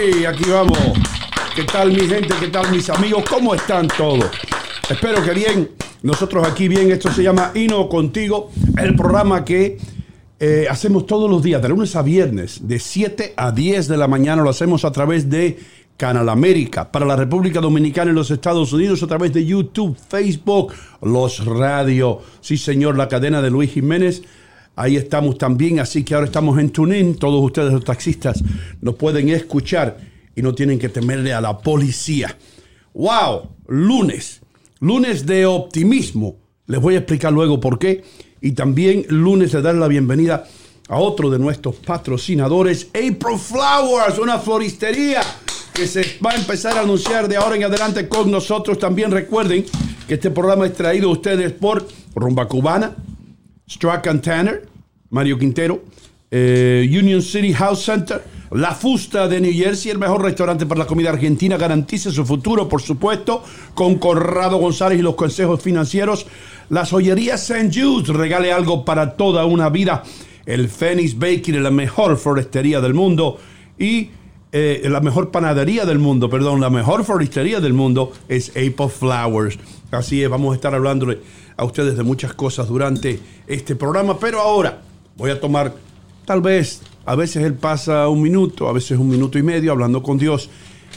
Aquí vamos. ¿Qué tal mi gente? ¿Qué tal mis amigos? ¿Cómo están todos? Espero que bien. Nosotros aquí bien. Esto se llama Hino Contigo, el programa que eh, hacemos todos los días, de lunes a viernes, de 7 a 10 de la mañana. Lo hacemos a través de Canal América para la República Dominicana y los Estados Unidos a través de YouTube, Facebook, los radio. Sí, señor, la cadena de Luis Jiménez. Ahí estamos también, así que ahora estamos en TuneIn. Todos ustedes, los taxistas, nos pueden escuchar y no tienen que temerle a la policía. ¡Wow! Lunes. Lunes de optimismo. Les voy a explicar luego por qué. Y también lunes de dar la bienvenida a otro de nuestros patrocinadores, April Flowers, una floristería que se va a empezar a anunciar de ahora en adelante con nosotros. También recuerden que este programa es traído a ustedes por Rumba Cubana, Strack and Tanner, Mario Quintero, eh, Union City House Center, La Fusta de New Jersey, el mejor restaurante para la comida argentina, garantice su futuro, por supuesto, con Corrado González y los consejos financieros. Las joyerías St. Jude, regale algo para toda una vida. El Phoenix Bakery, la mejor floristería del mundo. Y eh, la mejor panadería del mundo, perdón, la mejor floristería del mundo es April Flowers. Así es, vamos a estar hablándole a ustedes de muchas cosas durante este programa, pero ahora voy a tomar, tal vez, a veces él pasa un minuto, a veces un minuto y medio hablando con Dios.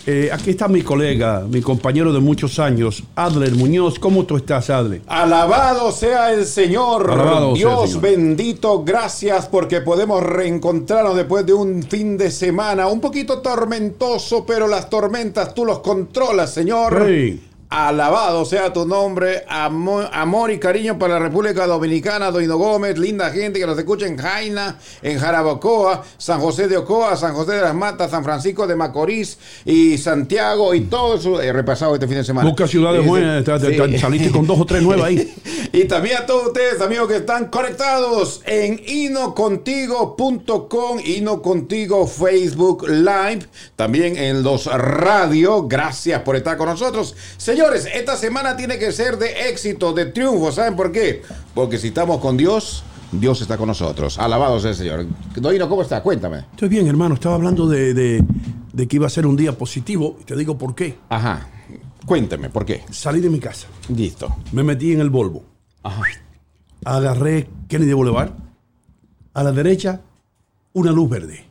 Eh, aquí está mi colega, mi compañero de muchos años, Adler Muñoz. ¿Cómo tú estás, Adler? Alabado sea el Señor. Alabado sea el Dios Señor. bendito. Gracias porque podemos reencontrarnos después de un fin de semana un poquito tormentoso, pero las tormentas tú los controlas, Señor. Alabado sea tu nombre, amor, amor y cariño para la República Dominicana, Doino Gómez, linda gente que nos escucha en Jaina, en Jarabacoa, San José de Ocoa, San José de las Matas, San Francisco de Macorís y Santiago y todo eso. He repasado este fin de semana. Busca ciudades buenas, sí. saliste con dos o tres nuevas ahí. Y también a todos ustedes, amigos que están conectados en inocontigo.com, inocontigo Facebook Live, también en los radio. Gracias por estar con nosotros. Señores, esta semana tiene que ser de éxito, de triunfo. ¿Saben por qué? Porque si estamos con Dios, Dios está con nosotros. Alabado sea el Señor. Doino, ¿cómo está? Cuéntame. Estoy bien, hermano. Estaba hablando de, de- de que iba a ser un día positivo. Y te digo por qué. Ajá. Cuéntame, ¿por qué? Salí de mi casa. Listo. Me metí en el Volvo. Ajá. Agarré Kennedy Boulevard. A la derecha, una luz verde.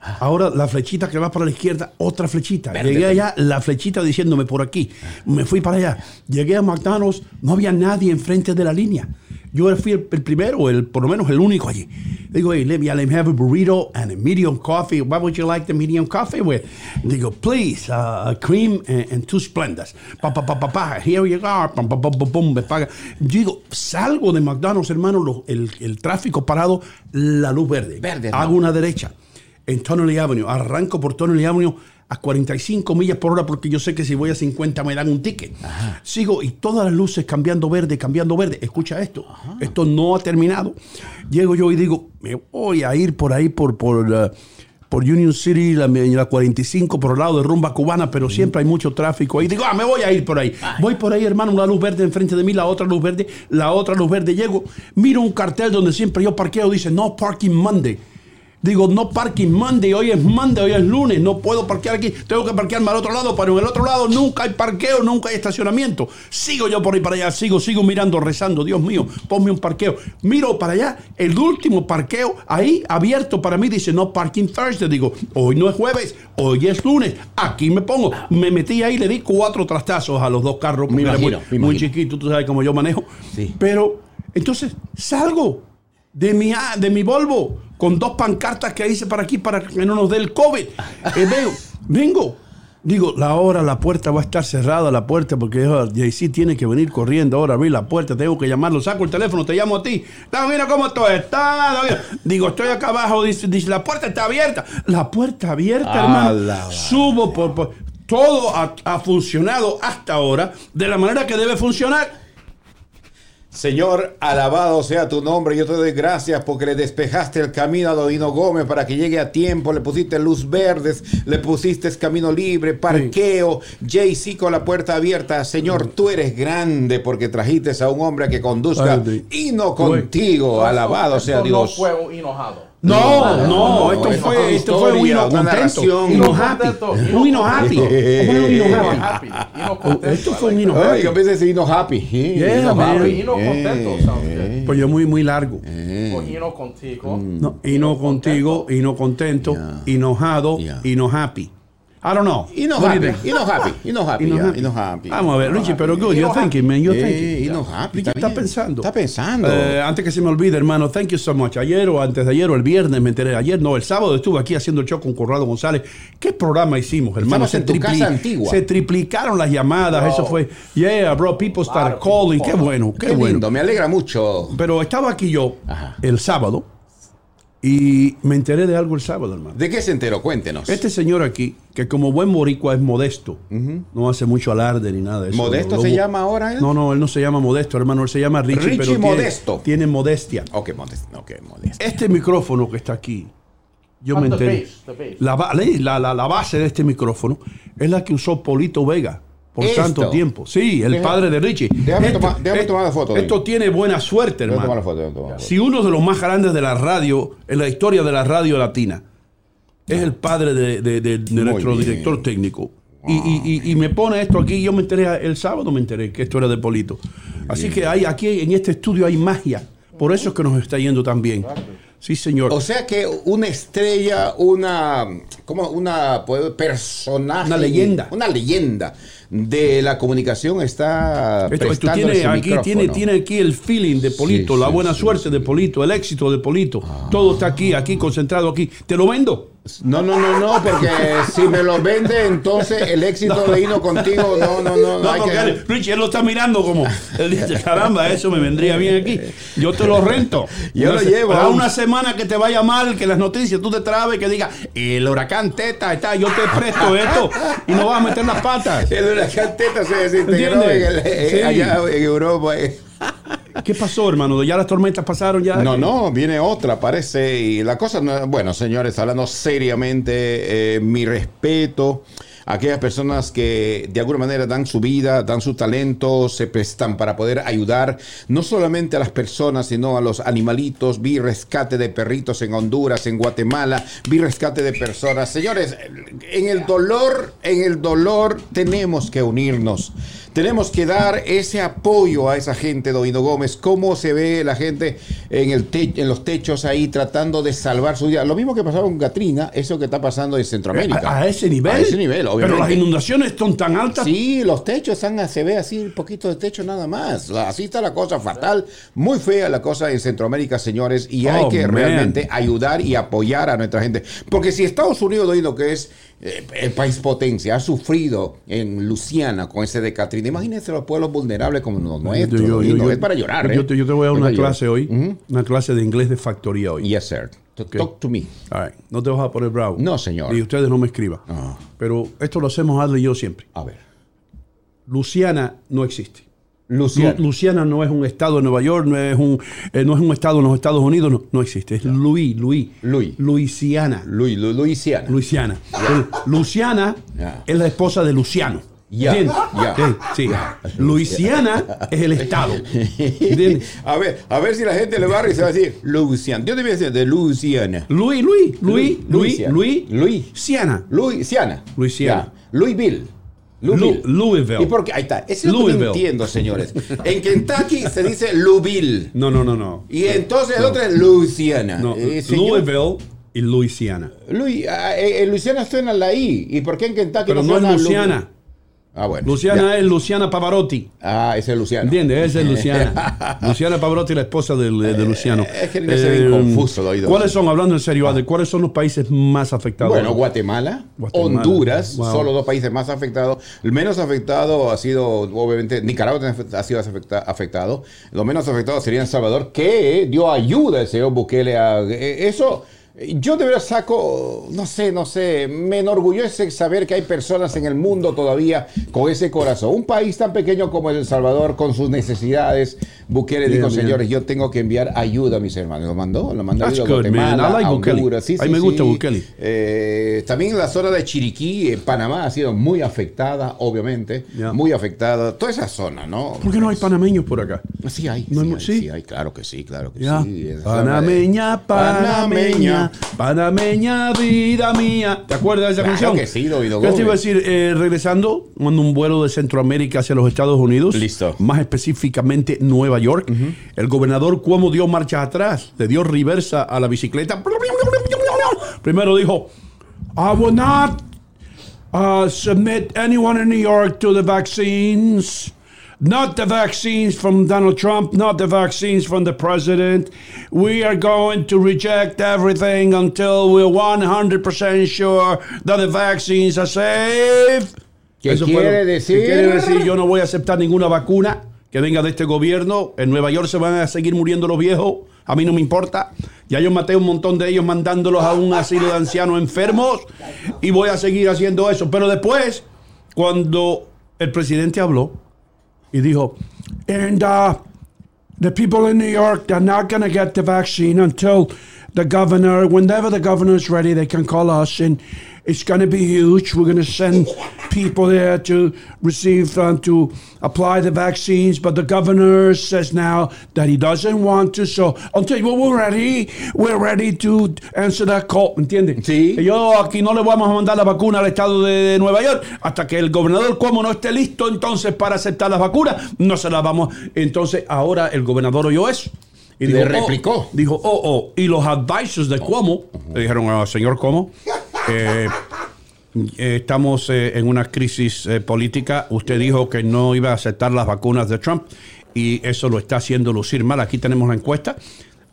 Ahora la flechita que va para la izquierda, otra flechita. Verde. Llegué allá, la flechita diciéndome por aquí. Me fui para allá. Llegué a McDonald's, no había nadie enfrente de la línea. Yo fui el, el primero, el, por lo menos el único allí. Digo, hey, let me, let me have a burrito and a medium coffee. What would you like the medium coffee with? Digo, please, uh, a cream and, and two Splendas. Pa, pa, pa, pa, pa, here you are. Me paga. Digo, salgo de McDonald's, hermano, lo- el, el tráfico parado, la luz verde. Verde, Hago no. una derecha en Tonnelly Avenue. Arranco por Tonnelly Avenue a 45 millas por hora porque yo sé que si voy a 50 me dan un ticket. Sigo y todas las luces cambiando verde, cambiando verde. Escucha esto. Esto no ha terminado. Llego yo y digo, me voy a ir por ahí por por uh, por Union City, la, la 45 por el lado de rumba cubana, pero siempre hay mucho tráfico ahí. Digo, ah, me voy a ir por ahí. Voy por ahí, hermano, una luz verde enfrente de mí, la otra luz verde, la otra luz verde. Llego, miro un cartel donde siempre yo parqueo, dice No Parking Monday. Digo, no parking Monday, hoy es Monday, hoy es lunes, no puedo parquear aquí, tengo que parquearme al otro lado, pero en el otro lado nunca hay parqueo, nunca hay estacionamiento. Sigo yo por ahí para allá, sigo, sigo mirando, rezando, Dios mío, ponme un parqueo. Miro para allá, el último parqueo ahí abierto para mí dice no parking Thursday. Digo, hoy no es jueves, hoy es lunes, aquí me pongo. Me metí ahí, le di cuatro trastazos a los dos carros, imagino, muy, me muy chiquito, tú sabes cómo yo manejo. Sí. Pero entonces salgo de mi, de mi Volvo con dos pancartas que hice para aquí para que no nos dé el COVID. Eh, vengo. Digo, la hora, la puerta va a estar cerrada, la puerta, porque ah, JC tiene que venir corriendo ahora abrir la puerta, tengo que llamarlo, saco el teléfono, te llamo a ti. Mira cómo tú estás. David?" Digo, estoy acá abajo, dice, dice, la puerta está abierta. La puerta abierta, hermano. Alaba. Subo por, por- todo ha, ha funcionado hasta ahora de la manera que debe funcionar. Señor, alabado sea tu nombre. Yo te doy gracias porque le despejaste el camino a Dodino Gómez para que llegue a tiempo. Le pusiste luz verdes, le pusiste camino libre, parqueo, JC con la puerta abierta. Señor, tú eres grande porque trajiste a un hombre que conduzca Ay, y no contigo. Alabado sea Dios. No fue un enojado. No, no, esto es fue, esto fue una contento. Hino happy. hino happy. Esto fue Ay, happy. yo pensé hino happy. Yeah. Hino contento. Pues yo muy, muy largo. Hino contigo. No, hino contigo, hino contento, enojado, Yeah. hino happy. I don't know. What do you happy. think? Hino happy. Happy. Hino yeah, happy. Happy. Vamos a ver, Richie, pero good, you're thinking, man, you're thinking. hino happy. Richie está bien. pensando. Está pensando. Eh, antes que se me olvide, hermano, thank you so much. Ayer o antes de ayer o el viernes me enteré. Ayer no, el sábado estuve aquí haciendo el show con Corrado González. ¿Qué programa hicimos, hermano? En tu casa antigua. se triplicaron las llamadas. Bro. Eso fue, yeah, bro, people start people calling. Qué bueno, qué, Qué bueno. lindo, me alegra mucho. Pero estaba aquí yo Ajá. el sábado y me enteré de algo el sábado, hermano. ¿De qué se enteró? Cuéntenos. Este señor aquí, que como buen boricua es modesto, no hace mucho alarde ni nada de eso. ¿Modesto Lo- se lo- llama ahora él? No, no, él no se llama modesto, hermano, él se llama Richie, Richie pero tiene- Modesto. Tiene, modestia. Ok, modesto. Ok, modesto. Este micrófono que está aquí, yo me the enteré. base, the base. La, ba- la, la- la base de este micrófono es la que usó Polito Vega por Esto. tanto tiempo. Sí, el Deja- padre de Richie. déjame tomar- déjame tomar la foto, Esto tiene buena suerte, tomar la hermano. foto, voy a tomar la foto. Si uno de los más grandes de la radio, en la historia de la radio latina, es el padre de, de- de- de nuestro bien. director técnico. Y, y- y- y me pone esto aquí, yo me enteré, el sábado me enteré que esto era de Polito. Así que hay, aquí en este estudio hay magia. Por eso es que nos está yendo tan bien. Sí, señor. O sea que una estrella, una como una pues, personaje, Una leyenda. una leyenda de la comunicación está Esto, prestando tiene, ese aquí, micrófono. tiene, tiene aquí el feeling de Polito, Sí, la sí, buena sí, suerte de Polito, el éxito de Polito. Todo está aquí, aquí, concentrado aquí. Te lo vendo. No, no, no, no, porque si me lo vende, entonces el éxito de Hino contigo, no, no, no, No, hay porque que- él- Richie, él lo está mirando como. Él dice, caramba, eso me vendría bien aquí. Yo te lo rento. Yo Una lo llevo. Para una semana que te vaya mal, que las noticias tú te trabes, que diga, el huracán Teta está, yo te presto esto y no vas a meter las patas. El huracán Teta se desintegró en el- en- Sí. allá en Europa. eh. ¿Qué pasó, hermano? ¿Ya las tormentas pasaron ya? No, no, viene otra, parece. Y la cosa no Bueno, señores, hablando seriamente, eh, mi respeto aquellas personas que de alguna manera dan su vida, dan su talento, se prestan para poder ayudar no solamente a las personas, sino a los animalitos. Vi rescate de perritos en Honduras, en Guatemala, vi rescate de personas. Señores, en el dolor, en el dolor tenemos que unirnos. Tenemos que dar ese apoyo a esa gente, Doino Gómez. ¿Cómo se ve la gente en, el te- en los techos ahí tratando de salvar su vida? Lo mismo que pasaba con Katrina, eso que está pasando en Centroamérica. ¿A, a ese nivel? A ese nivel, Pero las inundaciones son tan altas. Sí, los techos están, se ve así, un poquito de techo nada más. Así está la cosa fatal, muy fea la cosa en Centroamérica, señores, y hay Oh, que man. realmente ayudar y apoyar a nuestra gente. Porque si Estados Unidos, lo que es eh, el país potencia, ha sufrido en Luciana con ese de Katrina, imagínense los pueblos vulnerables como los nuestros. Yo- yo- es para llorar. Yo ¿eh? te, yo te voy a dar una llorar. clase hoy, una clase de inglés de factoría hoy. Yes, sir. Talk to me. All right. No te vas a poner bravo. No, señor. Y ustedes no me escriban. Ah. Pero esto lo hacemos Adley y yo siempre. A ver. Luciana no existe. Luciana. Lu- Luciana no es un estado de Nueva York, no es un, eh, no es un estado en los Estados Unidos, no, no existe. Es Louis, Louis. Louis. Luisiana. Lu- Lu- Luisiana. Luisiana. Luciana es la esposa de Luciano. Ya, ya. Sí. Luisiana es el estado. ¿Entiendes? A ver, a ver si la gente le va a y se va a decir Luisiana. Yo debía decir de Luisiana. Luis, Luis, Luis, Luis, Luisiana. Luis, Luis. Siana. Luisiana. Luisiana. Ya. Louisville. Lu- Louisville. ¿Y por qué? Ahí está. Eso es lo que no Louisville. entiendo, señores. En Kentucky se dice Louisville. No, no, no, no. Y entonces el otro es Luisiana. No, Eh, Louisville y Luisiana. Louis- ah, eh, en Luisiana suena la I. ¿Y por qué en Kentucky Pero no es Lu- Luciana. Ah, bueno. Luciana ya. es Luciana Pavarotti. Ah, ese es Luciano. ¿Entiendes? Esa es Luciana. Luciana Pavarotti, la esposa del- de, de Luciano. Eh, es que me hace bien confuso el oído. ¿Cuáles son, hablando en serio, Adel, cuáles son los países más afectados? Bueno, Guatemala, Guatemala. Honduras, Wow. son los dos países más afectados. El menos afectado ha sido, obviamente, Nicaragua ha sido afecta- afectado. Los menos afectados sería El Salvador, que dio ayuda al señor Bukele. A, eh, eso, Yo de verdad saco, no sé, no sé, me enorgullece saber que hay personas en el mundo todavía con ese corazón. Un país tan pequeño como El Salvador, con sus necesidades, Bukele Bien, dijo, bien. señores, yo tengo que enviar ayuda a mis hermanos. Lo mandó, lo mandó That's a good, man. Guatemala, I like a. Honduras. Sí, sí, me gusta sí. Bukele. Eh, también la zona de Chiriquí, en Panamá, ha sido muy afectada, obviamente, muy afectada. Toda esa zona, ¿no? ¿Por qué no hay panameños por acá? Sí hay, No sí, hay- hay, ¿sí? sí hay, claro que sí, claro que sí. De- Panameña, panameña, panameña, vida mía. ¿Te acuerdas de esa Claro canción? que sí, Dovido ¿Qué te iba a decir? Eh, regresando, cuando un vuelo de Centroamérica hacia los Estados Unidos. Listo. Más específicamente Nueva York. El gobernador Cuomo dio marcha atrás, le dio reversa a la bicicleta. Primero dijo, I will not uh, submit anyone in New York to the vaccines. Not the vaccines from Donald Trump, not the vaccines from the president. We are going to reject everything until we're 100% sure that the vaccines are safe. ¿Qué Eso quiere lo- ¿qué decir? quiere decir? Yo no voy a aceptar ninguna vacuna que venga de este gobierno. En Nueva York se van a seguir muriendo los viejos. A mí no me importa. Ya yo maté un montón de ellos mandándolos a un asilo de ancianos enfermos y voy a seguir haciendo eso. Pero después, cuando el presidente habló y dijo, and uh, the people in New York, they're not going to get the vaccine until the governor, whenever the governor is ready, they can call us and it's going to be huge. We're going to send people there to receive, uh, to apply the vaccines. But the governor says now that he doesn't want to. So until well, we're ready, we're ready to answer that call. ¿Entiendes? Sí. Yo aquí no le vamos a mandar la vacuna al estado de Nueva York hasta que el gobernador como no esté listo entonces para aceptar las vacunas, no se las vamos. Entonces ahora el gobernador oyó eso. Y Le oh, replicó. dijo, oh, oh. Y los advisors de Cuomo le dijeron, "Ah, señor Cuomo, eh, eh, estamos eh, en una crisis eh, política. Usted dijo que no iba a aceptar las vacunas de Trump y eso lo está haciendo lucir mal. Aquí tenemos la encuesta.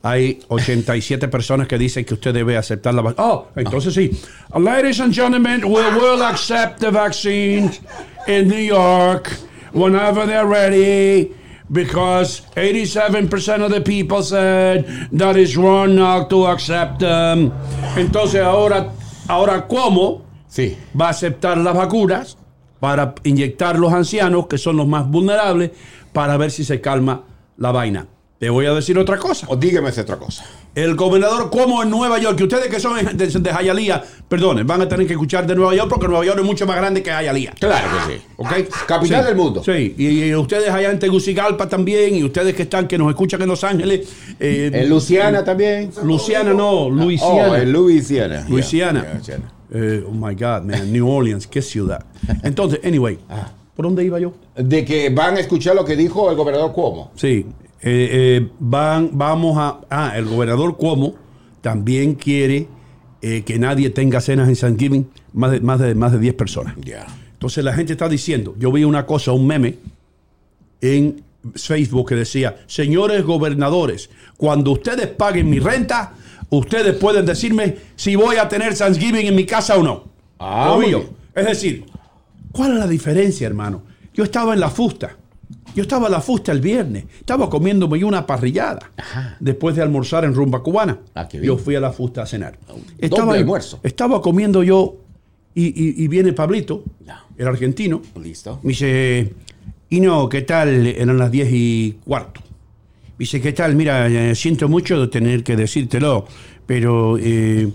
Hay 87 personas que dicen que usted debe aceptar la vacuna. Oh, entonces sí. Ladies and gentlemen, we will accept the vaccines in New York whenever they're ready. Because 87% of the people said that it's wrong not to accept them. Entonces ahora, ahora ¿cómo? Sí. va a aceptar las vacunas para inyectar los ancianos, que son los más vulnerables, para ver si se calma la vaina. Te voy a decir otra cosa. O dígame otra cosa. El gobernador como en Nueva York, que ustedes que son de, de Hialeah, perdonen, van a tener que escuchar de Nueva York porque Nueva York es mucho más grande que Hialeah. Claro que sí. ¿Ok? Capital Sí. del mundo. Sí, y, y ustedes allá en Tegucigalpa también, y ustedes que están, que nos escuchan en Los Ángeles. eh, En Luciana también. Luciana no, Luisiana. Oh, en. Luisiana. Luisiana. Eh, oh my God, man. New Orleans, qué ciudad. Entonces, anyway, Ah. ¿por dónde iba yo? De que van a escuchar lo que dijo el gobernador Cuomo. Sí, eh, eh, van, vamos a. Ah, el gobernador Cuomo también quiere eh, que nadie tenga cenas en Thanksgiving, más de, más de, más de 10 personas. Entonces la gente está diciendo, yo vi una cosa, un meme en Facebook que decía, señores gobernadores, cuando ustedes paguen mi renta, ustedes pueden decirme si voy a tener Thanksgiving en mi casa o no. Ah, bien. Es decir, ¿cuál es la diferencia, hermano? Yo estaba en la fusta. Yo estaba en la fusta el viernes. Estaba comiéndome una parrillada. Después de almorzar en rumba cubana. Ah, yo fui a la fusta a cenar. doble almuerzo. Estaba comiendo yo y, y- y viene Pablito, el argentino. Listo. Me dice, y no, ¿qué tal? Eran las 10 y cuarto. Me dice, ¿qué tal? Mira, eh, siento mucho de tener que decírtelo, pero eh,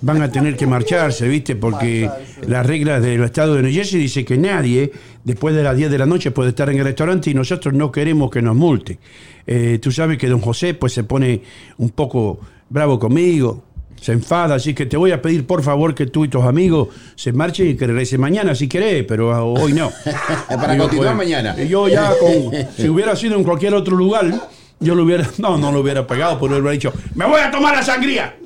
van a tener que marcharse, ¿viste? Porque las reglas del estado de New Jersey dice que nadie después de las 10 de la noche puede estar en el restaurante y nosotros no queremos que nos multe. Eh, tú sabes que don José pues se pone un poco bravo conmigo, se enfada, así que te voy a pedir por favor que tú y tus amigos se marchen y que regresen mañana si querés, pero hoy no. Para Digo, continuar pues, mañana. Yo ya con, si hubiera sido en cualquier otro lugar, yo lo hubiera, no, no lo hubiera pegado, pero hubiera dicho, me voy a tomar la sangría.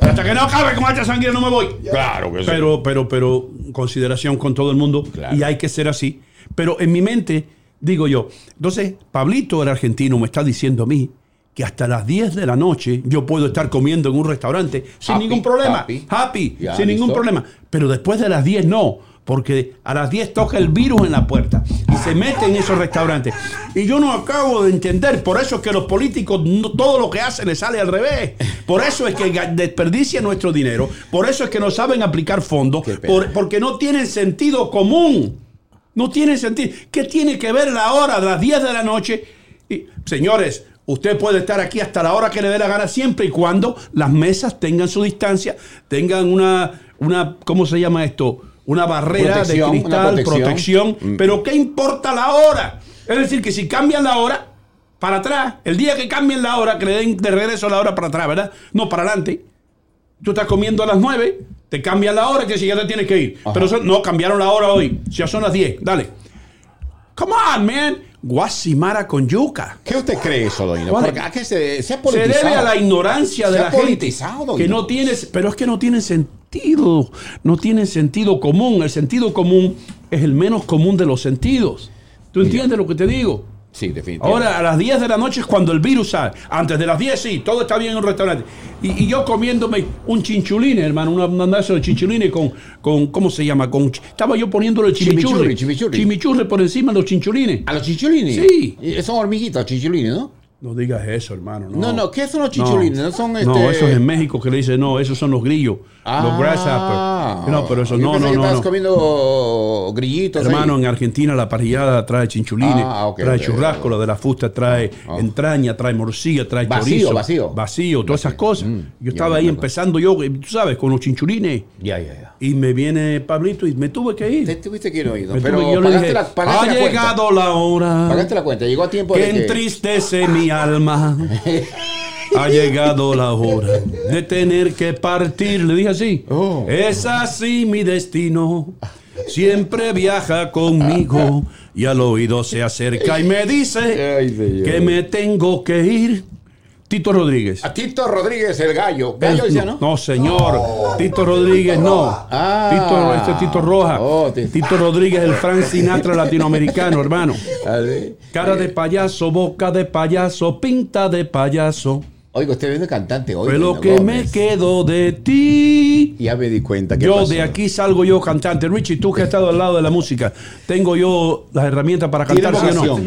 Hasta que no acabe con esta sangría no me voy. Claro que sí. Pero, pero, pero, consideración con todo el mundo. Claro. Y hay que ser así. Pero en mi mente, digo yo, entonces, Pablito, el argentino, me está diciendo a mí que hasta las 10 de la noche yo puedo estar comiendo en un restaurante sin Happy, ningún problema. happy. Happy, sin ningún problema. Pero después de las 10 no, Porque a las 10 toca el virus en la puerta y se mete en esos restaurantes. Y yo no acabo de entender, por eso es que los políticos no- todo lo que hacen les sale al revés. Por eso es que desperdician nuestro dinero. Por eso es que no saben aplicar fondos. Por- porque no tienen sentido común. No tiene sentido. ¿Qué tiene que ver la hora de las 10 de la noche? Y, señores, usted puede estar aquí hasta la hora que le dé la gana siempre y cuando las mesas tengan su distancia, tengan una, una ¿cómo se llama esto? Una barrera Protección, de cristal, protección. protección. Pero ¿qué importa la hora? Es decir, que si cambian la hora para atrás, el día que cambien la hora, que le den de regreso la hora para atrás, ¿verdad? No para adelante. Tú estás comiendo a las 9, te cambian la hora, que si ya te tienes que ir. Pero eso- no, cambiaron la hora hoy. Ya son las 10. Dale. Come on, man. Guasimara con yuca. ¿Qué usted cree eso, doña? Vale. Porque ¿a qué se, se ha Se debe a la ignorancia Se de la gente. Que no tiene, pero es que no tiene sentido. No tiene sentido común. El sentido común es el menos común de los sentidos. ¿Tú entiendes lo que te digo? Sí, definitivamente. Ahora, a las 10 de la noche es cuando el virus sale. Antes de las 10, sí, todo está bien en un restaurante. Y, y yo comiéndome un chinchuline, hermano, una una de esos de chinchuline con, con, ¿cómo se llama? Con, estaba yo poniéndole chimichurri. Chimichurri, chimichurri. Chimichurri por encima de los chinchulines. ¿A los chichulines? Sí. Y Son hormiguitas, chichulines, ¿no? No digas eso, hermano. No, No, no, ¿qué son los chichulines? No, son este... No, eso es en México que le dicen, no, esos son los grillos, Ah, los grasshoppers. No, pero eso yo no, pensé no, que no. no. comiendo grillitos Hermano, ahí. en Argentina la parrillada trae chinchulines, Ah, trae ok. churrasco, la de la fusta trae Ah. entraña, trae morcilla, trae Vacío, chorizo. vacío. Vacío, todas esas cosas. Mm, yo estaba ahí empezando yo, eh, tú sabes, con los chinchulines. Ya, ya, ya. Y me viene Pablito y me tuve que ir. Te tuviste que ir oído, Me pero tuve- yo le pagaste dije, la, pagaste ha la llegado la hora Pagaste la cuenta, llegó a tiempo que de que... entristece mi alma. Ha llegado la hora de tener que partir. Le dije así. Oh. Es así mi destino. Siempre viaja conmigo y al oído se acerca y me dice Ay, que me tengo que ir. Tito Rodríguez. A Tito Rodríguez, el gallo. Gallo decía, ¿no? No, señor. Tito Rodríguez, no. Ah. Tito, este es Tito Roja. Oh, Tito. Tito Rodríguez, el Frank Sinatra latinoamericano, hermano. A ver. Cara de payaso, boca de payaso, pinta de payaso. Oiga, usted viene cantante hoy. Fue lo que me quedó de ti. Ya me di cuenta que Yo de aquí salgo yo cantante. Richie, tú que has estado al lado de la música, tengo yo las herramientas para cantar, ¿sí o no?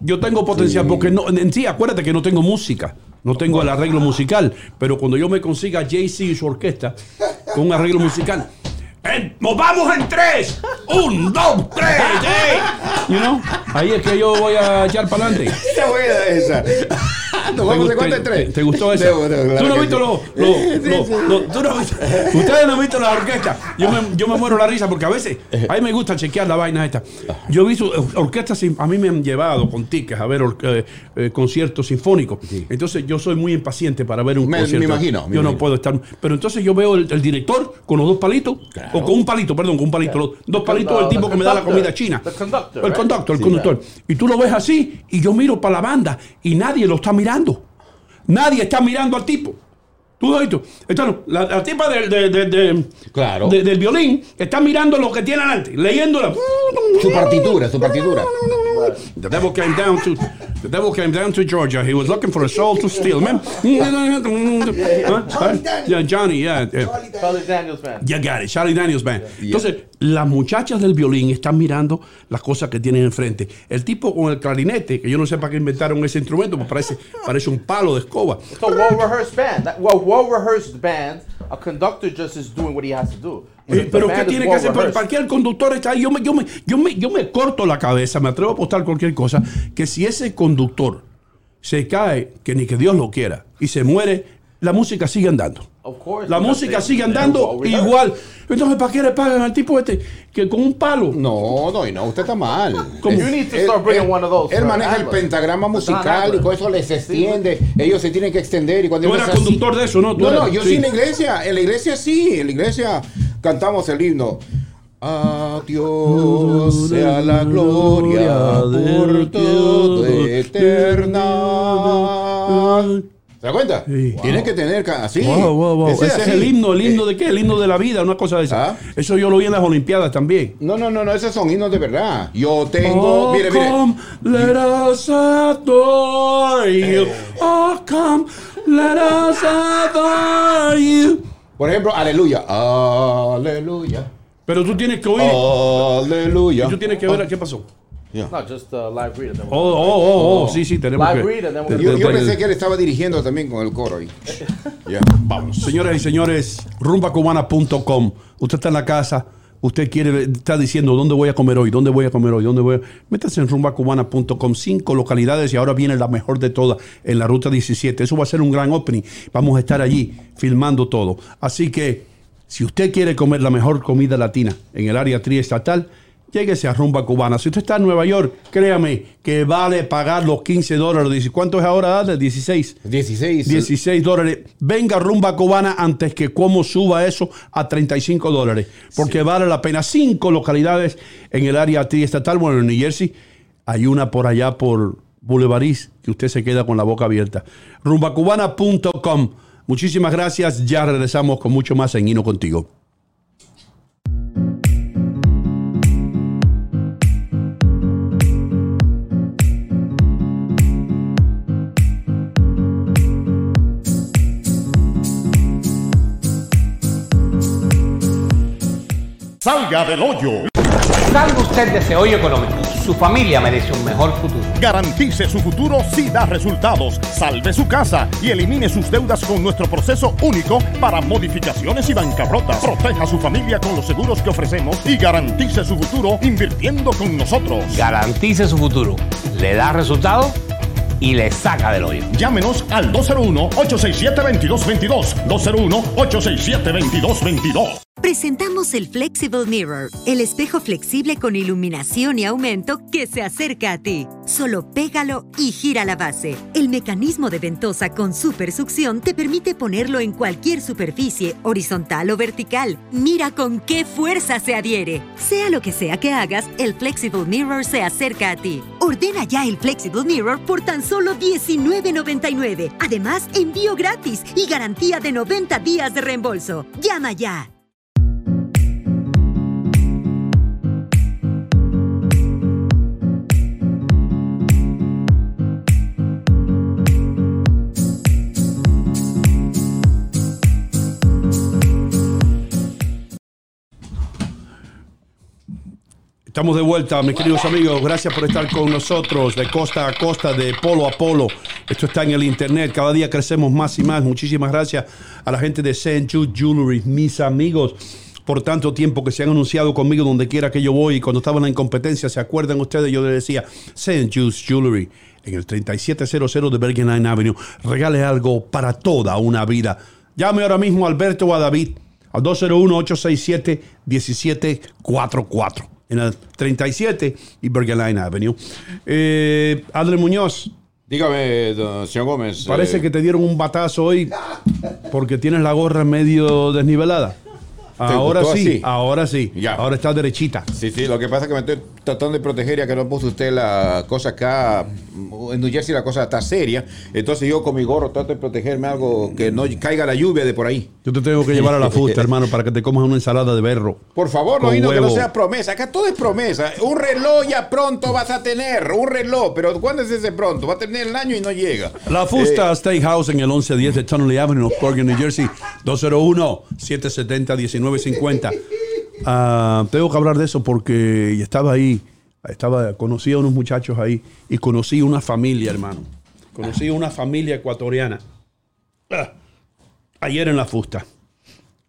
Yo tengo potencial porque no, en sí, acuérdate que no tengo música, no tengo el arreglo musical, pero cuando yo me consiga Jay-Z y su orquesta con un arreglo musical, ¡eh, ¡nos vamos en tres! ¡Un, dos, tres! ¡eh! You know? Ahí es que yo voy a echar para adelante. Está buena esa. Nos vamos de ¿Te, cuenta en tres. te gustó esa? Claro ¿Tú no has visto sí. los... los- Sí, los- sí. los- tú no has visto- Ustedes no han visto la orquesta. Yo me, yo me muero la risa porque a veces a mí me gusta chequear la vaina esta. Yo he visto or- orquestas, sin- a mí me han llevado con tickets a ver or- eh, eh, conciertos sinfónicos. Entonces yo soy muy impaciente para ver un Me- concierto. me imagino, me yo no puedo estar... Pero entonces yo veo el, el director con los dos palitos, o con un palito, perdón, con un palito, los dos palitos del tipo que me da la comida china. El conductor, el Sí, conductor. Y tú lo ves así, y yo miro para la banda, y nadie lo está mirando. Nadie está mirando al tipo. Tú lo has visto. Entonces, la, la tipa del, de- de- de- Claro. de- del violín está mirando lo que tiene adelante, leyéndola. Su partitura, su partitura. The devil came down to the devil came down to Georgia. He was looking for a soul to steal. Man. Huh? Yeah, Johnny, yeah. Charlie Daniels band. Ya got it, Charlie Daniels Band. Entonces, las muchachas del violín están mirando las cosas que tienen enfrente. El tipo con el clarinete, que yo no sé para qué inventaron ese instrumento, pues parece, parece un palo de escoba. It's a well-rehearsed band. That, well, well-rehearsed band. A conductor just is doing what he has to do. Eh, Pero ¿qué tiene que hacer? Well-rehearsed- para qué el conductor está ahí. Yo me, yo, me, yo, me, yo me corto la cabeza, me atrevo a apostar cualquier cosa, que si ese conductor se cae, que ni que Dios lo quiera, y se muere, la música sigue andando. Of course, La música sigue andando igual. Entonces, ¿para qué le pagan al tipo este que con un palo? No, no, no, usted está mal. ¿Cómo? You need to start bringing one of those. Él maneja el pentagrama musical y con eso les extiende. Ellos se tienen que extender y cuando Tú eras así- conductor de eso, ¿no? Tú No, no, yo sí. sí en la iglesia. En la iglesia sí. En la iglesia cantamos el himno. A Dios sea la gloria por todo eterna. ¿Se da cuenta? Sí. Tiene que tener así. Wow, wow, wow. Ese, es el himno, el himno Eh, de qué? El himno de la vida, una cosa de esa. Ah. Eso yo lo vi en las Olimpiadas también. No, no, no, no, esos son himnos de verdad. Yo tengo, Oh, mire, mire. come, let us adore you. Eh. Oh, come, let us adore you. Por ejemplo, aleluya. Aleluya. Pero tú tienes que oír. Aleluya. y tú tienes que ver qué pasó. No, just uh, live read. Oh, oh, oh, oh, sí, sí, tenemos Live que. read and then te- we'll- Yo, pensé que él estaba dirigiendo también con el coro ahí. Ya, vamos. Señoras y señores, rumbacubana.com. Usted está en la casa, usted quiere, está diciendo dónde voy a comer hoy, dónde voy a comer hoy, dónde voy a... Métase en rumbacubana.com, cinco localidades y ahora viene la mejor de todas en la ruta 17. Eso va a ser un gran opening. Vamos a estar allí filmando todo. Así que, si usted quiere comer la mejor comida latina en el área triestatal, lléguese a Rumba Cubana. Si usted está en Nueva York, créame que vale pagar los 15 dólares. ¿Cuánto es ahora? Dale, 16. 16. 16 dólares. Venga rumba cubana antes que como suba eso a 35 dólares. Porque vale la pena. Cinco localidades en el área triestatal. Bueno, en New Jersey hay una por allá por Boulevard East que usted se queda con la boca abierta. Rumbacubana.com. Muchísimas gracias. Ya regresamos con mucho más en Hino Contigo. Salga del hoyo. Salga usted de ese hoyo económico. Su familia merece un mejor futuro. Garantice su futuro si da resultados. Salve su casa y elimine sus deudas con nuestro proceso único para modificaciones y bancarrotas. Proteja a su familia con los seguros que ofrecemos y garantice su futuro invirtiendo con nosotros. Garantice su futuro. Le da resultado y le saca del hoyo. Llámenos al 201-867-2222. 201-867-2222. Presentamos el Flexible Mirror, el espejo flexible con iluminación y aumento que se acerca a ti. Solo pégalo y gira la base. El mecanismo de ventosa con super succión te permite ponerlo en cualquier superficie, horizontal o vertical. Mira con qué fuerza se adhiere. Sea lo que sea que hagas, el Flexible Mirror se acerca a ti. Ordena ya el Flexible Mirror por tan solo $19.99. Además, envío gratis y garantía de 90 días de reembolso. Llama ya. Estamos de vuelta, mis queridos amigos. Gracias por estar con nosotros de costa a costa, de polo a polo. Esto está en el internet. Cada día crecemos más y más. Muchísimas gracias a la gente de St. Jude Jewelry, mis amigos, por tanto tiempo que se han anunciado conmigo donde quiera que yo voy. Y cuando estaba en la incompetencia, ¿se acuerdan ustedes? Yo les decía, St. Jude Jewelry, en el 3700 de Bergen Line Avenue. Regale algo para toda una vida. Llame ahora mismo a Alberto o a David al 201-867-1744 en el 37 y Bergen Line Avenue. Eh, Adler Muñoz, Dígame, don señor Gómez. parece eh, que te dieron un batazo hoy porque tienes la gorra medio desnivelada. Ahora sí, ahora sí. Ya. Ahora está derechita. Sí, sí, lo que pasa es que me estoy tratando de proteger ya que no puso usted la cosa acá. En New Jersey la cosa está seria. Entonces yo con mi gorro trato de protegerme algo que no caiga la lluvia de por ahí. Yo te tengo que llevar a la fusta, hermano, para que te comas una ensalada de berro. Por favor, no, no, que no sea promesa. Acá todo es promesa. Un reloj ya pronto vas a tener. Un reloj. Pero ¿cuándo es ese pronto? Va a tener el año y no llega. La Fusta Steakhouse en el 1110 de Tunnelly Avenue, Corgan, New Jersey, 201-770-1950. Ah, tengo que hablar de eso porque estaba ahí, estaba, conocí a unos muchachos ahí y conocí una familia, hermano. Conocí una familia ecuatoriana. Ah, ayer en la Fusta.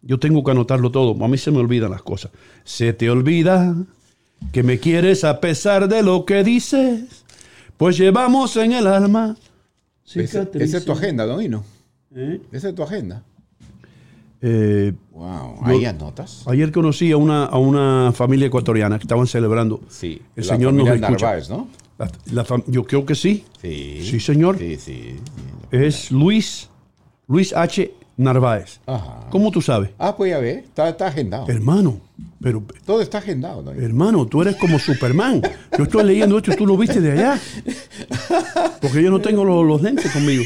Yo tengo que anotarlo todo. A mí se me olvidan las cosas. Se te olvida que me quieres a pesar de lo que dices. Pues llevamos en el alma. Esa es tu agenda, don Hino. ¿Eh? Esa es tu agenda. Eh, Wow. Ahí anotas. ayer conocí a una, a una familia ecuatoriana que estaban celebrando. Sí. El la Señor nos escucha. Narváez, ¿no? La- la fam- yo creo que sí. Sí. Sí, señor. Sí, sí. Es Luis, Luis H. Narváez. Ajá. ¿Cómo tú sabes? Ah, pues ya ve. Está, está agendado. Hermano, pero Todo está agendado. ¿no? hermano, tú eres como Superman. Yo estoy leyendo esto y tú lo viste de allá. Porque yo no tengo los, los lentes conmigo.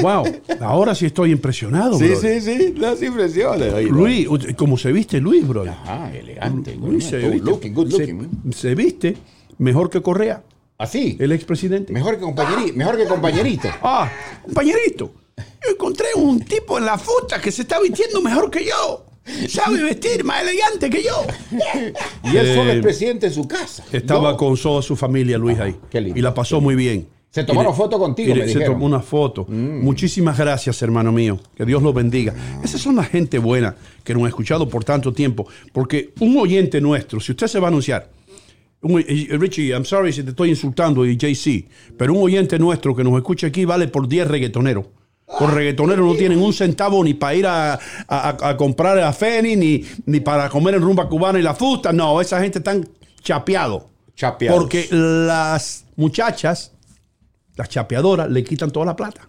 Wow, ahora sí estoy impresionado, Sí, brother. sí, sí. Las impresiones. Luis, como se viste Luis, bro. Ah, elegante. Luis se good viste, looking, good se- looking. se viste mejor que Correa, Así. el expresidente. Mejor que compañerito. Mejor que compañerito. Ah, compañerito, yo encontré un tipo en la fusta que se está vistiendo mejor que yo. sabe vestir más elegante que yo. Y él solo Eh, es presidente en su casa. Estaba No. con toda su familia, Luis, ahí. qué lindo, y la pasó muy bien. Se tomaron foto contigo, y me se dijeron. Mm. tomó una foto. Muchísimas gracias, hermano mío. Que Dios lo bendiga. Esas son la gente buena que nos ha escuchado por tanto tiempo. Porque un oyente nuestro, si usted se va a anunciar, un- Richie, I'm sorry si te estoy insultando y JC, pero un oyente nuestro que nos escucha aquí vale por 10 reggaetoneros. Por reggaetoneros no tienen un centavo ni para ir a, a- a comprar a Feni, ni, ni para comer en rumba cubana y la fusta. No, esa gente están chapeados. Chapeados. Porque las muchachas, las chapeadoras, le quitan toda la plata.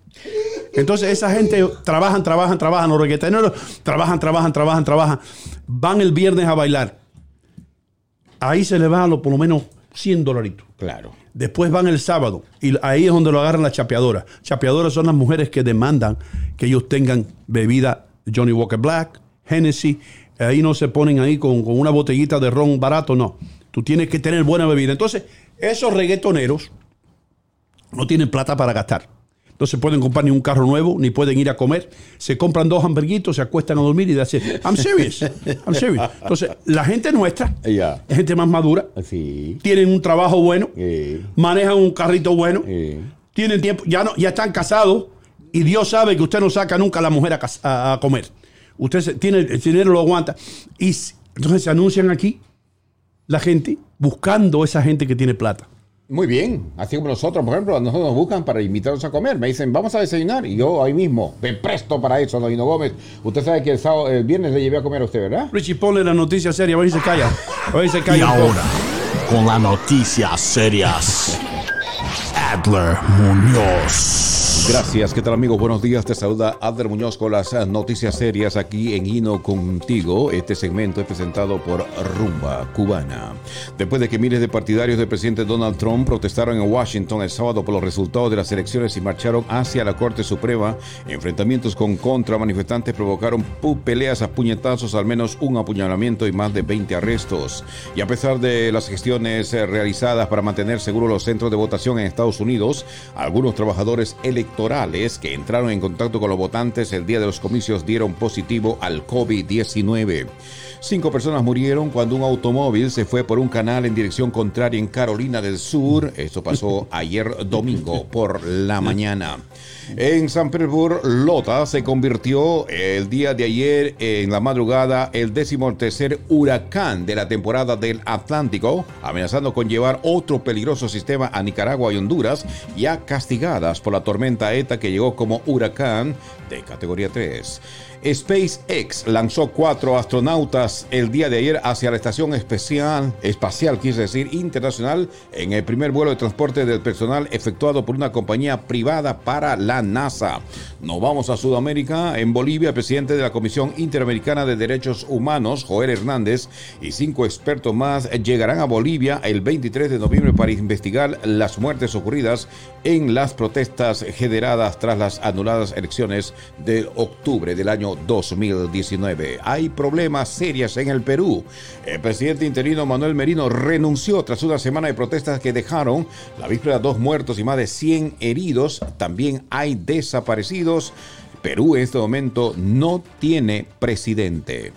Entonces esa gente trabajan, trabajan, trabajan, los reggaetoneros trabajan, trabajan, trabajan, trabajan. Van el viernes a bailar. Ahí se le van a lo, por lo menos 100 dolaritos. Claro. Después van el sábado y ahí es donde lo agarran las chapeadoras. Chapeadoras son las mujeres que demandan que ellos tengan bebida Johnny Walker Black, Hennessy. Ahí no se ponen ahí con, con una botellita de ron barato, no. Tú tienes que tener buena bebida. Entonces, esos reggaetoneros no tienen plata para gastar. No se pueden comprar ni un carro nuevo, ni pueden ir a comer. Se compran dos hamburguitos, se acuestan a dormir y dicen, I'm serious, I'm serious. Entonces, la gente nuestra es gente más madura, Sí. tienen un trabajo bueno, Sí. manejan un carrito bueno, Sí. tienen tiempo, ya, no, ya están casados y Dios sabe que usted no saca nunca a la mujer a, cas- a- a comer. Usted se- tiene el dinero, lo aguanta. Y entonces se anuncian aquí la gente buscando esa gente que tiene plata. Muy bien. Así como nosotros, por ejemplo, nosotros nos buscan para invitarnos a comer. Me dicen, vamos a desayunar. Y yo ahí mismo, me presto para eso, Novino Gómez. Usted sabe que el, sábado, el viernes le llevé a comer a usted, ¿verdad? Richie, ponle la noticia seria, a si se calla. A si se Y calla. poco. ahora, con las noticias serias, Adler Muñoz. Gracias, ¿qué tal amigos? Buenos días, te saluda Adler Muñoz con las eh, noticias serias aquí en Hino Contigo. Este segmento es presentado por Rumba Cubana. Después de que miles de partidarios del presidente Donald Trump protestaron en Washington el sábado por los resultados de las elecciones y marcharon hacia la Corte Suprema, enfrentamientos con contra manifestantes provocaron peleas a puñetazos, al menos un apuñalamiento y más de 20 arrestos. Y a pesar de las gestiones eh, realizadas para mantener seguros los centros de votación en Estados Unidos, algunos trabajadores electorales que entraron en contacto con los votantes el día de los comicios dieron positivo al COVID-19. Cinco personas murieron cuando un automóvil se fue por un canal en dirección contraria en Carolina del Sur. Esto pasó ayer domingo por la mañana. En San Petersburgo, Lota se convirtió el día de ayer en la madrugada el décimo tercer huracán de la temporada del Atlántico, amenazando con llevar otro peligroso sistema a Nicaragua y Honduras, ya castigadas por la tormenta ETA que llegó como huracán de categoría 3. SpaceX lanzó cuatro astronautas el día de ayer hacia la estación especial, espacial, quise decir, internacional, en el primer vuelo de transporte del personal efectuado por una compañía privada para la NASA. Nos vamos a Sudamérica. En Bolivia, el presidente de la Comisión Interamericana de Derechos Humanos, Joel Hernández, y cinco expertos más llegarán a Bolivia el 23 de noviembre para investigar las muertes ocurridas en las protestas generadas tras las anuladas elecciones de octubre del año 2019. Hay problemas serios en el Perú. El presidente interino Manuel Merino renunció tras una semana de protestas que dejaron la víspera dos muertos y más de 100 heridos. También hay desaparecidos. Perú en este momento no tiene presidente.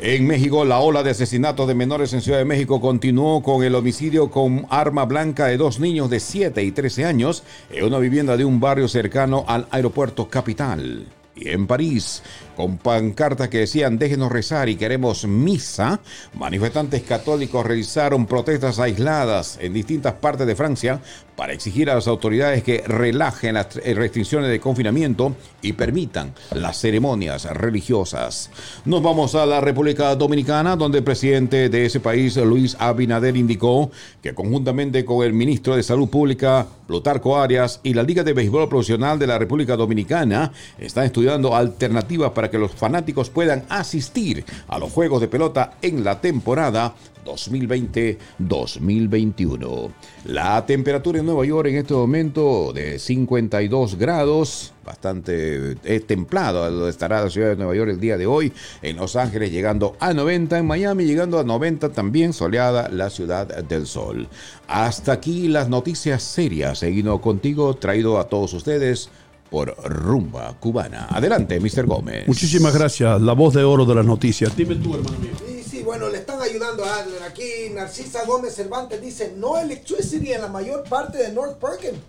En México, la ola de asesinatos de menores en Ciudad de México continuó con el homicidio con arma blanca de dos niños de 7 y 13 años en una vivienda de un barrio cercano al aeropuerto capital. Y en París, con pancartas que decían déjenos rezar y queremos misa, manifestantes católicos realizaron protestas aisladas en distintas partes de Francia para exigir a las autoridades que relajen las restricciones de confinamiento y permitan las ceremonias religiosas. Nos vamos a la República Dominicana, donde el presidente de ese país, Luis Abinader, indicó que conjuntamente con el ministro de Salud Pública, Plutarco Arias, y la Liga de Béisbol Profesional de la República Dominicana, están estudiando alternativas para que los fanáticos puedan asistir a los juegos de pelota en la temporada 2020-2021. La temperatura en Nueva York en este momento de 52 grados, bastante templado estará la ciudad de Nueva York el día de hoy, en Los Ángeles llegando a 90, en Miami llegando a 90 también, soleada la ciudad del sol. Hasta aquí las noticias serias, seguido contigo, traído a todos ustedes por Rumba Cubana. Adelante, Mr. Gómez. Muchísimas gracias, la voz de oro de las noticias. Dime tú, hermano mío. Sí, sí, bueno, le están ayudando a Adler. Aquí Narcisa Gómez Cervantes dice, no electricity en la mayor parte de North Perkin.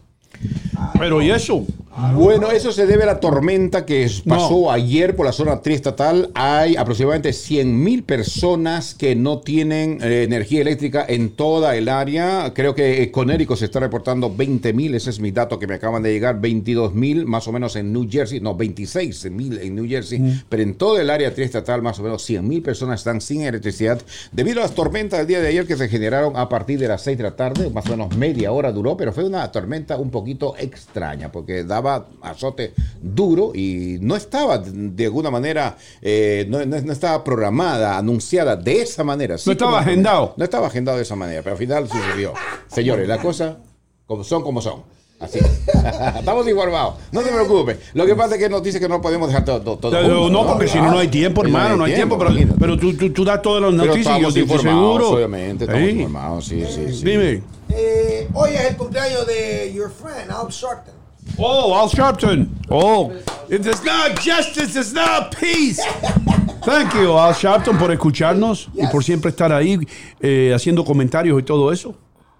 Pero ¿y eso? Bueno, eso se debe a la tormenta que pasó No. ayer por la zona triestatal. Hay aproximadamente 100 mil personas que no tienen eh, energía eléctrica en toda el área. Creo que eh, Conérico se está reportando 20 mil, ese es mi dato que me acaban de llegar, 22 mil más o menos en New Jersey, no, 26 mil en New Jersey, pero en todo el área triestatal más o menos 100 mil personas están sin electricidad debido a las tormentas del día de ayer que se generaron a partir de las 6 de la tarde, más o menos media hora duró, pero fue una tormenta un poquito extraña porque daba azote duro y no estaba de alguna manera, eh, no, no- no estaba programada, anunciada de esa manera. Sí, No estaba agendado. No estaba agendado de esa manera, pero al final sucedió. Señores, las cosas como son como son. Así. Estamos informados. No te preocupes. Lo que pasa es que nos dice que no podemos dejar todo. todo, todo No, porque si no, no hay tiempo, hermano, no hay tiempo. Pero, pero tú, tú, tú das todas las Pero noticias y yo estamos estoy informados, seguro. obviamente, estamos Sí. informados, sí, sí, sí. Dime. Eh, hoy es el cumpleaños de your friend, Al Sharpton. Oh, Al Sharpton. Oh, it is not justice, it's not peace. Thank you, Al Sharpton, por escucharnos y por siempre estar ahí eh, haciendo comentarios y todo eso.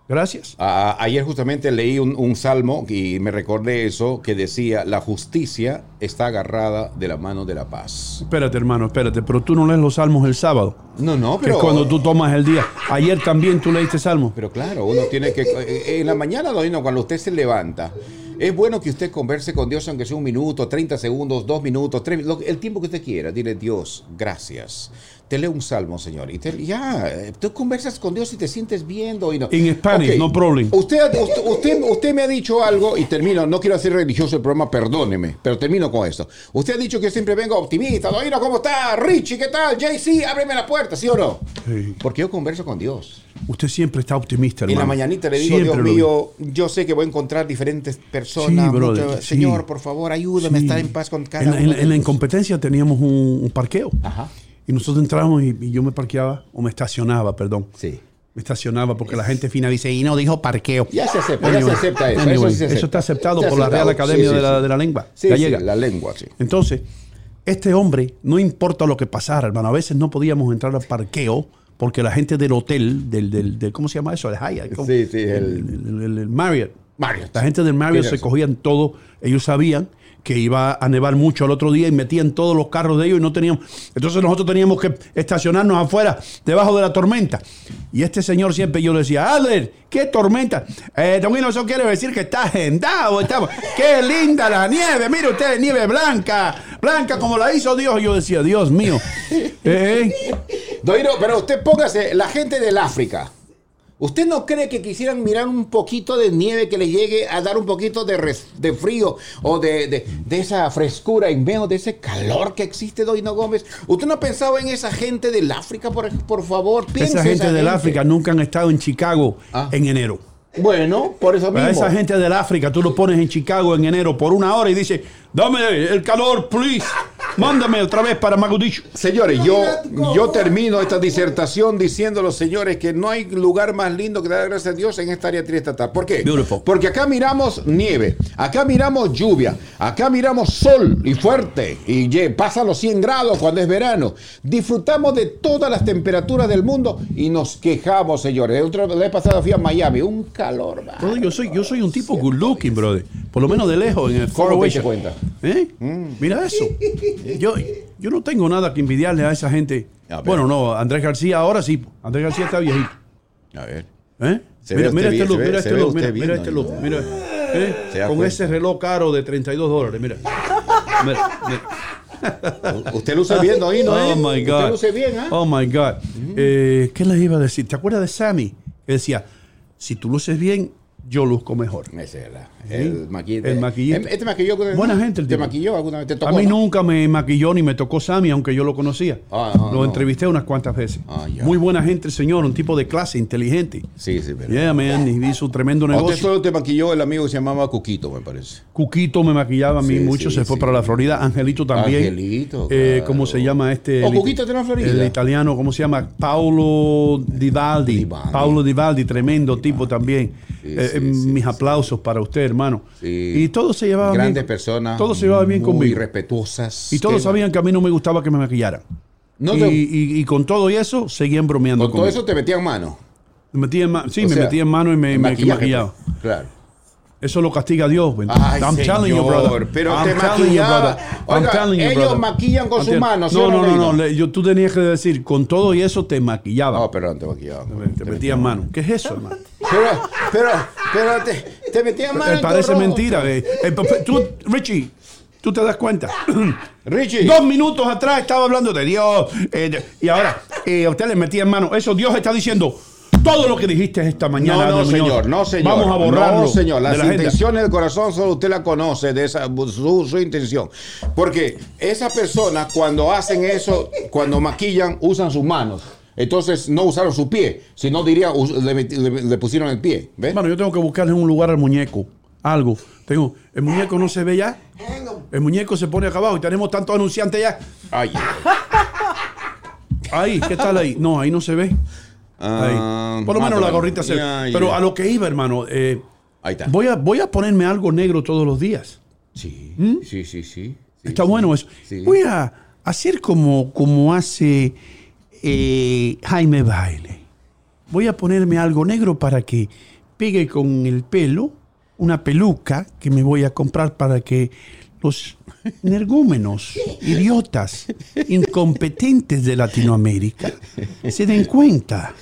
Gracias. Ah, ayer justamente leí un, un salmo y me recordé eso que decía, la justicia está agarrada de la mano de la paz. Espérate, hermano, espérate, pero tú no lees los salmos el sábado. No, no, Que pero... es cuando tú tomas el día. Ayer también tú leíste salmos. Pero claro, uno tiene que... eh, En la mañana, cuando usted se levanta, es bueno que usted converse con Dios, aunque sea un minuto, 30 segundos, dos minutos, tres minutos, el tiempo que usted quiera. Dile, Dios, gracias. Te leo un salmo, Señor. Y te- ya, eh, tú conversas con Dios y te sientes bien, Doino. In Spanish, Ok. no problem. Usted, usted, usted, usted me ha dicho algo y termino, no quiero hacer religioso el programa, perdóneme, pero termino con esto. Usted ha dicho que yo siempre vengo optimista, Doino, ¿cómo está? Richie, ¿qué tal? JC, ábreme la puerta, ¿sí o no? Sí. Porque yo converso con Dios. Usted siempre está optimista, En hermano. la mañanita le digo, Siempre Dios mío, yo sé que voy a encontrar diferentes personas. Sí, brother, sí. Señor, por favor, ayúdame a estar en paz con cada en, la- en uno de en la incompetencia teníamos un, un parqueo. Ajá. Y nosotros entramos y, y yo me parqueaba, o me estacionaba, perdón. Sí. Me estacionaba porque la gente fina dice, y no dijo parqueo. Ya se acepta, ya se acepta eso. anyway, eso, sí se acepta. está aceptado por la. Real Academia Sí, sí, de, la, de la Lengua Sí, sí, gallega. la lengua, sí. Entonces, este hombre, no importa lo que pasara, hermano, a veces no podíamos entrar al parqueo porque la gente del hotel, del, del, del- ¿cómo se llama eso? El Hyatt. Sí, sí, el- el, el- el Marriott. Marriott. La gente del Marriott se cogían todo, ellos sabían que iba a nevar mucho al otro día y metían todos los carros de ellos y no teníamos. Entonces nosotros teníamos que estacionarnos afuera, debajo de la tormenta. Y este señor siempre yo le decía, Adler, ¿qué tormenta? Eh, Don eso quiere decir que está agendado. Estamos. ¡Qué linda la nieve! Mire usted, nieve blanca, blanca como la hizo Dios. Y yo decía, Dios mío. Eh, Doiro, pero usted póngase, la gente del África. ¿Usted no cree que quisieran mirar un poquito de nieve que le llegue a dar un poquito de, res- de frío o de, de- de esa frescura en medio de ese calor que existe, Doino Gómez? ¿Usted no ha pensado en esa gente del África, por, por favor? Piense esa en gente del África nunca han estado en Chicago Ah. en enero. Bueno, por eso A mismo. esa gente del África, tú lo pones en Chicago en enero por una hora y dices, dame el calor, please. Mándame otra vez para Mogadishu. Señores, yo, yo termino esta disertación diciendo a los señores que no hay lugar más lindo que dar gracias a Dios en esta área triestatal. ¿Por qué? Beautiful. Porque acá miramos nieve, acá miramos lluvia, acá miramos sol y fuerte, y ye- pasan los 100 grados cuando es verano. Disfrutamos de todas las temperaturas del mundo y nos quejamos, señores. Otra vez pasada fui a Miami, un calor. va. Brother, yo soy, yo soy un tipo good looking, brother. Por lo menos de lejos, en el ¿Cómo te cuenta? ¿Eh? Mira eso. Yo, yo no tengo nada que envidiarle a esa gente. A. Bueno, no, Andrés García ahora sí. Andrés García está viejito. A ver. ¿Eh? Ve Mira, este look, mira este look, mira, este look, mira. ¿Eh? Da Con cuenta. ese reloj caro de 32 dólares, mira. Mira, mira. Usted luce bien, ¿no? ¿eh? Oh my God. Usted luce bien. Oh my God. Eh, ¿Qué les iba a decir? ¿Te acuerdas de Sammy? Que decía, si tú luces bien, yo luzco mejor. Ese es la- el maquillito. El maquillito. Este maquilló alguna vez? Buena gente el ¿Te tipo. maquilló alguna vez? ¿Te tocó, A mí no? nunca me maquilló ni me tocó Sammy, aunque yo lo conocía. Ah, no, lo entrevisté unas cuantas veces. Ah. Muy buena gente el señor, un tipo de clase, inteligente. Sí, sí, pero. Yeah, man, y hizo un tremendo A usted negocio. solo te maquilló el amigo que se llamaba Cuquito, me parece. Cuquito me maquillaba a mí Sí, mucho, sí, se fue para la Florida. Angelito también. Angelito, Eh. ¿Cómo se llama este? Oh, el- Cuquito en la Florida. El italiano, ¿cómo se llama? Paulo Divaldi. Divaldi. Paulo Divaldi, tremendo tipo también. Eh, sí, eh, sí, mis sí. aplausos para usted, hermano. Y todos se llevaban Grandes bien. personas. Todos se llevaban bien muy conmigo. respetuosas. Y todos sabían que a mí no me gustaba que me maquillaran. No y, te- y- y con todo y eso, seguían bromeando Con todo eso te metían mano. Me metí en ma- sí, O me sea, metí en mano y me, me maquillaba. pues. Claro. Eso lo castiga Dios. ¿me Ay, I'm señor, telling you, brother. pero I'm te telling you, brother. I'm Oiga, telling you, ellos brother. maquillan con sus manos, ¿sí No, no, no, no, no. yo, tú tenías que decir, con todo y eso te maquillaba. No, perdón, te maquillaba. te metía en mano. ¿Qué es eso, hermano? Pero, pero, pero te, te metían mano. Parece mentira. eh. Eh, tú, Richie, tú te das cuenta. Richie. Dos minutos atrás estaba hablando de Dios. eh, y ahora eh, usted le metía en mano. Eso Dios está diciendo. Todo lo que dijiste esta mañana. No, no, señor, no, señor. Vamos a borrarlo. No, señor. de Las la intenciones del corazón solo usted la conoce, de esa, su, su intención. Porque esas personas, cuando hacen eso, cuando maquillan, usan sus manos. Entonces no usaron su pie, sino diría, le, le- le pusieron el pie. ¿Ves? Hermano, yo tengo que buscarle un lugar al muñeco. Algo. Tengo, el muñeco no se ve ya. El muñeco se pone acá abajo y tenemos tantos anunciantes ya. Ay, Ahí, ¿qué tal ahí? No, ahí no se ve. Ah. Por lo más menos la gorrita se. Pero a lo que iba, hermano, eh, Ahí está. voy, a, voy a ponerme algo negro todos los días. Sí, sí, sí, sí. sí, Está sí. bueno eso. Sí. Voy a hacer como, como hace eh, Jaime Baile. Voy a ponerme algo negro para que pegue con el pelo, una peluca que me voy a comprar para que los energúmenos, idiotas, incompetentes de Latinoamérica se den cuenta.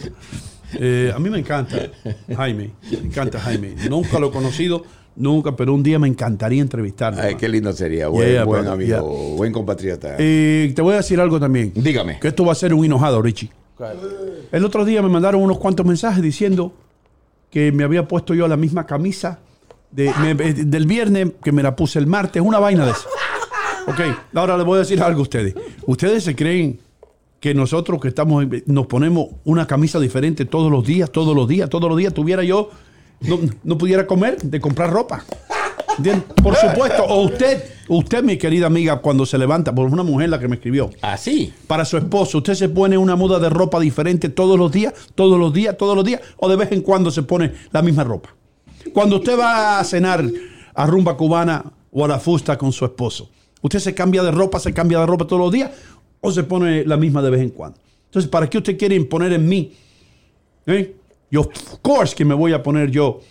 Eh, a mí me encanta Jaime, me encanta Jaime. Nunca lo he conocido, nunca, pero un día me encantaría entrevistarlo. Ay, qué lindo sería. Buen, Yeah, buen brother, amigo, buen compatriota. Eh, te voy a decir algo también. Dígame. Que esto va a ser un enojado, Richie. El otro día me mandaron unos cuantos mensajes diciendo que me había puesto yo la misma camisa de- me- eh, del viernes que me la puse el martes, una vaina de eso. Ok, ahora les voy a decir algo a ustedes. Ustedes se creen que nosotros que estamos, nos ponemos una camisa diferente todos los días, todos los días, todos los días, tuviera yo, no, no pudiera comer de comprar ropa. Por supuesto, o usted, usted, mi querida amiga, cuando se levanta, por una mujer la que me escribió, Así. para su esposo, ¿usted se pone una muda de ropa diferente todos los días, todos los días, todos los días, o de vez en cuando se pone la misma ropa? Cuando usted va a cenar a rumba cubana o a la fusta con su esposo, ¿usted se cambia de ropa, se cambia de ropa todos los días, o se pone la misma de vez en cuando? Entonces, ¿para qué usted quiere imponer en mí? ¿Eh? Yo, of course, que me voy a poner yo.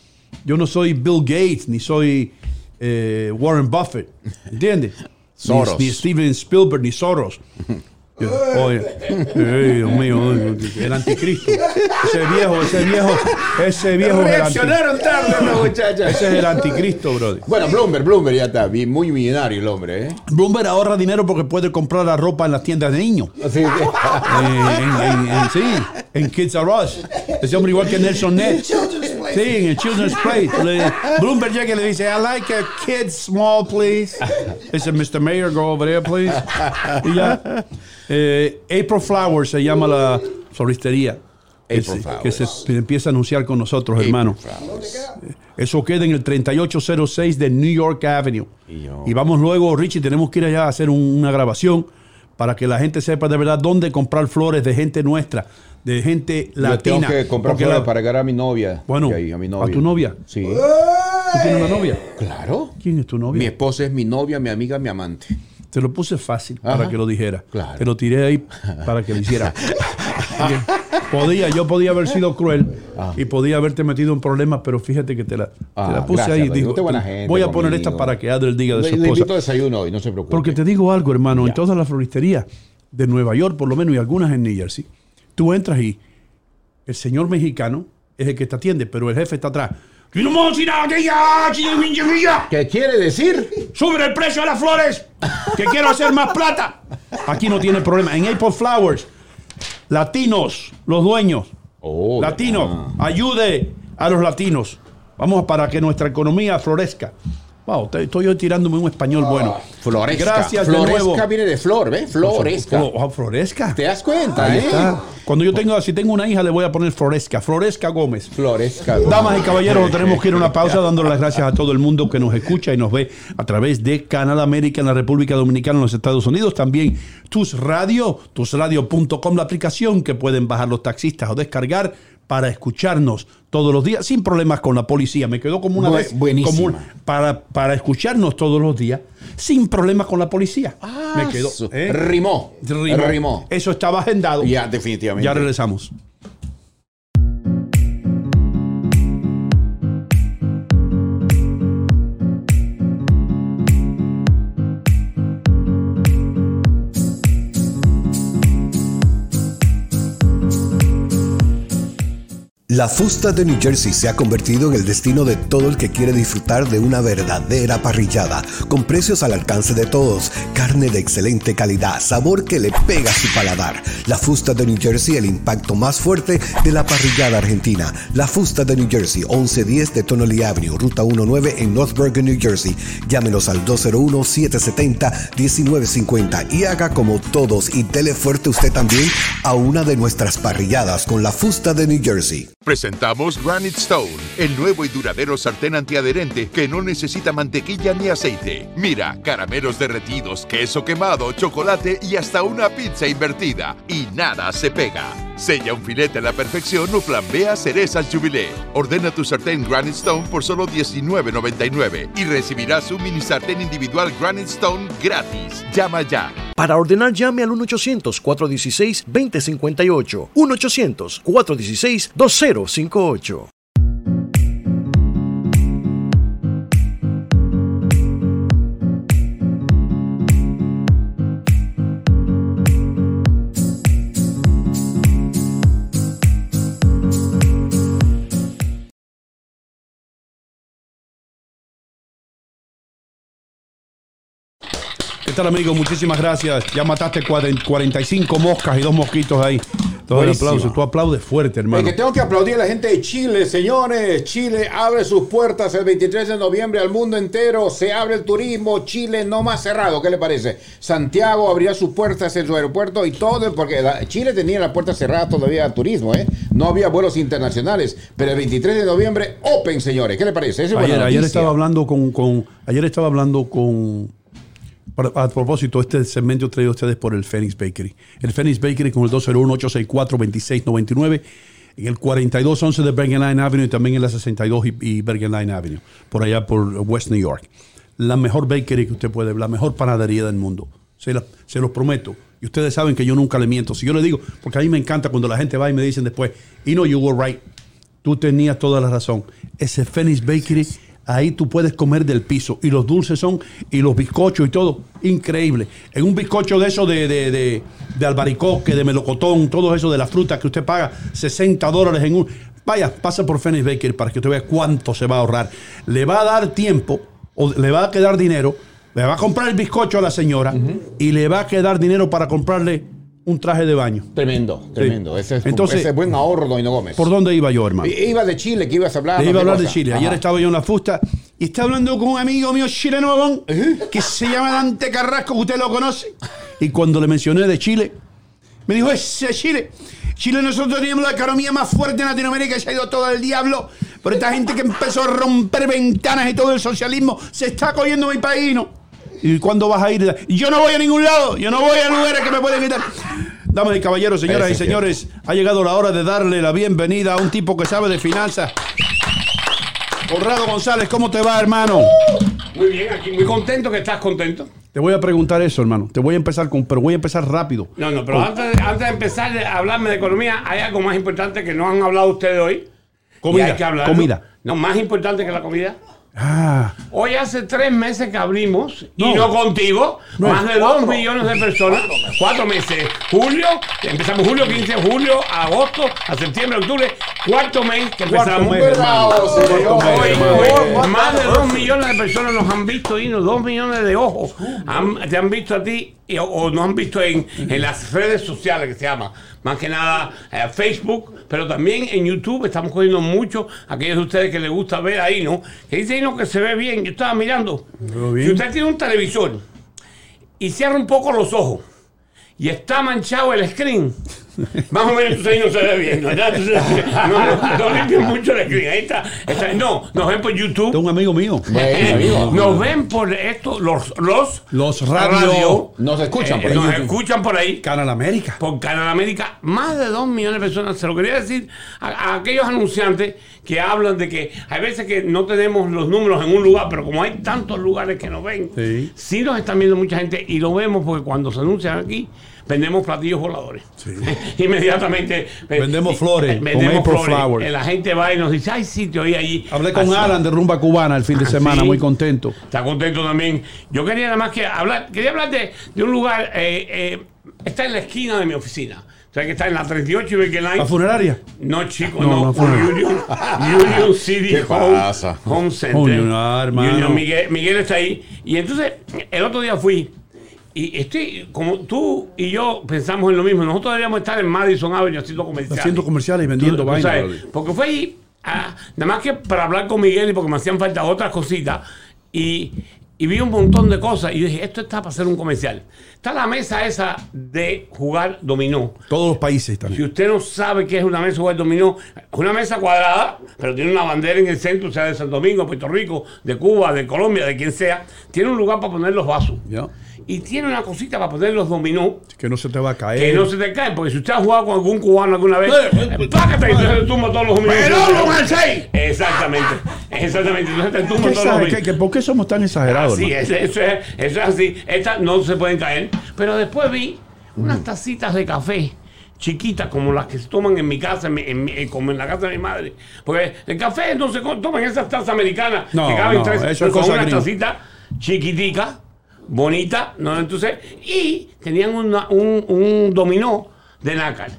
Yo no soy Bill Gates, ni soy eh, Warren Buffett, ¿entiende? Ni- Soros. Ni, Steven Spielberg, ni Soros. Yo, Oye, Dios mío, el anticristo. Ese viejo, ese viejo, ese viejo es el anticristo. Reaccionaron tarde los muchachos. Ese es el anticristo, brother. Bueno, Bloomberg, Bloomberg ya está. Muy millonario el hombre, ¿eh? Bloomberg ahorra dinero porque puede comprar la ropa en las tiendas de niños. Eh, en, en- en- sí, en Kids R Us. Ese hombre igual que Nelson Ned. Sí, en el Children's Plate. Le- Bloomberg llega y le dice, I like a kid small, please. Dice, Mr. Mayor, go over there, please. Y ya. Eh, April Flowers se llama la floristería. Que April se- Que se, empieza a anunciar con nosotros, hermano. Eso queda en el 3806 de New York Avenue. Y yo- Y vamos luego, Richie, tenemos que ir allá a hacer un- una grabación para que la gente sepa de verdad dónde comprar flores de gente nuestra, de gente Yo latina. tengo que comprar flores la- para llegar a mi novia. Bueno, ahí, a mi novia. ¿a tu novia? Sí. ¿Tú tienes una novia? Claro. ¿Quién es tu novia? Mi esposa es mi novia, mi amiga, mi amante. Te lo puse fácil Ajá. para que lo dijera. Claro. Te lo tiré ahí para que lo hiciera. Podía, yo podía haber sido cruel y podía haberte metido en problemas, pero fíjate que te la, te Ah, la puse gracias, ahí. Digo, buena gente voy a poner conmigo. esta para que Adel diga de Le, su le esposa. invito a desayuno hoy, no se preocupe. Porque te digo algo, hermano, en todas las floristerías de Nueva York, por lo menos, y algunas en New Jersey, tú entras y el señor mexicano es el que te atiende, pero el jefe está atrás. ¿Qué quiere decir? ¡Sube el precio de las flores! ¡Que quiero hacer más plata! Aquí no tiene problema. En April Flowers, latinos, los dueños, Oh, latinos, ah. ayude a los latinos. Vamos para que nuestra economía florezca. Wow, estoy yo tirándome un español bueno. Floresca. Gracias de Floresca nuevo. viene de flor, ¿ves? Floresca. Flo- oh, Floresca. ¿Te das cuenta, Ahí eh? está. Cuando yo tengo, si tengo una hija, le voy a poner Floresca. Floresca Gómez. Floresca. Damas y caballeros, tenemos que ir a una pausa dándole las gracias a todo el mundo que nos escucha y nos ve a través de Canal América en la República Dominicana en los Estados Unidos. También Tus Radio, tusradio.com, la aplicación que pueden bajar los taxistas o descargar para escucharnos todos los días sin problemas con la policía. Me quedó como una Bu- vez buenísima. como para, para escucharnos todos los días sin problemas con la policía. Me quedó. ¿eh? Rimó. Rimó. Rimó. Eso estaba agendado. Ya, definitivamente. Ya regresamos. La fusta de New Jersey se ha convertido en el destino de todo el que quiere disfrutar de una verdadera parrillada, con precios al alcance de todos, carne de excelente calidad, sabor que le pega a su paladar. La fusta de New Jersey, el impacto más fuerte de la parrillada argentina. La fusta de New Jersey, 1110 de Tonelli Avenue, Ruta 19 en North Bergen, New Jersey. Llámenos al 201-770-1950 y haga como todos y dele fuerte usted también a una de nuestras parrilladas con la fusta de New Jersey. Presentamos Granite Stone, el nuevo y duradero sartén antiadherente que no necesita mantequilla ni aceite. Mira, caramelos derretidos, queso quemado, chocolate y hasta una pizza invertida. Y nada se pega. Sella un filete a la perfección o flambea cerezas jubilé. Ordena tu sartén Granite Stone por solo $19.99 y recibirás un mini sartén individual Granite Stone gratis. Llama ya. Para ordenar llame al 1-800-416-2058. 1-800-416-2058. ¿Qué tal, amigo? Muchísimas gracias. Ya mataste cuaren- 45 moscas y dos mosquitos ahí. Todo el aplauso. Tú aplaudes fuerte, El hermano. que tengo que aplaudir a la gente de Chile, señores. Chile abre sus puertas el 23 de noviembre al mundo entero. Se abre el turismo. Chile no más cerrado. ¿Qué le parece? Santiago abrirá sus puertas en su aeropuerto y todo, porque la- Chile tenía la puerta cerrada todavía al turismo, ¿eh? No había vuelos internacionales. Pero el 23 de noviembre, open, señores. ¿Qué le parece? Ayer, ayer estaba hablando con, con- ayer estaba hablando con a propósito, este segmento traído a ustedes por el Phoenix Bakery. El Phoenix Bakery con el 201-864-2699 en el 4211 de Bergen Line Avenue y también en la 62 y, y Bergen Line Avenue, por allá por West New York. La mejor bakery que usted puede, la mejor panadería del mundo. Se, se los prometo. Y ustedes saben que yo nunca le miento. Si yo le digo, porque a mí me encanta cuando la gente va y me dicen después, y no, you were right. Tú tenías toda la razón. Ese Phoenix Bakery, ahí tú puedes comer del piso. Y los dulces son, y los bizcochos y todo, increíble. En un bizcocho de eso de, de, de, de albaricoque, de melocotón, todo eso de la fruta que usted paga 60 dólares en un. Vaya, pasa por Phoenix Bakery para que usted vea cuánto se va a ahorrar. Le va a dar tiempo, o le va a quedar dinero, le va a comprar el bizcocho a la señora y le va a quedar dinero para comprarle un traje de baño. Tremendo, tremendo. Ese, es, Entonces- ese es buen ahorro, Doino Gómez. ¿Por dónde iba yo, hermano? Iba de Chile, que ibas a hablar. Le iba a hablar de. Chile. Ayer Ajá. estaba yo en la fusta y está hablando con un amigo mío chileno huevón, que se llama Dante Carrasco, que usted lo conoce. Y cuando le mencioné de Chile, me dijo, ese Chile. Chile nosotros teníamos la economía más fuerte en Latinoamérica y se ha ido todo el diablo. Por esta gente que empezó a romper ventanas y todo el socialismo se está cogiendo mi país, ¿no? ¿Y cuándo vas a ir? Yo no voy a ningún lado. Yo no voy a lugares que me pueden quitar. Damas y caballeros, señoras Ese y es señores, ha llegado la hora de darle la bienvenida a un tipo que sabe de finanzas. Conrado González, ¿cómo te va, hermano? Muy bien, aquí muy contento que estás contento. Te voy a preguntar eso, hermano. Te voy a empezar con, pero voy a empezar rápido. No, no, pero antes, de- antes de empezar a hablarme de economía, hay algo más importante que no han hablado ustedes hoy. Comida, Y hay que comida. No, más importante que la comida. Ah, Hoy hace tres meses que abrimos, y No. no contigo, No. más de dos millones de personas. Cuatro meses. Julio, empezamos julio, 15 de julio, agosto, a septiembre, octubre. Cuarto mes que empezamos. mes, hermano. Mes, Hoy, hermano. hoy, más de dos millones de personas nos han visto, Dino, dos millones de ojos. Han- te han visto a ti y- o nos han visto en, en las redes sociales que se llama. Más que nada eh, Facebook, pero también en YouTube estamos cogiendo mucho aquellos de ustedes que les gusta ver ahí, ¿no? Que dicen Que se ve bien. Yo estaba mirando. Bien. Si usted tiene un televisor y cierra un poco los ojos y está manchado el screen, más o menos usted no se ve bien, ¿verdad? Entonces, no, no, no limpien mucho la screen. Ahí está, está- No, nos ven por YouTube. De un amigo mío. Nos ven por esto, los, los, Los radio. Nos escuchan por eh, ahí. Nos escuchan por ahí. Canal América. Por Canal América, más de dos millones de personas. Se lo quería decir a, a aquellos anunciantes que hablan de que hay veces que no tenemos los números en un lugar, pero como hay tantos lugares que nos ven, Sí. sí nos están viendo mucha gente y lo vemos porque cuando se anuncian aquí, vendemos platillos voladores. Inmediatamente. eh, Vendemos flores, eh, con Vendemos April flores. flowers. Eh, La gente va y nos dice, ay, sí, te oí allí. Hablé con Así- Alan de Rumba Cubana el fin de Ah, semana, sí. muy contento. Está contento también. Yo quería nada más que hablar, quería hablar de, de un lugar, eh, eh, está en la esquina de mi oficina. O sea, que está en la 38 y Line. ¿La funeraria? No, chico, No, no. Union, Union City ¿Qué Home, pasa? Home Center. Union, ah, hermano. Union, Miguel, Miguel está ahí. Y entonces, el otro día fui. Y estoy, como tú y yo pensamos en lo mismo, nosotros deberíamos estar en Madison Avenue haciendo comerciales. Haciendo comerciales y vendiendo vainas. porque fue ahí, ah, nada más que para hablar con Miguel y porque me hacían falta otras cositas. Y, y vi un montón de cosas. Y dije, esto está para hacer un comercial. Está la mesa esa de jugar dominó. Todos los países Si también. usted no sabe qué es una mesa de jugar dominó, es una mesa cuadrada, pero tiene una bandera en el centro, sea de Santo Domingo, Puerto Rico, de Cuba, de Colombia, de quien sea. Tiene un lugar para poner los vasos. Ya. Y tiene una cosita para poner los dominó. Que no se te va a caer. Que no se te caen, porque si usted ha jugado con algún cubano alguna vez, Eh, eh, eh, págate y entonces te tumba todos los dominos. ¡Pero el seis! Exactamente, exactamente. Entonces te tumba ¿Qué todos los qué- ¿Por qué somos tan exagerados? Es, eso es, eso es así. Estas no se pueden caer. Pero después vi unas tacitas de café chiquitas como las que se toman en mi casa, en mi- en eh, como en la casa de mi madre. Porque el café no se toman esas tazas americanas No, que caben no, tres. eso es son cosa unas tacitas chiquiticas, bonitas, ¿no? Entonces, y tenían una- un, un dominó de nácar.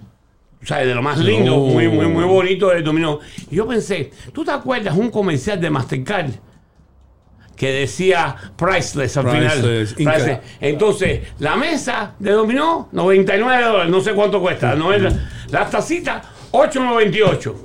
O sea, de lo más lindo, muy, muy, muy bonito el dominó. Y yo pensé, ¿tú te acuerdas un comercial de Mastercard? que decía priceless al Priceless, final. Priceless. Entonces, la mesa de dominó, 99 dólares, no sé cuánto cuesta. No es- las tacitas, 8.98.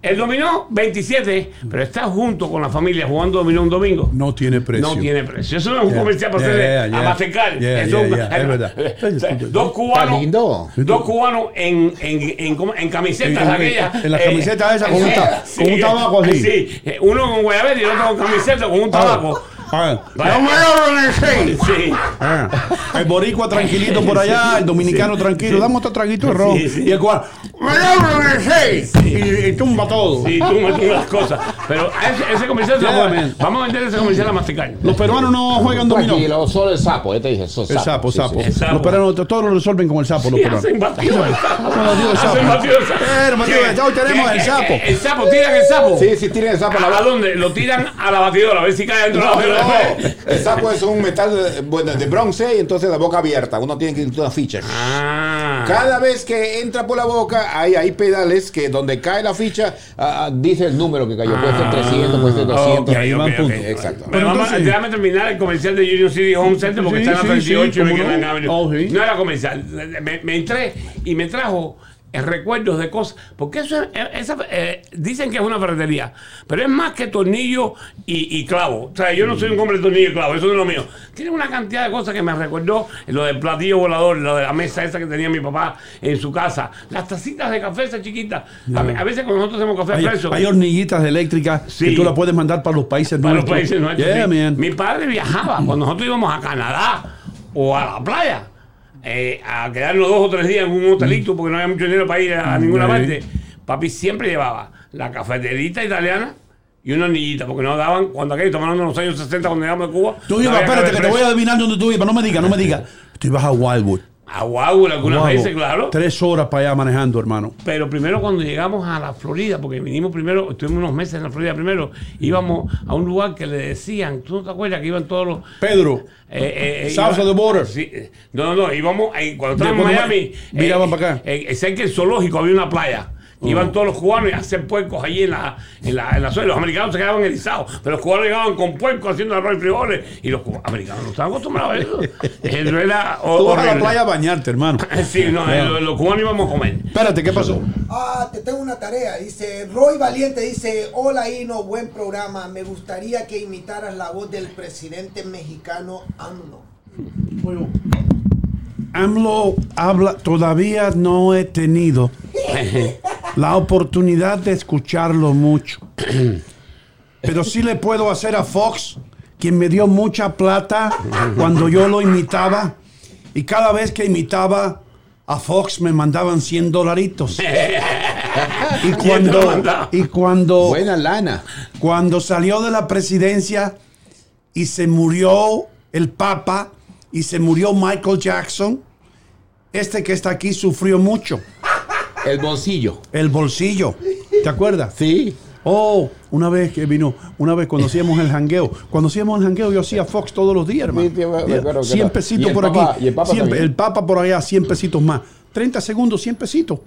El dominó, 27, pero está junto con la familia jugando dominó un domingo. No tiene precio. No tiene precio. Eso no es un Yeah, comercial para yeah, hacerle yeah, a yeah. Mastercard. Yeah, Eso yeah, un- yeah, es verdad. O sea, Dos cubanos. lindo. Dos cubanos en, en, en, en camisetas aquellas. en las eh, camisetas esas con un ta- sí, con un tabaco así. Sí, eh, uno con guayabera y otro con camiseta con un tabaco. Ah, Vaya. Sí. ah. El boricua tranquilito por allá, el dominicano tranquilo. Dame otro traguito de ron. Sí, sí. Y el cual. Y, y tumba todo. Sí, me tú las cosas. Pero ese, ese comercial se Yeah. Vamos a vender ese comercial a Mastercard. Los peruanos no juegan dominó. Tranquilo, solo el sapo, ya te dije, eso, El sapo, sí, sapo. sí. El sapo. Los peruanos todos lo resuelven con el sapo, los Sí, peruanos. hacen batido de sapo. Hoy tenemos el sapo. ¿El sapo? ¿Tiran el sapo? Sí, sí, tienen el sapo ¿A dónde? Lo tiran a la batidora, a ver si cae dentro de la No, el sapo es un metal de, bueno, de bronce y entonces la boca abierta. Uno tiene que ir una ficha. Ah. Cada vez que entra por la boca, hay, hay pedales que donde cae la ficha, ah, ah, dice el número que cayó. Puede ser 300, puede ser 200. Ok, ahí van ok, puntos. ok. Exacto. Pero vamos entonces- a déjame terminar el comercial de Union City Home Center porque Sí, está en la sí, sí, 38 y me no. Avenue. Oh, sí. No era comercial. Me, me entré y me trajo eh, recuerdos de cosas. Porque eso es, eh, esa, eh, dicen que es una ferretería, pero es más que tornillo y, y clavo. O sea, yo no soy un hombre de tornillo y clavo, eso no es lo mío. Tiene una cantidad de cosas que me recordó lo del platillo volador, lo de la mesa esa que tenía mi papá en su casa, las tacitas de café esas chiquitas. A, ve- a veces cuando nosotros hacemos café Hay, expreso. hay hornillitas eléctricas Sí. que tú las puedes mandar para los países para los países nuestros. Yeah, sí. man. Mi padre viajaba cuando nosotros íbamos a Canadá o a la playa eh, a quedarnos dos o tres días en un hotelito porque no había mucho dinero para ir a, a ninguna parte. Papi siempre llevaba la cafeterita italiana y una hornillita porque nos daban cuando aquello tomaron en los años 60 cuando llegamos de Cuba. Tú no ibas, espérate, que te voy a adivinar dónde tú ibas. No me digas, no me digas. Tú ibas a Wildwood. A Guagua algunas Guau. veces, claro. Tres horas para allá manejando, hermano. Pero primero cuando llegamos a la Florida, porque vinimos primero, estuvimos unos meses en la Florida primero, íbamos a un lugar que le decían, ¿tú no te acuerdas que iban todos los... Pedro. Eh, eh, eh, South iba- of the border. Sí, no, no, íbamos, cuando estábamos en Miami, miraban para acá. Sé que el zoológico había una playa. Iban todos los cubanos a hacer puercos allí en la, en la, en la zona. Los americanos se quedaban erizados, pero los cubanos llegaban con puercos haciendo arroz y frijoles. Y los cuba- americanos no estaban acostumbrados a eso. Eso era Tú vas a la playa a bañarte, hermano. Sí, no, eh, los, los cubanos íbamos a comer. Espérate, ¿qué pasó? Ah, te tengo una tarea. Dice Roy Valiente, dice, hola Hino, buen programa. Me gustaría que imitaras la voz del presidente mexicano AMLO. AMLO habla, todavía no he tenido la oportunidad de escucharlo mucho. Pero sí le puedo hacer a Fox, quien me dio mucha plata cuando yo lo imitaba. Y cada vez que imitaba a Fox me mandaban 100 dolaritos. Y cuando, y cuando, Buena lana. cuando salió de la presidencia y se murió el Papa y se murió Michael Jackson, este que está aquí sufrió mucho. El bolsillo. El bolsillo. ¿Te acuerdas? Sí. Oh, una vez que vino, una vez cuando hacíamos el jangueo, cuando hacíamos el jangueo yo hacía Fox todos los días, hermano. Sí, sí, me- me acuerdo que 100 era. pesitos ¿Y el por Papa- aquí. y el Papa 100 también? el Papa por allá, 100 pesitos más. 30 segundos, 100 pesitos.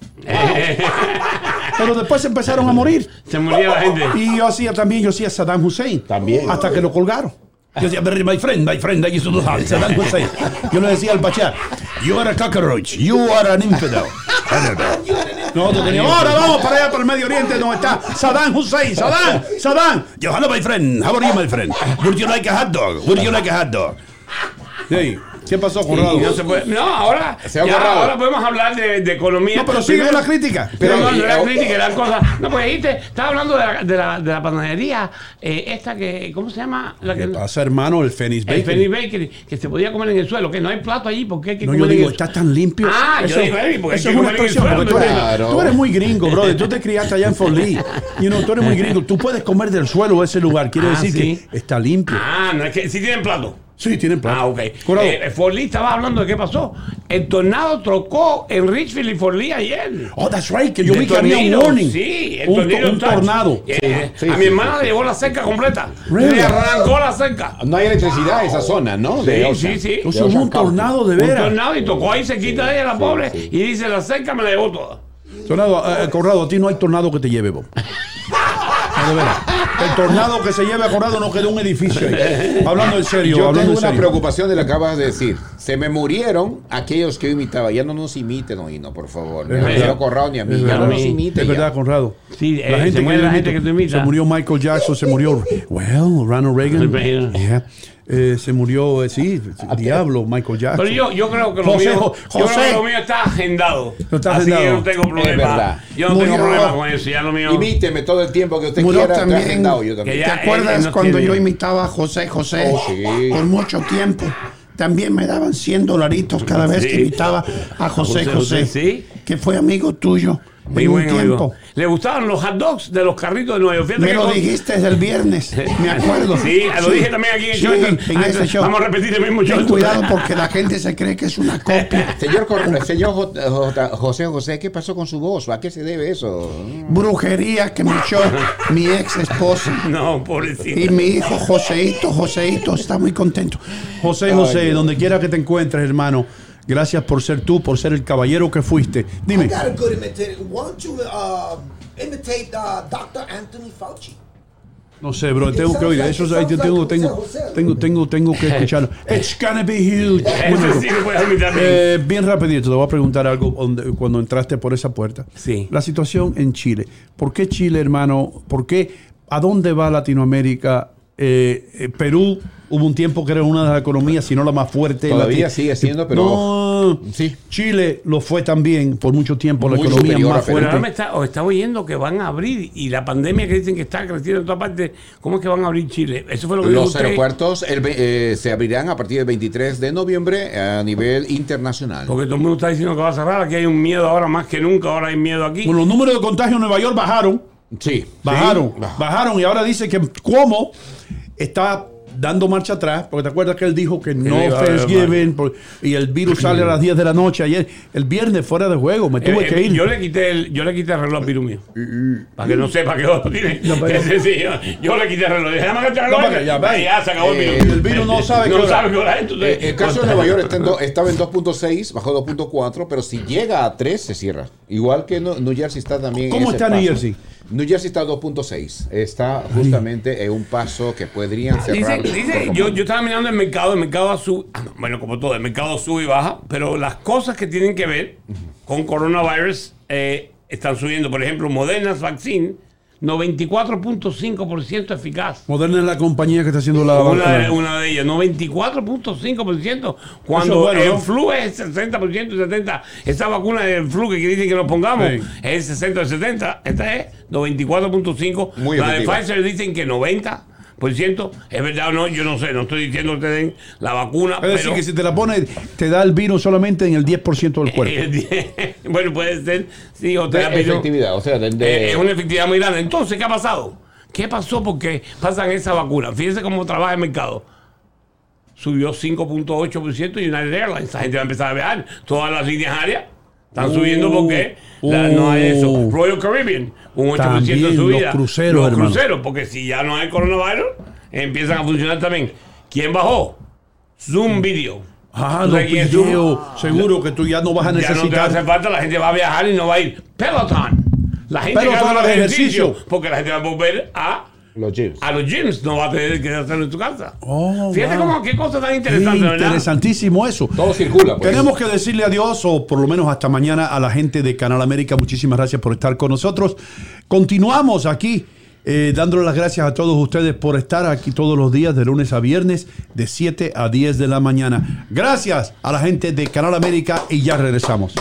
Pero después empezaron a morir. Se murió la gente. Y yo hacía también, yo hacía Saddam Hussein. También. Hasta que lo colgaron. Yo decía, "Very my friend, my friend, I used to do that, Saddam Hussein. Yo le decía al Pachá, you are a cockroach, you are an infidel. Nosotros teníamos, ahora vamos para allá, para el Medio Oriente, donde está Saddam Hussein. Saddam, Saddam. Yo, hello, my friend. How are you, my friend? Would you like a hot dog? Would you like a hot dog? Sí. ¿Qué pasó, Conrado? No, se puede- no, ahora, Se ya, ahora podemos hablar de, de economía. No, pero sigue con la crítica. Pero Pero, no, no, la eh, crítica, las cosas. No, pues dijiste, estaba hablando de la, de la, de la panadería, eh, esta que, ¿cómo se llama? La que, ¿Qué pasa, hermano? El Phoenix el Bacon. Penny Bakery, que se podía comer en el suelo, que no hay plato allí, porque hay que No, yo en digo, el está tan limpio. Ah, yo digo, Eddie, porque eso hay es una el expresión, porque tú eres, claro. tú eres muy gringo, brother. Tú te criaste allá en Fort Lee. You know, tú eres muy gringo. Tú puedes comer del suelo ese lugar. Quiere Ah, decir sí. que está limpio. Ah, no es que sí tienen plato. Sí, tienen plato. Ah, ok. Eh, Fort Lee estaba hablando de qué pasó. El tornado trocó en Richfield y Fort Lee ayer. oh, that's right, que yo vi que había un warning. Sí, el un, tornado un tornado. Eh, Sí, a sí, mi sí, hermana sí. le llevó la cerca completa. Really? Le arrancó la cerca. No hay electricidad en esa zona, ¿no? De Sí, Ocean. sí, sí. Entonces un County. tornado de Un veras. tornado y tocó ahí cerquita de ella, la pobre. Y dice, la cerca me la llevó toda. Tornado, eh, Conrado, a ti no hay tornado que te lleve, vos. Veras. El tornado que se lleve a Conrado no quedó un edificio ahí. Hablando en serio, Yo hablando tengo en una serio. preocupación de lo que acabas de decir. Se me murieron aquellos que yo imitaba. Ya no nos imiten, Oíno, por favor. Ni a Corrado ni a mí. Es Ya verdad. no nos imiten. Es ya. verdad, Conrado. Sí, eh, la gente se yo la gente imito. que tú imitas. Se murió Michael Jackson, se murió. Well, Ronald Reagan. Reagan. Yeah. Eh, se murió, eh, sí, Diablo, Michael Jackson. Pero yo, yo creo que lo José, mío, yo creo José. que lo mío está agendado. No está Así que yo agendado. no tengo Es problema. verdad. Yo no tengo problema con eso. Ya lo mío. Imíteme todo el tiempo que usted Murió quiera. también. Agendado yo también. ¿Te acuerdas él cuando yo imitaba a José José Oh, sí. por mucho tiempo? También me daban 100 dolaritos cada vez que imitaba a José José José, José, sí. que fue amigo tuyo Muy en un buen amigo. tiempo. Le gustaban los hot dogs de los carritos de Nueva York. Fíjate Me que lo con- dijiste el viernes, me acuerdo. Sí, lo dije también aquí en el Sí, show. en Ah, ese show. Vamos a repetir el mismo show. Ten cuidado porque la gente se cree que es una copia. Señor, señor José José, ¿qué pasó con su voz? ¿A qué se debe eso? Brujería que me echó mi ex esposa. No, pobrecito. Y mi hijo Joseito, Joseito está muy contento. José, José, donde quiera que te encuentres, hermano, gracias por ser tú, por ser el caballero que fuiste. I Dime, got a good imitator. Why don't you uh, imitate uh, Dr. Anthony Fauci? no sé, bro, tengo que oír eso. ahí yo Tengo, tengo, tengo, tengo, tengo que escucharlo. It's gonna be huge. Eh, bien rapidito, te voy a preguntar algo cuando entraste por esa puerta. Sí. La situación en Chile. ¿Por qué Chile, hermano? ¿Por qué? ¿A dónde va Latinoamérica? Eh, eh, Perú hubo un tiempo que era una de las economías, si no la más fuerte. Todavía Lati- sigue siendo, pero- No, Sí. Chile lo fue también por mucho tiempo, la Muy economía superior a más Perú. Pero ahora me fuerte. está, os está oyendo que van a abrir y la pandemia que dicen que está creciendo en todas partes, ¿cómo es que van a abrir Chile? Eso fue lo que dijo Los usted. aeropuertos el ve- eh, se abrirán a partir del 23 de noviembre a nivel internacional. Porque todo el mundo está diciendo que va a cerrar, aquí hay un miedo ahora más que nunca, ahora hay miedo aquí. Bueno, los números de contagio en Nueva York bajaron. Sí. Bajaron, Sí. bajaron y ahora dice que cómo está dando marcha atrás, porque te acuerdas que él dijo que no Thanksgiving por- y el virus sale a las 10 de la noche ayer, el viernes fuera de juego, me tuve Eh, que eh, ir. Yo le quité el, yo le quité el reloj a Piru mío. Para que no sepa que lo tiene. No, pero- Ese sí, yo, yo le quité el reloj. Dije, "Dame que este reloj". No, para que ya, Ya, se acabó Eh, el virus. el virus no sabe qué no hora. sabe qué hora es. entonces- Eh, el caso de Nueva York está en do- estaba en 2.6, bajó 2.4, pero si llega a 3 se cierra. Igual que No- New Jersey está también. en ¿Cómo ese está New. Jersey? New Jersey está a 2.6. Está justamente en un paso que podrían cerrar. Dice, dice, yo, yo estaba mirando el mercado, el mercado sube, bueno, como todo, el mercado sube y baja, pero las cosas que tienen que ver con coronavirus eh, están subiendo. Por ejemplo, Moderna's vaccine 94.5% eficaz. Moderna es la compañía que está haciendo la Una de, vacuna. una de ellas, 94.5%. Cuando bueno, el ¿no? flu es 60% y 70%. Esa vacuna del flu que dicen que nos pongamos Sí. es 60 y 70. Esta es 94.5. Muy la de efectiva. Pfizer dicen que 90%. Es verdad o no, yo no sé, no estoy diciendo que te den la vacuna, Es decir, pero que si te la pones, te da el virus solamente en el 10% del cuerpo. bueno, puede ser, sí, o te De da efectividad, o sea, de- de- Eh, es una efectividad muy grande. Entonces, ¿qué ha pasado? ¿Qué pasó? Porque pasan esa vacuna. Fíjense cómo trabaja el mercado. Subió 5.8% y United Airlines. La gente va a empezar a viajar. Todas las líneas aéreas están Uh, subiendo porque la- no hay eso. uh. Royal Caribbean, un 8% También de subida. los cruceros, Los hermano. cruceros, porque si ya no hay coronavirus, empiezan a funcionar también. ¿Quién bajó? Zoom Video. Ah, ¿Tú los sabes quién es Zoom? videos. Seguro que tú ya no vas a Ya no te necesitar. hace falta, la gente va a viajar y no va a ir. Peloton. La gente Peloton que hace al los ejercicios, ejercicio. porque la gente va a volver a, los gyms. a los gyms, no va a tener que hacerlo en su casa. Oh, Fíjate wow. cómo, qué cosa tan interesante, ¿verdad? interesantísimo eso. Todo circula, pues. Tenemos que decirle adiós, o por lo menos hasta mañana, a la gente de Canal América. Muchísimas gracias por estar con nosotros. Continuamos aquí, eh, dándole las gracias a todos ustedes por estar aquí todos los días, de lunes a viernes, de 7 a 10 de la mañana. Gracias a la gente de Canal América y ya regresamos.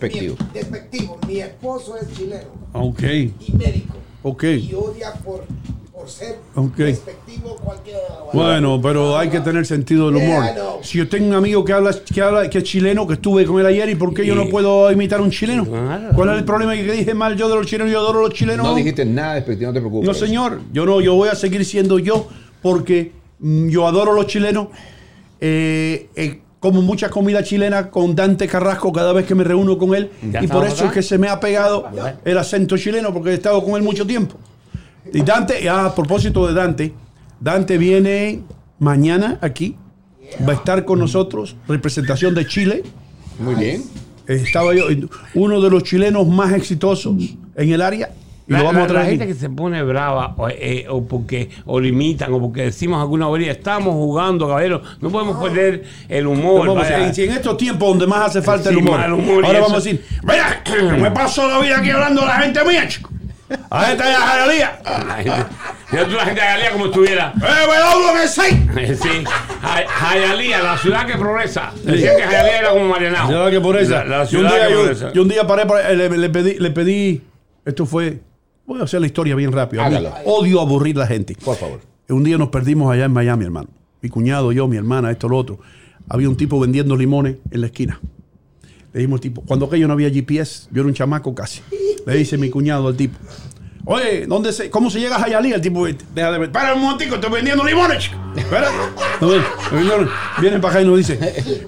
Despectivo. Mi- despectivo. Mi esposo es chileno Ok, y médico. ok. Y odia por, por ser Ok. despectivo cualquier. Bueno, pero hay que tener sentido del humor. Yeah. Si yo tengo un amigo que habla, que habla, que es chileno, que estuve con él ayer, ¿y por qué yo no puedo imitar a un chileno? Claro. ¿Cuál es el problema? Que dije mal yo de los chilenos, yo adoro a los chilenos. No dijiste nada despectivo, no te preocupes. No, señor, yo no, yo voy a seguir siendo yo porque mm, yo adoro a los chilenos. Eh, eh, como mucha comida chilena con Dante Carrasco cada vez que me reúno con él. ¿Ya Y por eso acá? es que se me ha pegado el acento chileno porque he estado con él mucho tiempo. Y Dante, a propósito de Dante, Dante viene mañana aquí, va a estar con nosotros, representación de Chile. Muy bien. Estaba yo, uno de los chilenos más exitosos en el área. Y La, lo vamos la- a traer la gente que se pone brava o, eh, o porque o limitan o porque decimos alguna bobería, estamos jugando, caballero, no podemos perder el humor. En, si en estos tiempos donde más hace falta el humor. Ahora vamos a decir, mira, me paso la vida aquí hablando de la gente mía, chico. A esta ya Jalía. La gente- Mira tú la gente de Galía como estuviera. ¡Eh, me que sí! Sí, Jayalía, la ciudad que progresa. Decían que Jayalía era como Marianao. Ya que por eso. La, la Y un ciudad día que yo, progresa. yo un día paré, le, le pedí, le pedí, esto fue, voy a hacer la historia bien rápido. A Hágalo. Odio aburrir la gente. Por favor. Un día nos perdimos allá en Miami, hermano. Mi cuñado, yo, mi hermana, esto, lo otro. Había un tipo vendiendo limones en la esquina. Le dijimos al tipo, cuando aquello no había GPS, yo era un chamaco casi. Le dice mi cuñado al tipo, oye, ¿dónde se, ¿cómo se llega a Jayalía? El tipo, deja de ver. Para un momentico, estoy vendiendo limones, chico. No, Vienen para acá y nos dice,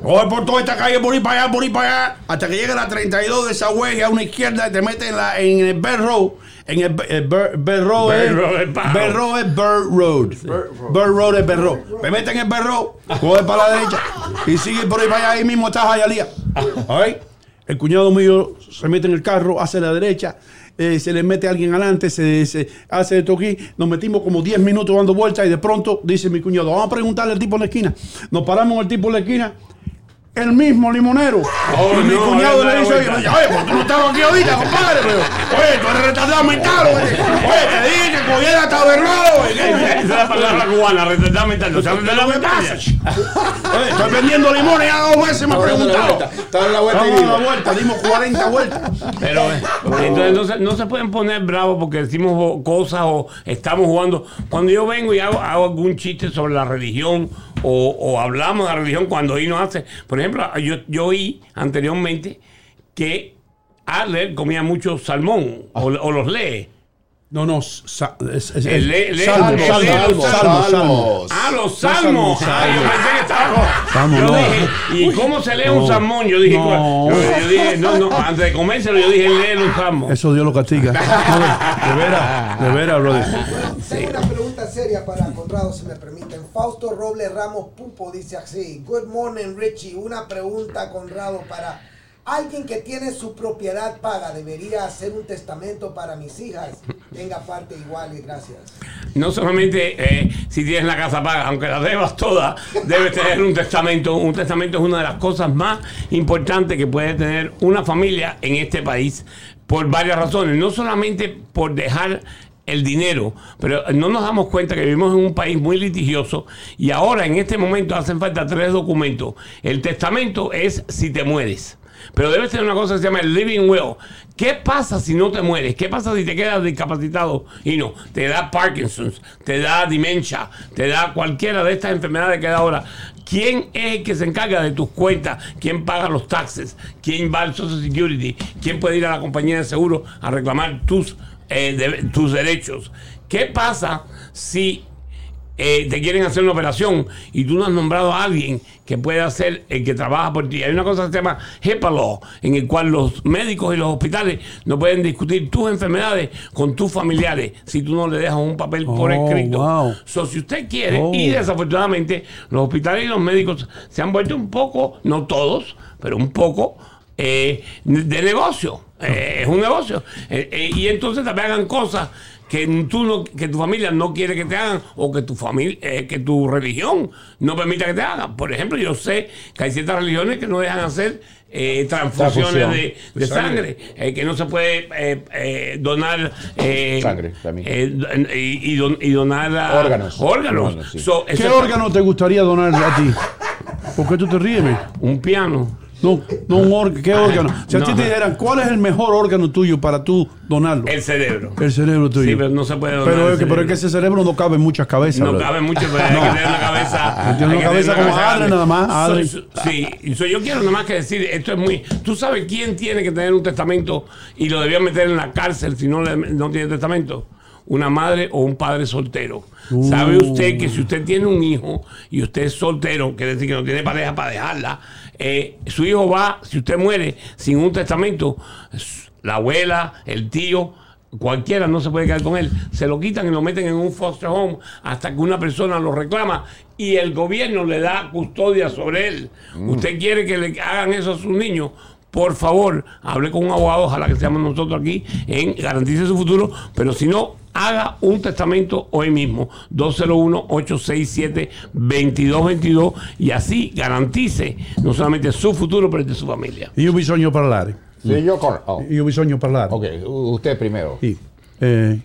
coge por toda esta calle, por ahí para allá, por ahí para allá, hasta que llegue a la 32 de esa hueja a una izquierda y te metes en, la, en el Bell Road. En el, el Bell Road es- Bird Road. Bird Road es Bell Road. Me meten en el Bell Road, coge para la derecha y sigue por ahí para allá. Ahí mismo está Jayalía. El cuñado mío se mete en el carro, hace la derecha, eh, se le mete alguien adelante, se, se hace esto aquí. Nos metimos como 10 minutos dando vueltas y de pronto dice mi cuñado, vamos a preguntarle al tipo en la esquina. Nos paramos al tipo en la esquina. El mismo limonero. Oh, y mi no, cuñado no, le dice, no, oye, no. oye, pues tú no estabas aquí ahorita, compadre. Pero, oye, tú eres retardado mental. Oye, oye te dije que cogiera hasta berrado. Esa es la palabra cubana, retardado mental. No sabes lo que pasa. Oye, estoy vendiendo limones ya dos veces, me ha preguntado. Está dando la vuelta y la vuelta, dimos 40 vueltas. Pero eh, entonces no se, no se pueden poner bravos porque decimos cosas o estamos jugando. Cuando yo vengo y hago, hago algún chiste sobre la religión o, o hablamos de la religión cuando Hino hace. Por ejemplo, yo, yo oí anteriormente que Adler comía mucho salmón o, o los lee. No, no, sa- es, es- El salmo, salmo, salmo, salmo. Ah, los salmos. Ah, yo pensé que estaba. Salmo, yo no. dije, ¿y cómo se lee un salmón? Yo dije, No. yo, yo dije, no, no, antes de comérselo, yo dije, lee los salmos. Eso Dios lo castiga. De veras, de veras, brother. Tengo una pregunta seria para Conrado, si me permiten. Fausto Robles Ramos Pupo dice así: Good morning, Richie. Una pregunta, Conrado, para alguien que tiene su propiedad paga. ¿Debería hacer un testamento para mis hijas? Tenga parte igual y gracias. No solamente eh, si tienes la casa paga, aunque la debas toda, debes tener un testamento. Un testamento es una de las cosas más importantes que puede tener una familia en este país por varias razones. No solamente por dejar el dinero, pero no nos damos cuenta que vivimos en un país muy litigioso y ahora en este momento hacen falta tres documentos. El testamento es si te mueres. Pero debes tener una cosa que se llama el living will. ¿Qué pasa si no te mueres? ¿Qué pasa si te quedas discapacitado y no? Te da Parkinson's, te da demencia, te da cualquiera de estas enfermedades que da ahora. ¿Quién es el que se encarga de tus cuentas? ¿Quién paga los taxes? ¿Quién va al Social Security? ¿Quién puede ir a la compañía de seguro a reclamar tus, eh, tus derechos? ¿Qué pasa si eh, te quieren hacer una operación y tú no has nombrado a alguien que pueda ser el que trabaja por ti. Hay una cosa que se llama Law, en el cual los médicos y los hospitales no pueden discutir tus enfermedades con tus familiares si tú no le dejas un papel por Oh, escrito. wow. So, si usted quiere, Oh. y desafortunadamente los hospitales y los médicos se han vuelto un poco, no todos, pero un poco eh, de negocio. Eh, es un negocio. Y entonces también hagan cosas que tú no, que tu familia no quiere que te hagan o que tu familia, eh, que tu religión no permita que te hagan. Por ejemplo, yo sé que hay ciertas religiones que no dejan hacer eh, transfusiones de, sangre, eh, que no se puede eh, eh, donar eh, Sangre, también. eh, y, y don- y donar a- Órganos. órganos. Órganos, sí. So, ¿Qué órgano te gustaría donar a ti? ¿Por qué tú te ríes? Un piano. No, no un órgano. ¿Qué órgano? Si a ti te dijeran, ¿cuál es el mejor órgano tuyo para tú donarlo? El cerebro. El cerebro tuyo. Sí, pero no se puede donar Pero es que, pero es que cerebro. ese cerebro no cabe en muchas cabezas. No cabe mucho, pero hay que tener una cabeza. Tiene una cabeza como grande. nada más, So- Adri. so- sí, so yo quiero nada más que decir, esto es muy. Tú sabes quién tiene que tener un testamento y lo debían meter en la cárcel si no, le- no tiene testamento. Una madre o un padre soltero. ¿Sabe Uh. usted que si usted tiene un hijo y usted es soltero, quiere decir que no tiene pareja para dejarla, eh, su hijo va, si usted muere sin un testamento, la abuela, el tío, cualquiera no se puede quedar con él. Se lo quitan y lo meten en un foster home hasta que una persona lo reclama y el gobierno le da custodia sobre él. Usted quiere que le hagan eso a sus niños. Por favor, hable con un abogado, ojalá que seamos nosotros aquí, en Garantice su futuro, pero si no, haga un testamento hoy mismo, 201-867-2222, y así garantice no solamente su futuro, pero el de su familia. Io bisogno parlare. Sí, yo con. oh. Io bisogno parlare. Ok, usted primero. Sí. Eh,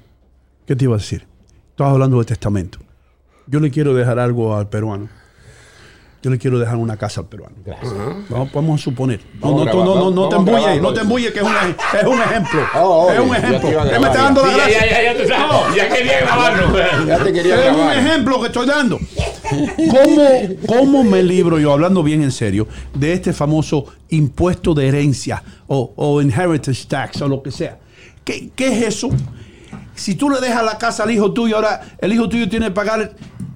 ¿Qué te iba a decir? Estabas hablando de testamento. Yo le quiero dejar algo al peruano. Yo le quiero dejar una casa al peruano. Gracias. Vamos, podemos suponer. No, no, a no, grabar, no, no, vamos te a embulles, no te embulles, que es un, ej- es un ejemplo. Oh, es un ejemplo. te iba a ¿Qué me está dando la Sí, gracia? ya, ya, ya, quería grabarlo. Ya te quería Es un ejemplo que estoy dando. ¿Cómo, ¿Cómo me libro, yo hablando bien en serio, de este famoso impuesto de herencia o, o inheritance tax o lo que sea? ¿Qué, qué es eso? Si tú le dejas la casa al hijo tuyo, ahora el hijo tuyo tiene que pagar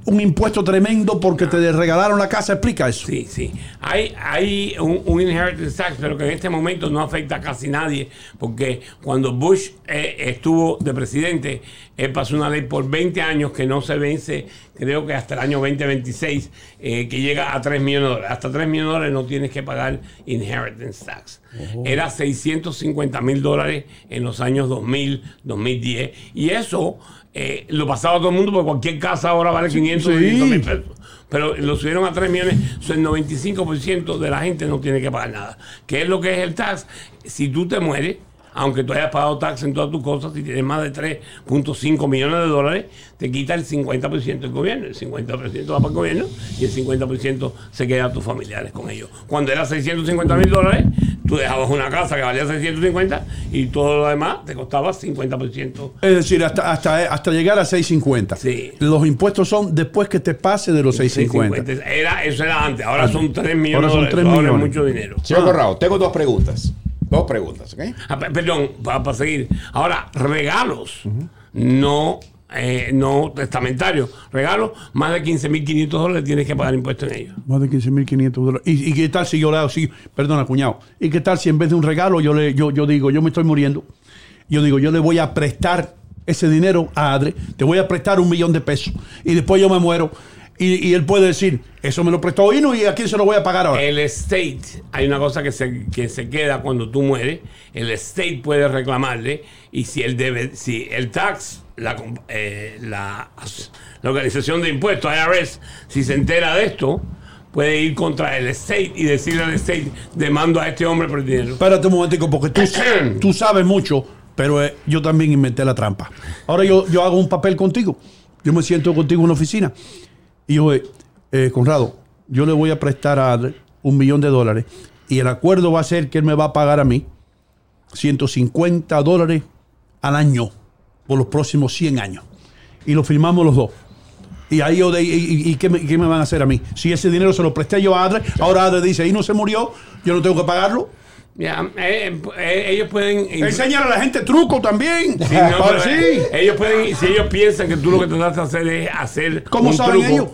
un impuesto tremendo porque te regalaron la casa. Explica eso. Sí, sí. Hay, hay un, un inheritance tax, pero que en este momento no afecta a casi nadie, porque cuando Bush eh, estuvo de presidente, él pasó una ley por 20 años que no se vence, creo que hasta el año 2026, eh, que llega a 3 millones de dólares. Hasta 3 millones de dólares no tienes que pagar inheritance tax. Era 650 mil dólares en los años 2000, 2010, y eso... eh, lo pasaba todo el mundo porque cualquier casa ahora vale 500 Sí. 600 mil pesos pero lo subieron a 3 millones, so el 95% de la gente no tiene que pagar nada. ¿Qué es lo que es el tax? Si tú te mueres, aunque tú hayas pagado tax en todas tus cosas, si tienes más de 3.5 millones de dólares, te quita el 50% del gobierno. El 50% va para el gobierno y el 50% se queda a tus familiares con ellos. Cuando era 650 mil dólares, tú dejabas una casa que valía 650 y todo lo demás te costaba 50%. Es decir, hasta, hasta, hasta llegar a 650. Sí. Los impuestos son después que te pase de los 650. 650. Era, eso era antes, ahora son 3 millones Ahora son de dólares. 3 Ahora es millones. mucho dinero. Señor Corrado, tengo dos preguntas. Dos preguntas, ¿ok? Ah, pe- perdón, para, seguir. Ahora, regalos. no, eh, no testamentarios. Regalos, más de 15.500 dólares tienes que pagar impuestos en ellos. Más de 15.500 dólares. ¿Y, y qué tal si yo le hago así? Perdona, cuñado. ¿Y qué tal si en vez de un regalo yo, le, yo, yo digo, yo me estoy muriendo? Yo digo, yo le voy a prestar ese dinero a Adre. Te voy a prestar un millón de pesos. Y después yo me muero. Y, y él puede decir, eso me lo prestó Hino y a quién se lo voy a pagar ahora. El estate, hay una cosa que se, que se queda cuando tú mueres. El estate puede reclamarle. Y si el, debe, si el tax, la, eh, la, la organización de impuestos, IRS, si se entera de esto, puede ir contra el estate y decirle al estate, demando a este hombre por el dinero. Espérate un momentico, porque tú, tú sabes mucho, pero eh, yo también inventé la trampa. Ahora yo, yo hago un papel contigo. Yo me siento contigo en una oficina. Y yo, eh, eh, Conrado, yo le voy a prestar a Adler un millón de dólares. Y el acuerdo va a ser que él me va a pagar a mí 150 dólares al año por los próximos 100 años. Y lo firmamos los dos. Y ahí yo de, y, qué, me, qué me van a hacer a mí? Si ese dinero se lo presté yo a Adler, ahora Adler dice, ahí no se murió, yo no tengo que pagarlo. Ya, eh, eh, ellos pueden. Enseñar a la gente truco también. Sí, no, pero, sí. eh, ellos pueden, si ellos piensan que tú lo que trataste de hacer es hacer ¿Cómo un saben truco, ellos?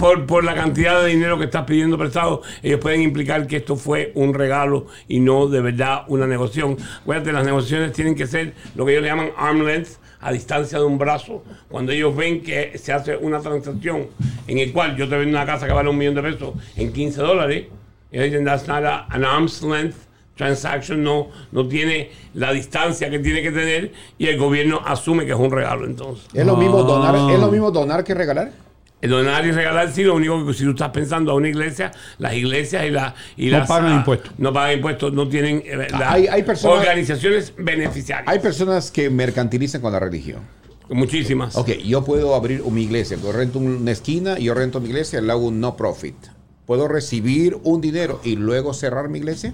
Por, por la cantidad de dinero que estás pidiendo prestado, ellos pueden implicar que esto fue un regalo y no de verdad una negociación. Acuérdate, las negociaciones tienen que ser lo que ellos le llaman arm length, a distancia de un brazo. Cuando ellos ven que se hace una transacción en el cual yo te vendo una casa que vale un millón de pesos en 15 dólares, ellos dicen that's not a- an arm's length transaction no, no tiene la distancia que tiene que tener y el gobierno asume que es un regalo entonces. ¿Es lo mismo donar, Ah. es lo mismo donar que regalar? El donar y regalar sí, lo único que si tú estás pensando a una iglesia, las iglesias y, la, y No las pagan ah, impuestos. No pagan impuestos, no tienen eh, la- Hay- hay personas- organizaciones beneficiarias. Hay personas que mercantilizan con la religión. Muchísimas. Ok, yo puedo abrir mi iglesia. Yo rento una esquina, yo rento mi iglesia, le hago un no profit. ¿Puedo recibir un dinero y luego cerrar mi iglesia?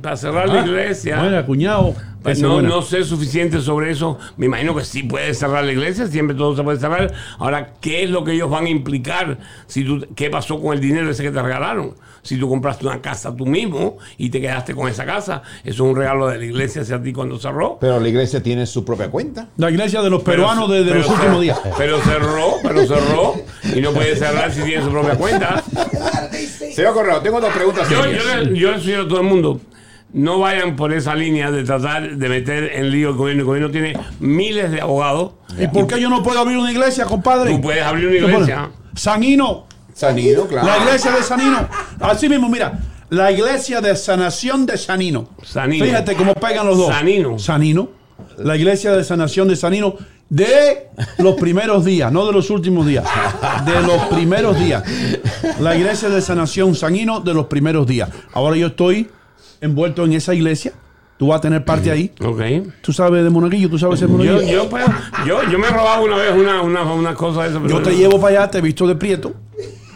Para cerrar la iglesia. Buena, cuñado. Pues no, buena. no sé suficiente sobre eso. Me imagino que sí puede cerrar la iglesia, siempre todo se puede cerrar. Ahora, ¿qué es lo que ellos van a implicar? Si tú, ¿Qué pasó con el dinero ese que te regalaron? Si tú compraste una casa tú mismo y te quedaste con esa casa, eso es un regalo de la iglesia hacia ti cuando cerró. Pero la iglesia tiene su propia cuenta. La iglesia de los peruanos de, de los últimos días. Pero cerró, pero cerró y no puede cerrar si tiene su propia cuenta. Señor Corrado, tengo dos preguntas. Yo, serias. yo le, yo le sugiero a todo el mundo, no vayan por esa línea de tratar de meter en lío el gobierno. El gobierno tiene miles de abogados. ¿Y por qué yo no puedo abrir una iglesia, compadre? Tú puedes abrir una iglesia. Sanino. Sanino, claro. La iglesia de Sanino. Así mismo, mira. La iglesia de sanación de Sanino. Sanino. Fíjate cómo pegan los dos. Sanino. Sanino. La iglesia de sanación de Sanino de los primeros días, no de los últimos días. De los primeros días. La iglesia de sanación Sanino de los primeros días. Ahora yo estoy envuelto en esa iglesia. Tú vas a tener parte ahí. Ok. Tú sabes de monaguillo, tú sabes Yo, monaguillo. yo, puedo- yo, yo me he robado una vez una, una, una cosa de eso. Yo te llevo para allá, te he visto de prieto.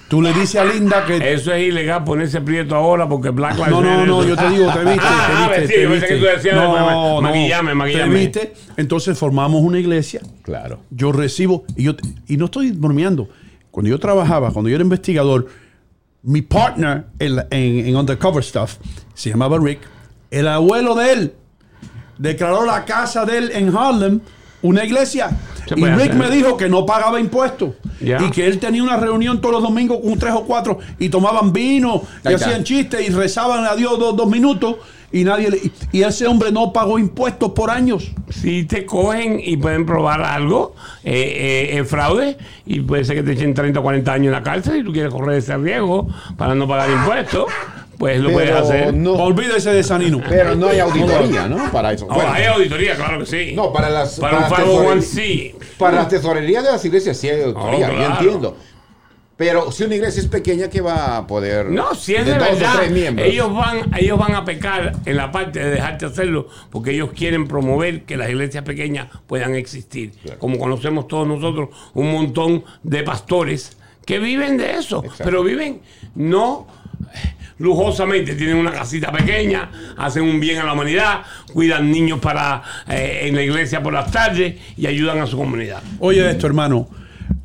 Tú le dices a Linda que. Eso es ilegal ponerse prieto ahora porque Black Lives No, no, no, yo te digo, te viste, Ah, te ah, viste. sí, te yo pensé viste. que tú decías, no, ma- no, maquillame, maquillame. Te viste. Entonces formamos una iglesia. Claro. Yo recibo, y, yo, y no estoy bromeando. Cuando yo trabajaba, cuando yo era investigador, mi partner en, en- en Undercover Stuff se llamaba Rick. El abuelo de él declaró la casa de él en Harlem una iglesia. Y Rick hacer. me dijo que no pagaba impuestos. Y que él tenía una reunión todos los domingos con tres o cuatro y tomaban vino y Ahí hacían chistes y rezaban a Dios dos, dos minutos. Y nadie le- y- y ese hombre no pagó impuestos por años. Si te cogen y pueden probar algo, eh, eh, el fraude, y puede ser que te echen 30 o 40 años en la cárcel y tú quieres correr ese riesgo para no pagar impuestos, pues lo puedes hacer. no, Olvídese de Sanino. pero no hay auditoría, ¿no? Para eso. Bueno, hay auditoría, claro que sí. no, para las, para un las 501c. Para las tesorerías de las iglesias sí hay auditoría, Oh, yo entiendo. Pero si una iglesia es pequeña, ¿qué va a poder? No, si es de, dos verdad, o tres miembros. ellos van, ellos van a pecar en la parte de dejarte hacerlo porque ellos quieren promover que las iglesias pequeñas puedan existir. Como conocemos todos nosotros, un montón de pastores que viven de eso, pero viven no lujosamente, tienen una casita pequeña, hacen un bien a la humanidad, cuidan niños para eh, en la iglesia por las tardes y ayudan a su comunidad. Oye esto, hermano.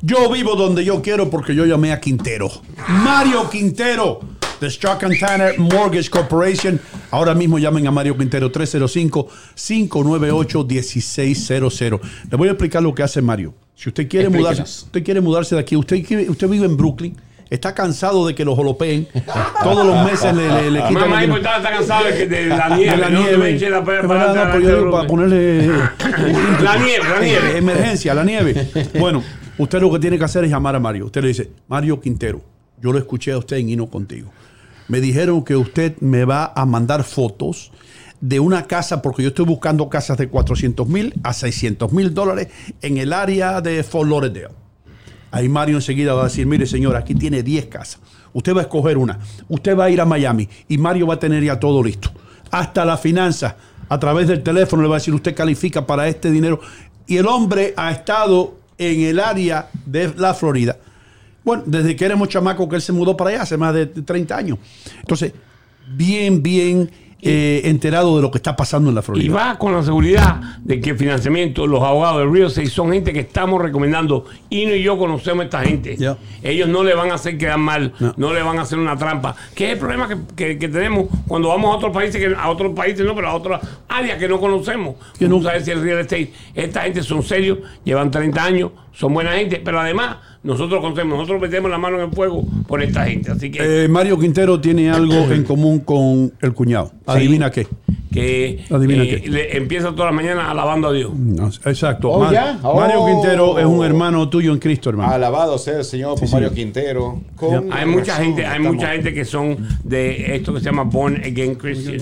Yo vivo donde yo quiero porque yo llamé a Quintero. Mario Quintero. The Struck and Tanner Mortgage Corporation. Ahora mismo llamen a Mario Quintero 305-598-1600. Le voy a explicar lo que hace Mario. Si usted quiere Explíquenos. mudarse, usted quiere mudarse de aquí, usted, usted vive en Brooklyn, está cansado de que lo jolopeen. Todos los meses le, le, le quitan importante está cansado de, que- de la nieve. de la nieve. la para no, ponerle. La nieve, la nieve. Emergencia, la nieve. Bueno, usted lo que tiene que hacer es llamar a Mario. Usted le dice, Mario Quintero, yo lo escuché a usted en Hino Contigo. Me dijeron que usted me va a mandar fotos de una casa, porque yo estoy buscando casas de 400 mil a 600 mil dólares en el área de Fort Lauderdale. Ahí Mario enseguida va a decir, mire señor, aquí tiene 10 casas. Usted va a escoger una. Usted va a ir a Miami y Mario va a tener ya todo listo. Hasta la finanza, a través del teléfono le va a decir, usted califica para este dinero. Y el hombre ha estado en el área de la Florida. Bueno, desde que éramos chamacos que él se mudó para allá, hace más de 30 años. Entonces, bien, bien eh, enterado de lo que está pasando en la Florida. Y va con la seguridad de que el financiamiento, los abogados de Real Estate son gente que estamos recomendando. Ino y yo conocemos a esta gente. Ellos no le van a hacer quedar mal, No. no. le van a hacer una trampa. Que es el problema que, que- que tenemos cuando vamos a otros países, que, a otros países no, pero a otras áreas que no conocemos. Que no sabes si el real estate. Esta gente son serios, llevan 30 años, son buena gente, pero además nosotros conocemos, nosotros metemos la mano en el fuego por esta gente. Así que, Eh, Mario Quintero tiene algo en común con el cuñado. Adivina qué. que adivina eh, qué. le- empieza todas las mañanas alabando a Dios. No, exacto. Oh, Mar- ya. Mario Oh. Quintero es un hermano tuyo en Cristo, hermano. Alabado sea el Señor por Sí, Mario señor. Quintero. Con Hay mucha razón, gente, hay estamos mucha gente que son de esto que se llama born again Christian.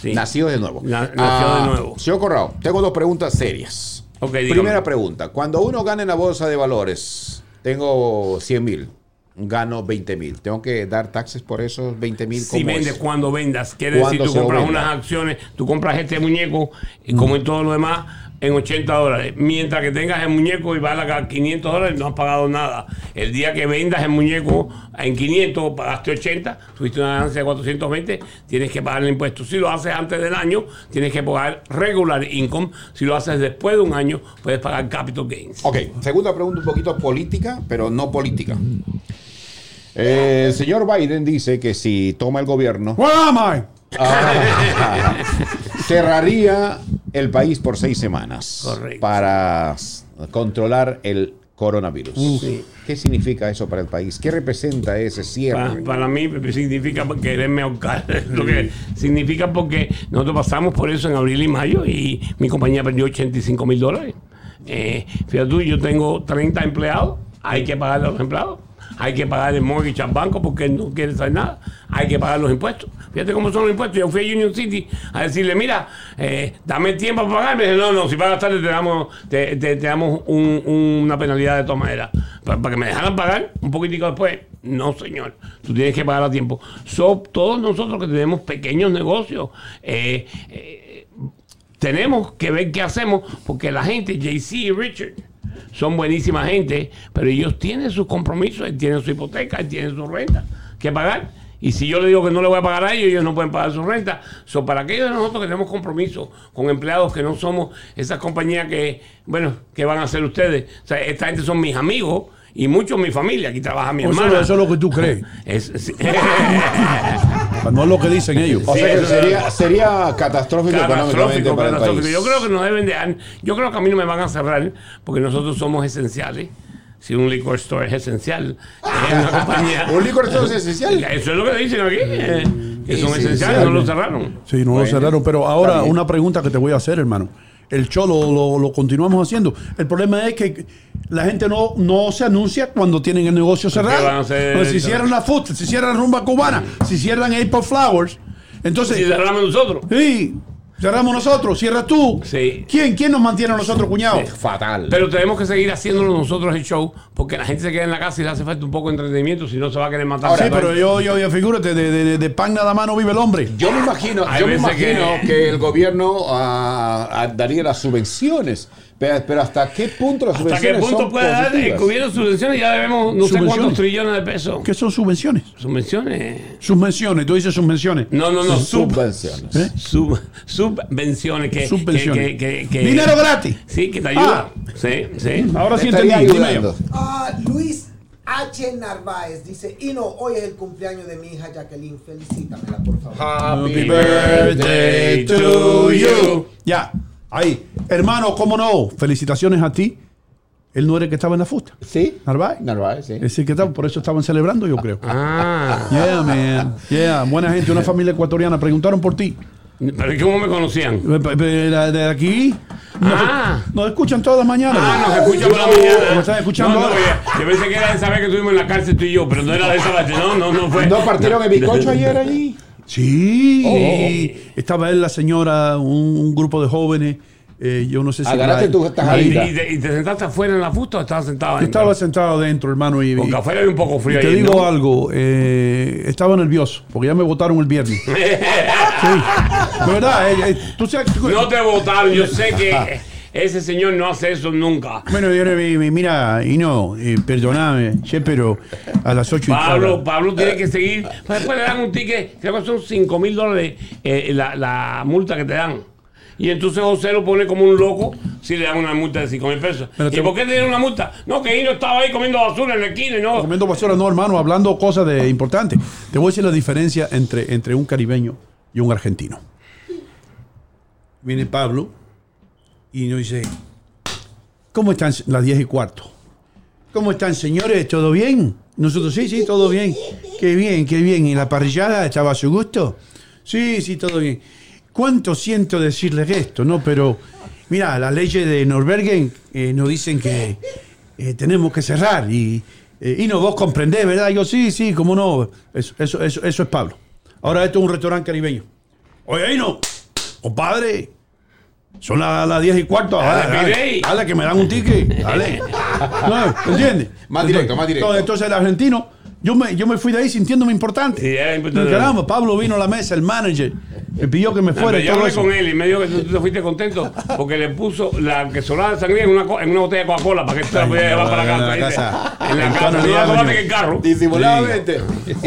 Sí. Nacido de nuevo. Na- nació Ah, de nuevo. Señor Corrado, tengo dos preguntas serias. Primera pregunta. Cuando uno gana en la bolsa de valores, tengo 100 mil, gano 20 mil. ¿Tengo que dar taxes por esos 20 mil? Si vendes cuando vendas, quiere decir tú compras venda. unas acciones, tú compras este muñeco y como en todo lo demás en 80 dólares. Mientras que tengas el muñeco y vale a 500 dólares, no has pagado nada. El día que vendas el muñeco en 500, pagaste 80, tuviste una ganancia de 420, tienes que pagar el impuesto. Si lo haces antes del año, tienes que pagar regular income. Si lo haces después de un año, puedes pagar capital gains. Ok, segunda pregunta un poquito política, pero no política. Eh, el señor Biden dice que si toma el gobierno, Where am I? ah, cerraría el país por seis semanas Correcto. para controlar el coronavirus. Sí. ¿Qué significa eso para el país? ¿Qué representa ese cierre? para mí significa quererme ahorcar. Lo que significa porque nosotros pasamos por eso en abril y mayo y mi compañía perdió 85 mil dólares. Eh, fíjate tú, yo tengo 30 empleados, hay que pagarle a los empleados. Hay que pagar el mortgage al banco porque no quiere saber nada. Hay que pagar los impuestos. Fíjate cómo son los impuestos. Yo fui a Union City a decirle, mira, eh, dame tiempo para pagar. Me dice, no, no, si pagas tarde te damos, te, damos un- una penalidad de todas maneras. Pa- Para, que me dejaran pagar un poquitico después. No, señor. Tú tienes que pagar a tiempo. So, todos nosotros que tenemos pequeños negocios, eh, eh, tenemos que ver qué hacemos porque la gente, JC y Richard, son buenísima gente, pero ellos tienen sus compromisos, él tiene su hipoteca, él tiene su renta que pagar. Y si yo le digo que no le voy a pagar a ellos, ellos no pueden pagar su renta. So, para aquellos de nosotros que tenemos compromisos con empleados que no somos esas compañías que, bueno, que van a hacer ustedes. O sea, esta gente son mis amigos y muchos mi familia. Aquí trabaja mi hermana. eso es lo que tú crees. Es-. No es lo que dicen ellos. O sea que sería, sería catastrófico económicamente catastrófico, para el catastrófico. país. Yo creo que nos deben de, yo creo que a mí no me van a cerrar porque nosotros somos esenciales. Si un liquor store es esencial, es una compañía. ¿Un liquor store es esencial? Eso es lo que dicen aquí, eh, que son Esencial. esenciales, no lo cerraron. Sí, no lo cerraron. Pero ahora una pregunta que te voy a hacer, hermano. El show lo, lo- lo continuamos haciendo. El problema es que la gente no, no se anuncia cuando tienen el negocio cerrado. Pues si cierran la food, si cierran rumba cubana, si cierran April Flowers, entonces... Si cerramos nosotros. Sí, cerramos nosotros, cierras tú. Sí. ¿Quién, ¿Quién nos mantiene a nosotros, cuñado? Fatal. Pero tenemos que seguir haciéndolo nosotros el show porque la gente se queda en la casa y le hace falta un poco de entretenimiento, si no se va a querer matar. sí, pero yo, yo, yo figúrate, de, de- de pan nada más no vive el hombre. Yo me imagino, Hay yo me imagino que... que- el gobierno ah, ah, daría las subvenciones, pero, pero hasta qué punto las ¿Hasta qué subvenciones punto puede dar el gobierno subvenciones? Ya debemos no sé Subvenciones. cuántos trillones de pesos. ¿Qué son subvenciones? Subvenciones. Subvenciones, tú dices subvenciones. No, no, no. Sub, Subvenciones. ¿Eh? sub- subvenciones. Que, Subvenciones. que- que- que- Dinero gratis. Sí, que te ayuda. Sí, sí. Ahora sí entendí. Dime ayudando. yo. Ah, Luis H. Narváez dice, y no, hoy es el cumpleaños de mi hija Jacqueline. Felicítamela, por favor. Happy birthday to you. Ya, ahí. Hermano, ¿cómo no? Felicitaciones a ti. Él no era el que estaba en la fusta. Sí. Narváez. Narváez, sí. Es el que estaba, por eso estaban celebrando, yo creo. Ah. Yeah, man. Yeah, buena gente, una familia ecuatoriana. Preguntaron por ti. ¿Pero cómo me conocían? Eh, De, aquí. Nos, Ah. nos escuchan todas las mañanas. Ah, nos escucha por la mañana. Nos están escuchando No, no, ahora. yo, yo pensé que era de saber que estuvimos en la cárcel tú y yo, pero no era de esa parte. No, no, no fue. ¿No partieron el bizcocho ayer allí? Sí. Estaba él, la señora, un, un grupo de jóvenes. eh, yo no sé si. Agarraste la- tu ¿Y, tajadita. y te, y te sentaste afuera en la fusta o estabas sentado Yo adentro? estaba sentado adentro, hermano. Y, Porque afuera había un poco frío y te ahí, digo ¿no? algo. eh, estaba nervioso porque ya me votaron el viernes. sí. De verdad. eh, eh, tú sabes. No te votaron, yo sé que ese señor no hace eso nunca. Bueno, eh, mira, y no, eh, perdóname, che, pero a las 8 y Pablo, Pablo tiene que seguir. Pues Después le dan un ticket, creo que son 5 mil dólares eh, la, la multa que te dan. Y entonces José lo pone como un loco si le dan una multa de 5 mil pesos. Pero ¿Y te- por qué te dieron una multa? No, que Hino estaba ahí comiendo basura en la esquina no. Comiendo basura, no, hermano, hablando cosas de importantes. Te voy a decir la diferencia entre, entre un caribeño y un argentino. Viene Pablo y nos dice, ¿cómo están las 10 y cuarto? ¿Cómo están, señores? ¿Todo bien? Nosotros, sí, sí, todo bien. Qué bien, qué bien. ¿Y la parrillada estaba a su gusto? Sí, sí, todo bien. ¿Cuánto siento decirles esto, no? Pero, mira, las leyes de Norbergen eh, nos dicen que eh, tenemos que cerrar y, eh, y no, vos comprendés, ¿verdad? Yo, sí, sí, cómo no. Eso, eso, eso, eso es Pablo. Ahora esto es un restaurante caribeño. Oye, ahí no, compadre. Son las las 10 y cuarto. Dale, Dale, dale, pide. dale, que me dan un ticket. Dale. No, ¿Entiendes? Más directo, más directo. Entonces el argentino, yo me, yo me fui de ahí sintiéndome importante. Sí, era importante. Caramba, Pablo vino a la mesa, el manager, me pidió que me fuera Pero y yo hablé eso. con él y me dijo que tú te fuiste contento porque le puso la que sonaba de sangría en una, en una botella de Coca-Cola para que tú la pudieras llevar para la en la casa. casa. En la En casa, no la tomaste en el carro. Disimuladamente.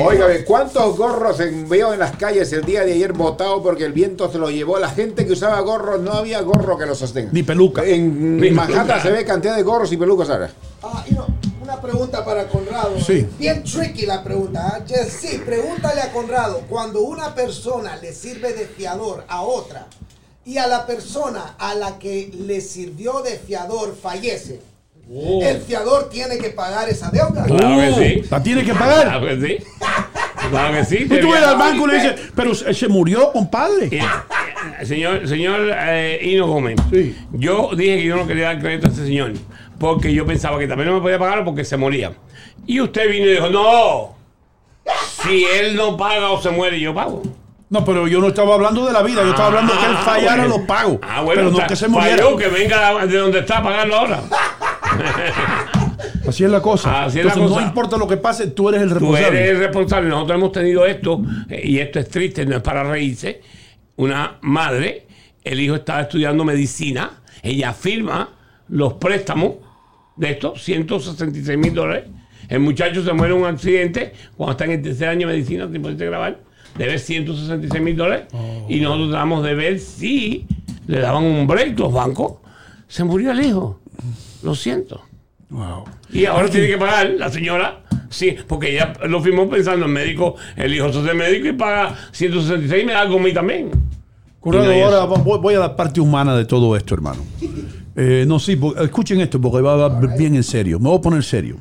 Óigame, ¿cuántos gorros veo en las calles el día de ayer botados porque el viento se lo llevó? La gente que usaba gorros, no había gorro que lo sostenga. Ni peluca. En Ni Manhattan peluca. se ve cantidad de gorros y pelucas ahora. Ah, y no, una pregunta para Conrado. Sí. Bien tricky la pregunta. ¿ah? Yes, Sí, pregúntale a Conrado. Cuando una persona le sirve de fiador a otra y a la persona a la que le sirvió de fiador fallece, el fiador tiene que pagar esa deuda. Claro que sí. Uh, ¿La tiene que pagar? Claro que sí. Claro que sí. Y tú vas al banco y le dices, pero se se murió, compadre. Eh, eh, Señor, señor eh, Hino Gómez, Sí. yo dije que yo no quería dar crédito a ese señor porque yo pensaba que también no me podía pagar porque se moría. Y usted vino y dijo, no, si él no paga o se muere, yo pago. No, pero yo no estaba hablando de la vida, yo estaba hablando que él fallara bueno. los pagos. Ah, bueno, pero no que se muriera. falló, que venga de donde está a pagarlo ahora. Así es la cosa. Así es la cosa. no importa lo que pase, tú eres el Tú responsable. eres el responsable. Nosotros hemos tenido esto, eh, y esto es triste, no es para reírse. Una madre, el hijo estaba estudiando medicina, ella firma los préstamos de estos, 166 mil dólares. El muchacho se muere en un accidente cuando está en el tercer año de medicina, te pudiste grabar, debe 166 mil dólares. Y nosotros tratamos de ver si le daban un break los bancos. Se murió el hijo. Lo siento. Wow. Y ahora tiene que pagar la señora, sí, porque ella lo firmó pensando en médico, el hijo se hace médico y paga 166 y me da algo a mí también. Hay ahora voy a la parte humana de todo esto, hermano. Eh, no, sí, escuchen esto porque va bien en serio. Me voy a poner serio.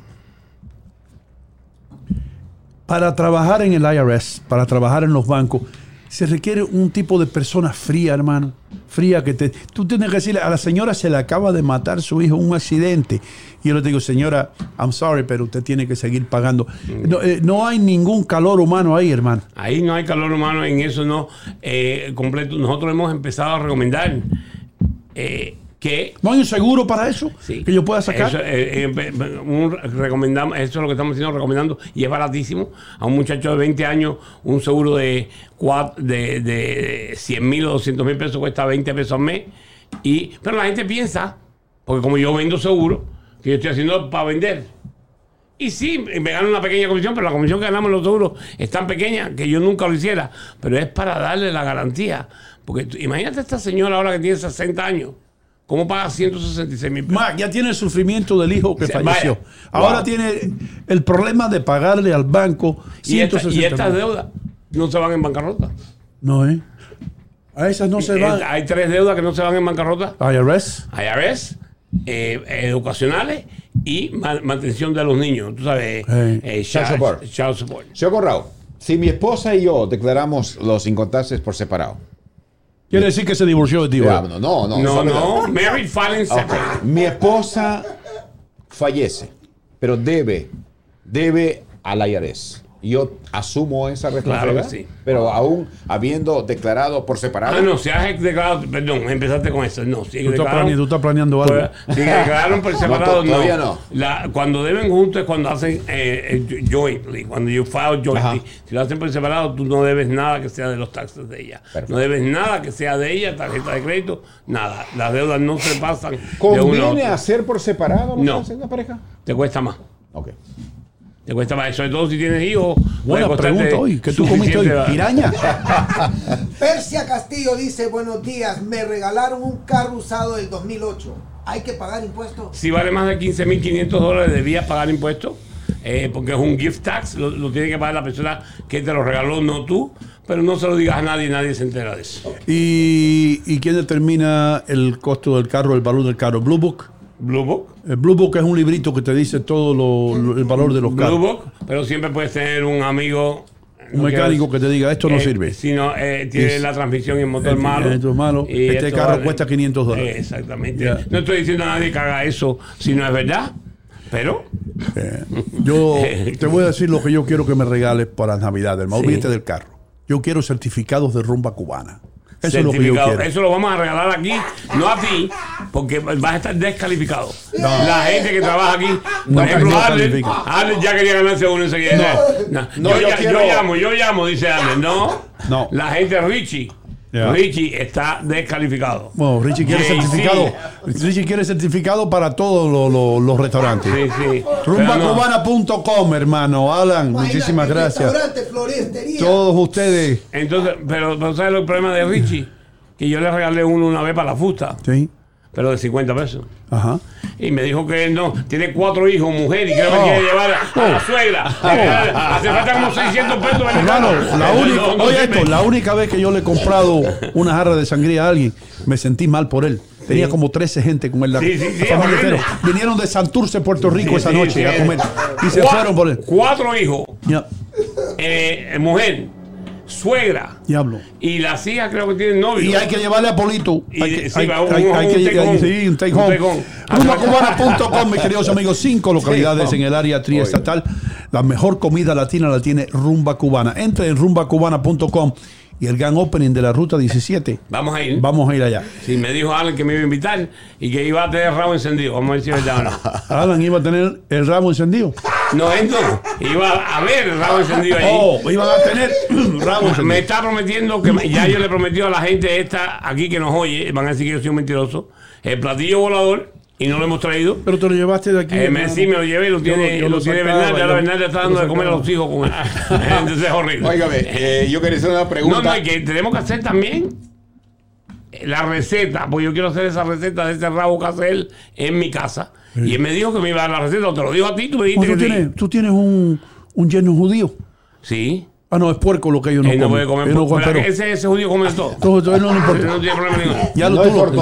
Para trabajar en el IRS, para trabajar en los bancos, se requiere un tipo de persona fría, hermano. Fría que te. Tú tienes que decirle, a la señora se le acaba de matar su hijo en un accidente. Y yo le digo, señora, I'm sorry, pero usted tiene que seguir pagando. No, eh, no hay ningún calor humano ahí, hermano. Ahí no hay calor humano, en eso no eh, completo. Nosotros hemos empezado a recomendar que ¿No hay un seguro para eso? Sí. Que yo pueda sacar. Eso, eh, eh, un- recomendamos, eso es lo que estamos haciendo, recomendando, y es baratísimo. A un muchacho de 20 años, un seguro de, cua- de, de 100 mil o 200 mil pesos cuesta 20 pesos al mes. Y, pero la gente piensa, porque como yo vendo seguro, que yo estoy haciendo para vender. Y sí, me gano una pequeña comisión, pero la comisión que ganamos en los seguros es tan pequeña que yo nunca lo hiciera. Pero es para darle la garantía. Porque imagínate esta señora ahora que tiene 60 años, ¿Cómo paga 166 mil pesos? Mac, ya tiene el sufrimiento del hijo que falleció. vaya. Ahora Wow. tiene el problema de pagarle al banco Y, esta- 160 y estas deudas no se van en bancarrota. No, ¿eh? A esas no se Eh, van. Hay tres deudas que no se van en bancarrota. IRS. IRS, eh, educacionales y ma- mantención de los niños. Tú sabes, Hey. eh, Child child, support. child support. Señor Corrado, si mi esposa y yo declaramos los incontables por separado. Quiere decir que se divorció de ti. ¿verdad? no, no, no. No, no, filing verdad. separate. Ok. Mi esposa fallece, pero debe, debe al IRS. Yo asumo esa responsabilidad, Claro que sí. pero aún habiendo declarado por separado. Ah, no, si has declarado, perdón, empezaste con eso. No, si Tú estás, declararon- planeando, tú estás planeando algo. Si declararon por No, separado, to- todavía no. La- cuando deben juntos es cuando hacen eh, eh, jointly, cuando you file jointly. Ajá. Si lo hacen por separado, tú no debes nada que sea de los taxes de ella. Perfecto. No debes nada que sea de ella, tarjeta de crédito, nada. Las deudas no se pasan de uno a ¿Conviene otro. hacer por separado No. en la pareja? Te cuesta más. Ok. Te cuesta más. Sobre todo si tienes hijos. Buena pregunta hoy. ¿Qué tú comiste hoy? ¿Piraña? Persia Castillo dice, buenos días, me regalaron un carro usado del 2008. ¿Hay que pagar impuestos? Si vale más de 15.500 dólares, debías pagar impuestos. eh, porque es un gift tax, lo, lo tiene que pagar la persona que te lo regaló, no tú. Pero no se lo digas a nadie, nadie se entera de eso. ¿Y, ¿Y quién determina el costo del carro, el valor del carro? Blue Book. Blue Book. El Blue Book es un librito que te dice todo lo- lo- el valor de los Blue carros. Book, pero siempre puedes tener un amigo. Un no mecánico que te diga, esto no eh, sirve. Si no, eh, tiene Es- la transmisión y el motor malo. esto es malo. y Este carro cuesta 500 dólares. Eh, exactamente. No estoy diciendo a nadie que haga eso si no es verdad. Pero Eh, yo te voy a decir lo que yo quiero que me regales para Navidad, hermano. Sí. Del carro. Yo quiero certificados de rumba cubana. Eso es lo que yo certificado. quiero. Eso lo vamos a regalar aquí, no a ti, porque vas a estar descalificado. La gente que trabaja aquí, por No, ejemplo, Arlen. Arlen ya quería ganarse uno enseguida. No, No, yo, yo ya- quiero- yo llamo, yo llamo, dice Arlen. No, No. la gente Richie. Richie está descalificado. Bueno, Richie quiere certificado. Richie quiere certificado para todos los, los- los restaurantes. Sí. Rumbacubana.com, hermano. Alan, muchísimas gracias. Todos ustedes. Entonces, pero, pero ¿sabes el problema de Richie? Que yo le regalé uno una vez para la fusta, Sí. Pero de 50 pesos. Ajá. Y me dijo que él no, tiene cuatro hijos, mujer, y que no me Oh. quiere llevar a, a la suegra. Hace falta como 600 pesos. Hermano, la única, no, no oye esto, la única vez que yo le he comprado una jarra de sangría a alguien, me sentí mal por él. Tenía como 13 gente con él. Sí, sí, sí. Vinieron de Santurce, Puerto Rico, esa noche a comer. Y se fueron por él. Cuatro hijos, eh, mujer, suegra, diablo. y las hijas creo que tienen novio. Y hay que llevarle a Polito. Y- Hay que, sí, hay- un- hay- un- hay un que- take home. sí, un take home. mis queridos amigos. Cinco localidades en el área triestatal. La mejor comida latina la tiene Rumba Cubana. Entre en rumbacubana.com y el Gang Opening de la Ruta 17. Vamos a ir. Vamos a ir allá. Sí, me dijo Alan que me iba a invitar y que iba a tener rabo encendido. Vamos a ver si es verdad o no. Alan iba a tener el ramo encendido. No, no. Iba a ver el rabo encendido ahí. Oh, iban a tener ramo Me encendido. está prometiendo que me- ya yo le prometió a la gente esta aquí que nos oye, van a decir que yo soy un mentiroso, el platillo volador y no lo hemos traído. Pero te lo llevaste de aquí. Eh, me, sí, me lo llevé, lo Yo tiene, yo lo tiene sacaba, Bernardo, ahora Bernardo está dando de lo comer a los hijos con él. Entonces es horrible. Óigame, eh, yo quería hacer una pregunta. No, no, que tenemos que hacer también la receta, porque yo quiero hacer esa receta de ese rabo que hace él en mi casa. Y él me dijo que me iba a dar la receta, o te lo digo a ti, tú me dijiste ¿Tú que sí. tienes, tú tienes un, un yerno judío. Sí. Ah, no, es puerco lo que ellos no él no comen. puede comer. Ellos no pero comen, pero- ese, ese judío come todo. Él no le importa. No tiene problema ninguno. Ya lo No tú lo- no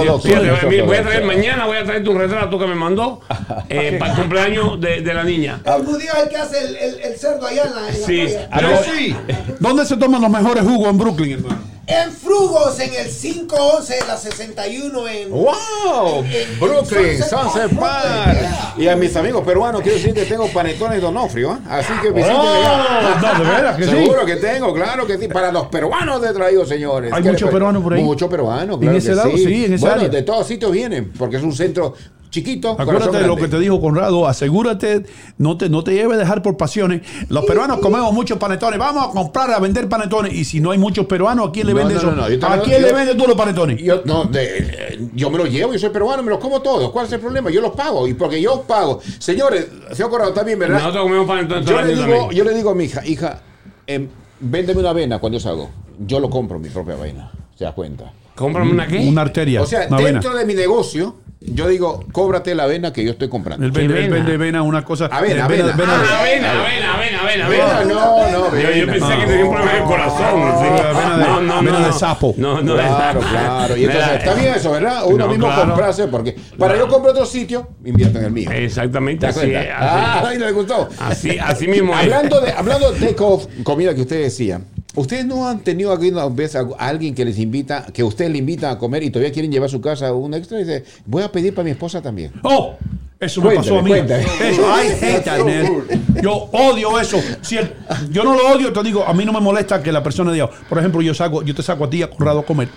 mira, voy a traer, mañana voy a traer tu retrato que me mandó eh, para el cumpleaños de, de la niña. El judío es el que hace el, el- el cerdo allá en la, en la Sí. Pero sí. ¿Dónde se toman los mejores jugos en Brooklyn, hermano? En Frugos, en el 511 de la 61 en... ¡Wow! en- Brooklyn, en Sunset Brooklyn, Park. yeah. Y a mis amigos peruanos quiero decir que tengo panetones Donofrio, ¿ah? así que visiten Oh, allá. no, de veras que sí. Seguro que tengo, claro que sí. Para los peruanos de traído, señores. Hay ¿Qué muchos peruanos por ahí. Muchos peruanos, ¿En claro ese que lado? sí. Sí, en esa bueno, área. de todos sitios vienen, porque es un centro chiquito. Acuérdate de lo que te dijo Conrado, asegúrate, no te, no te lleves a dejar por pasiones. Los peruanos comemos muchos panetones, vamos a comprar, a vender panetones. Y si no hay muchos peruanos, ¿a quién le No, vendes no, eso? no, no, yo te ¿A quién yo- le vendes tú los panetones? Yo, no, de- eh, yo me los llevo, yo soy peruano, me los como todos. ¿Cuál es el problema? Yo los pago. Y porque yo pago. Señores, señor Corrado, también, ¿verdad? Nosotros comemos pan entonces Yo le, digo, yo le digo a mi hija, hija, em, véndeme una avena cuando yo salgo. Yo lo compro mi propia avena. ¿Se da cuenta? Cómprame una qué? Una arteria. O sea, dentro de mi negocio, yo digo, cóbrate la avena que yo estoy comprando. Él vende, vena? vende vena, una cosa. Avena, de- avena. vena de- Ah, avena, avena, avena, avena, Avena, avena. no, no, Yo, yo avena. pensé que tenía un problema el corazón. sí. avena de- No, no, avena no, de no. sapo. No, no, Claro, claro. Y entonces, está bien eso, ¿verdad? Uno No, mismo claro. comprarse, porque para yo comprar otro sitio, invierto en el mío. Exactamente ¿Te das así. cuenta? es, Ah, así. ahí le gustó. Así, así mismo es. Hablando de, hablando de take-off, comida que ustedes decían, ¿ustedes no han tenido alguna vez a alguien que les invita, que ustedes le invitan a comer y todavía quieren llevar a su casa un extra? Y dice, voy a pedir para mi esposa también. Oh, eso me pasó a mí. Cuéntame. Eso, I hate that, man. Yo odio eso. Si el- yo no lo odio, te digo, a mí no me molesta que la persona diga, por ejemplo, yo saco, yo te saco a ti a Conrado a comer.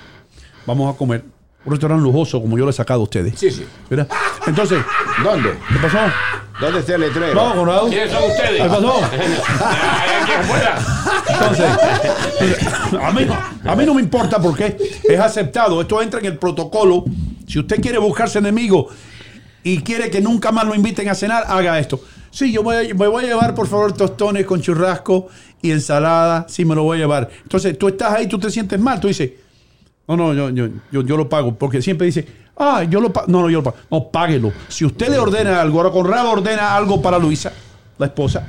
Vamos a comer. Un restaurante lujoso como yo le he sacado a ustedes. Sí, sí. ¿Verdad? Entonces, ¿Dónde? ¿qué pasó? ¿Dónde está el letrero? No, Conrado. ¿Quiénes son ustedes? ¿Qué pasó? Entonces, a mí, a mí no me importa porque es aceptado. Esto entra en el protocolo. Si usted quiere buscarse enemigo y quiere que nunca más lo inviten a cenar, haga esto. Sí, yo voy a- me voy a llevar, por favor, tostones con churrasco y ensalada. Sí, me lo voy a llevar. Entonces, tú estás ahí, tú te sientes mal. Tú dices, no, no, yo, yo, yo, yo lo pago. Porque siempre dice, ah, yo lo pago. No, no, yo lo pago. No, páguelo. Si usted le ordena algo, ahora Conrado ordena algo para Luisa, la esposa,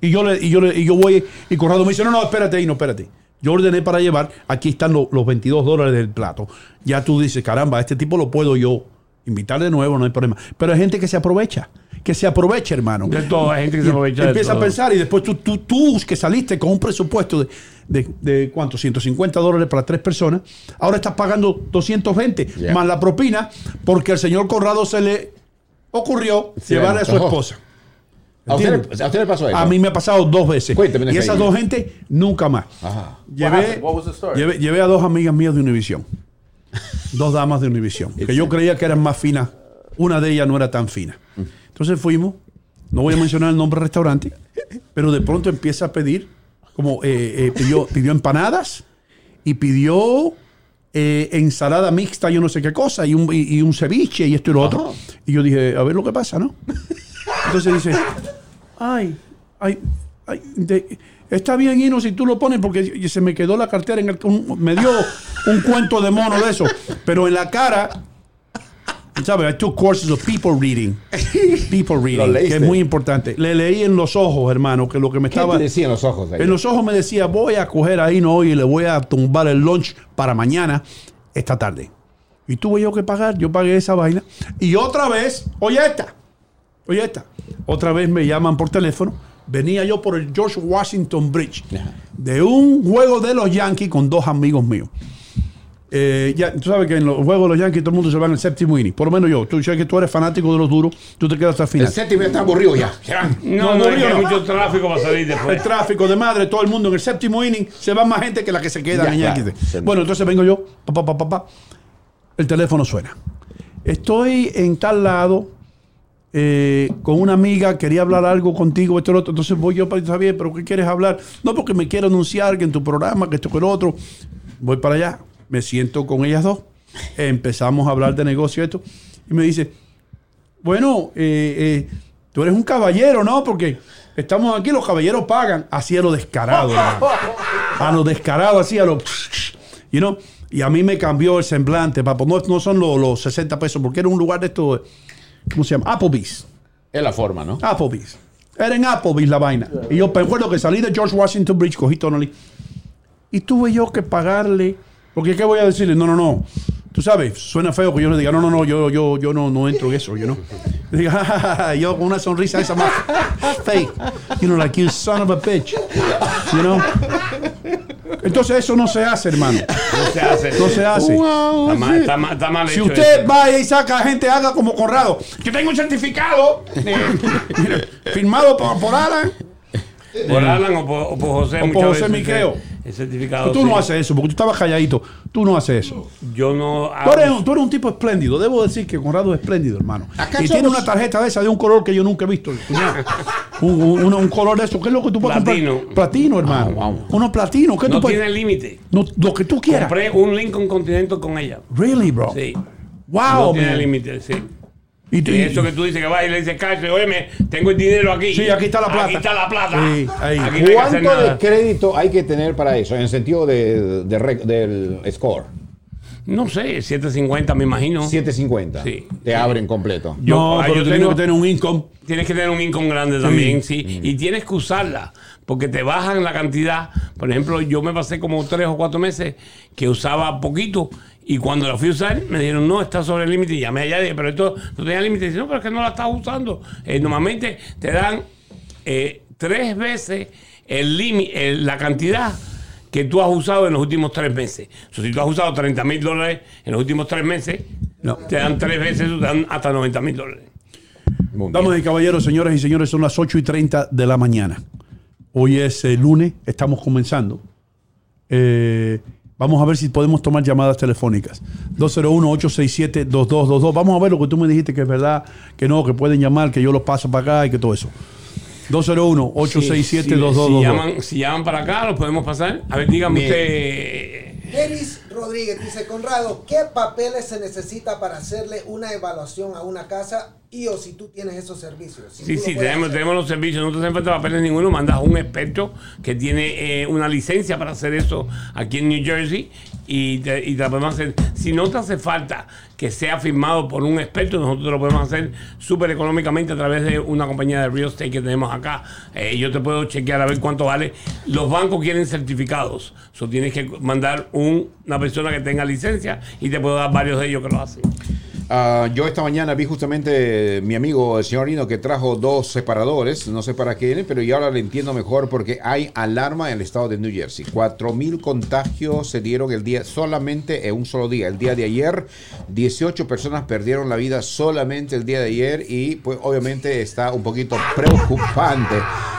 y yo, le, y yo, le, y yo voy, y Conrado me dice, no, no, espérate ahí, no, espérate. Yo ordené para llevar, aquí están lo- los 22 dólares del plato. Ya tú dices, caramba, este tipo lo puedo yo invitar de nuevo, no hay problema. Pero hay gente que se aprovecha, que se aprovecha, hermano. De todo, hay gente que se Y aprovecha de Empieza a pensar y después tú, tú, tú que saliste con un presupuesto de, de, de ¿cuánto? 150 dólares para tres personas. Ahora estás pagando 220 Ya. más la propina porque al señor Conrado se le ocurrió Se le llevarle a su esposa. ¿A usted, le- a usted le pasó eso? A mí me ha pasado dos veces. Y esas dos gente, nunca más. Ajá. Llevé, llevé, llevé a dos amigas mías de Univision. dos damas de Univision. que yo creía que eran más finas. Una de ellas no era tan fina. Entonces fuimos. No voy a mencionar el nombre del restaurante. Pero de pronto empieza a pedir. Como eh, eh, pidió, pidió empanadas. Y pidió eh, ensalada mixta, yo no sé qué cosa. Y un, y, y un ceviche y esto y lo otro. Y yo dije, a ver lo que pasa, ¿no? Entonces dice, ay, ay, ay, de- está bien, Ino, si tú lo pones, porque se me quedó la cartera en el. un- me dio un cuento de mono de eso, pero en la cara. ¿Sabes? I took courses of people reading. People reading, que es muy importante. Le leí en los ojos, hermano, que lo que me ¿Qué estaba. te decían los ojos ahí? En los ojos me decía, voy a coger ahí no hoy y le voy a tumbar el lunch para mañana, esta tarde. Y tuve yo que pagar, yo pagué esa vaina. Y otra vez, oye esta, oye esta, otra vez me llaman por teléfono. Venía yo por el George Washington Bridge de un juego de los Yankees con dos amigos míos. Eh, ya, tú sabes que en los juegos de los Yankees todo el mundo se va en el séptimo inning. Por lo menos yo. Tú sabes que tú eres fanático de los duros. Tú te quedas hasta el final. El séptimo está aburrido ya. No, No, no, es que hay no. mucho tráfico para salir El después. tráfico de madre, todo el mundo en el séptimo inning, se va más gente que la que se queda Ya, en claro. Yankees. Sí. Bueno, entonces vengo yo, papá, papá, papá. El teléfono suena. Estoy en tal lado eh, con una amiga, quería hablar algo contigo, esto y lo otro. Entonces voy yo para bien, pero ¿qué quieres hablar? No, porque me quiero anunciar que en tu programa, que esto, que lo otro. Voy para allá, me siento con ellas dos, empezamos a hablar de negocio esto, y me dice, bueno, eh, eh, tú eres un caballero, ¿no? Porque estamos aquí, los caballeros pagan. Así a lo descarado, hermano. A lo descarado, así a lo... You know? Y a mí me cambió el semblante, papo. No, no son los, los 60 pesos, porque era un lugar de esto, ¿cómo se llama? Applebee's. Es la forma, ¿no? Applebee's. Era en Applebee's la vaina. Y yo me acuerdo que salí de George Washington Bridge, cogí Tonally. Y tuve yo que pagarle. Porque, ¿qué voy a decirle? No, no, no. Tú sabes, suena feo que yo le diga, no, no, no, yo, yo, yo no, no entro en eso, you know. Le diga, "Ja, ja, ja, ja", yo con una sonrisa esa más fake. You know, like you son of a bitch. You know. Entonces eso no se hace, hermano. No se hace. No se hace. Está mal, está mal, está mal Si hecho usted eso. va y saca gente, haga como Conrado. Que tengo un certificado eh, firmado por, por Alan. Por Alan o por, o por José. O por José Miqueo. El certificado. Tú no haces eso, porque tú estabas calladito. Tú no haces eso. Yo no. Tú eres, tú eres un tipo espléndido. Debo decir que Conrado es espléndido, hermano. Acá y tiene una tarjeta de esa de un color que yo nunca he visto. un, un- un color de eso. ¿Qué es lo que tú puedes Platino. comprar? Platino, hermano. Vamos, vamos. Uno platino. ¿Qué no tú puedes? tiene límite. No, lo que tú quieras. Compré un Lincoln Continental con ella. Really, bro. Sí. Wow, no tiene límite, sí. Y, Y eso que tú dices que vas y le dices, Cacho, óyeme, tengo el dinero aquí. Sí, aquí está la plata. Aquí está la plata. Sí, ahí. Aquí no hay que hacer ¿Cuánto de nada. crédito hay que tener para eso? En el sentido de, del score. No sé, 750 me imagino. 750. Sí. Te abren completo. Yo- no, pero yo tiene tengo- que tener un income. Tienes que tener un income grande también, sí. Y tienes que usarla, porque te bajan la cantidad. Por ejemplo, yo me pasé como tres o cuatro meses que usaba poquito. Y cuando la fui a usar, me dijeron, no, está sobre el límite. Y llamé allá y dije, pero esto no tenía límite. Y dice, no, pero es que no la estás usando. Eh, normalmente te dan eh, tres veces el límite, la cantidad que tú has usado en los últimos tres meses. O sea, si tú has usado 30 mil dólares en los últimos tres meses, No. te dan tres veces, te dan hasta 90 mil dólares. Damas y caballeros, señoras y señores, son las 8 y 30 de la mañana. Hoy es eh, lunes, estamos comenzando. Eh, vamos a ver si podemos tomar llamadas telefónicas. 201-867-2222. Vamos a ver lo que tú me dijiste, que es verdad, que no, que pueden llamar, que yo los paso para acá y que todo eso. 201-867-2222. Si, llaman, si llaman para acá, los podemos pasar. A ver, dígame Bien. usted. Denis Rodríguez dice, Conrado, ¿qué papeles se necesita para hacerle una evaluación a una casa y o si tú tienes esos servicios? Si Sí, lo sí, tenemos, tenemos los servicios, no te hacen falta papeles ninguno, mandas a un experto que tiene eh, una licencia para hacer eso aquí en New Jersey y te, y te la podemos hacer. Si no te hace falta que sea firmado por un experto, nosotros lo podemos hacer súper económicamente a través de una compañía de real estate que tenemos acá. Eh, yo te puedo chequear a ver cuánto vale. Los bancos quieren certificados, so tienes que mandar un- una persona que tenga licencia y te puedo dar varios de ellos que lo hacen. Ah, yo esta mañana vi justamente mi amigo el señor Hino que trajo dos separadores, no sé para qué, pero yo ahora le entiendo mejor porque hay alarma en el estado de New Jersey. 4.000 contagios se dieron el día, solamente en un solo día. El día de ayer, 18 personas perdieron la vida solamente el día de ayer y pues obviamente está un poquito preocupante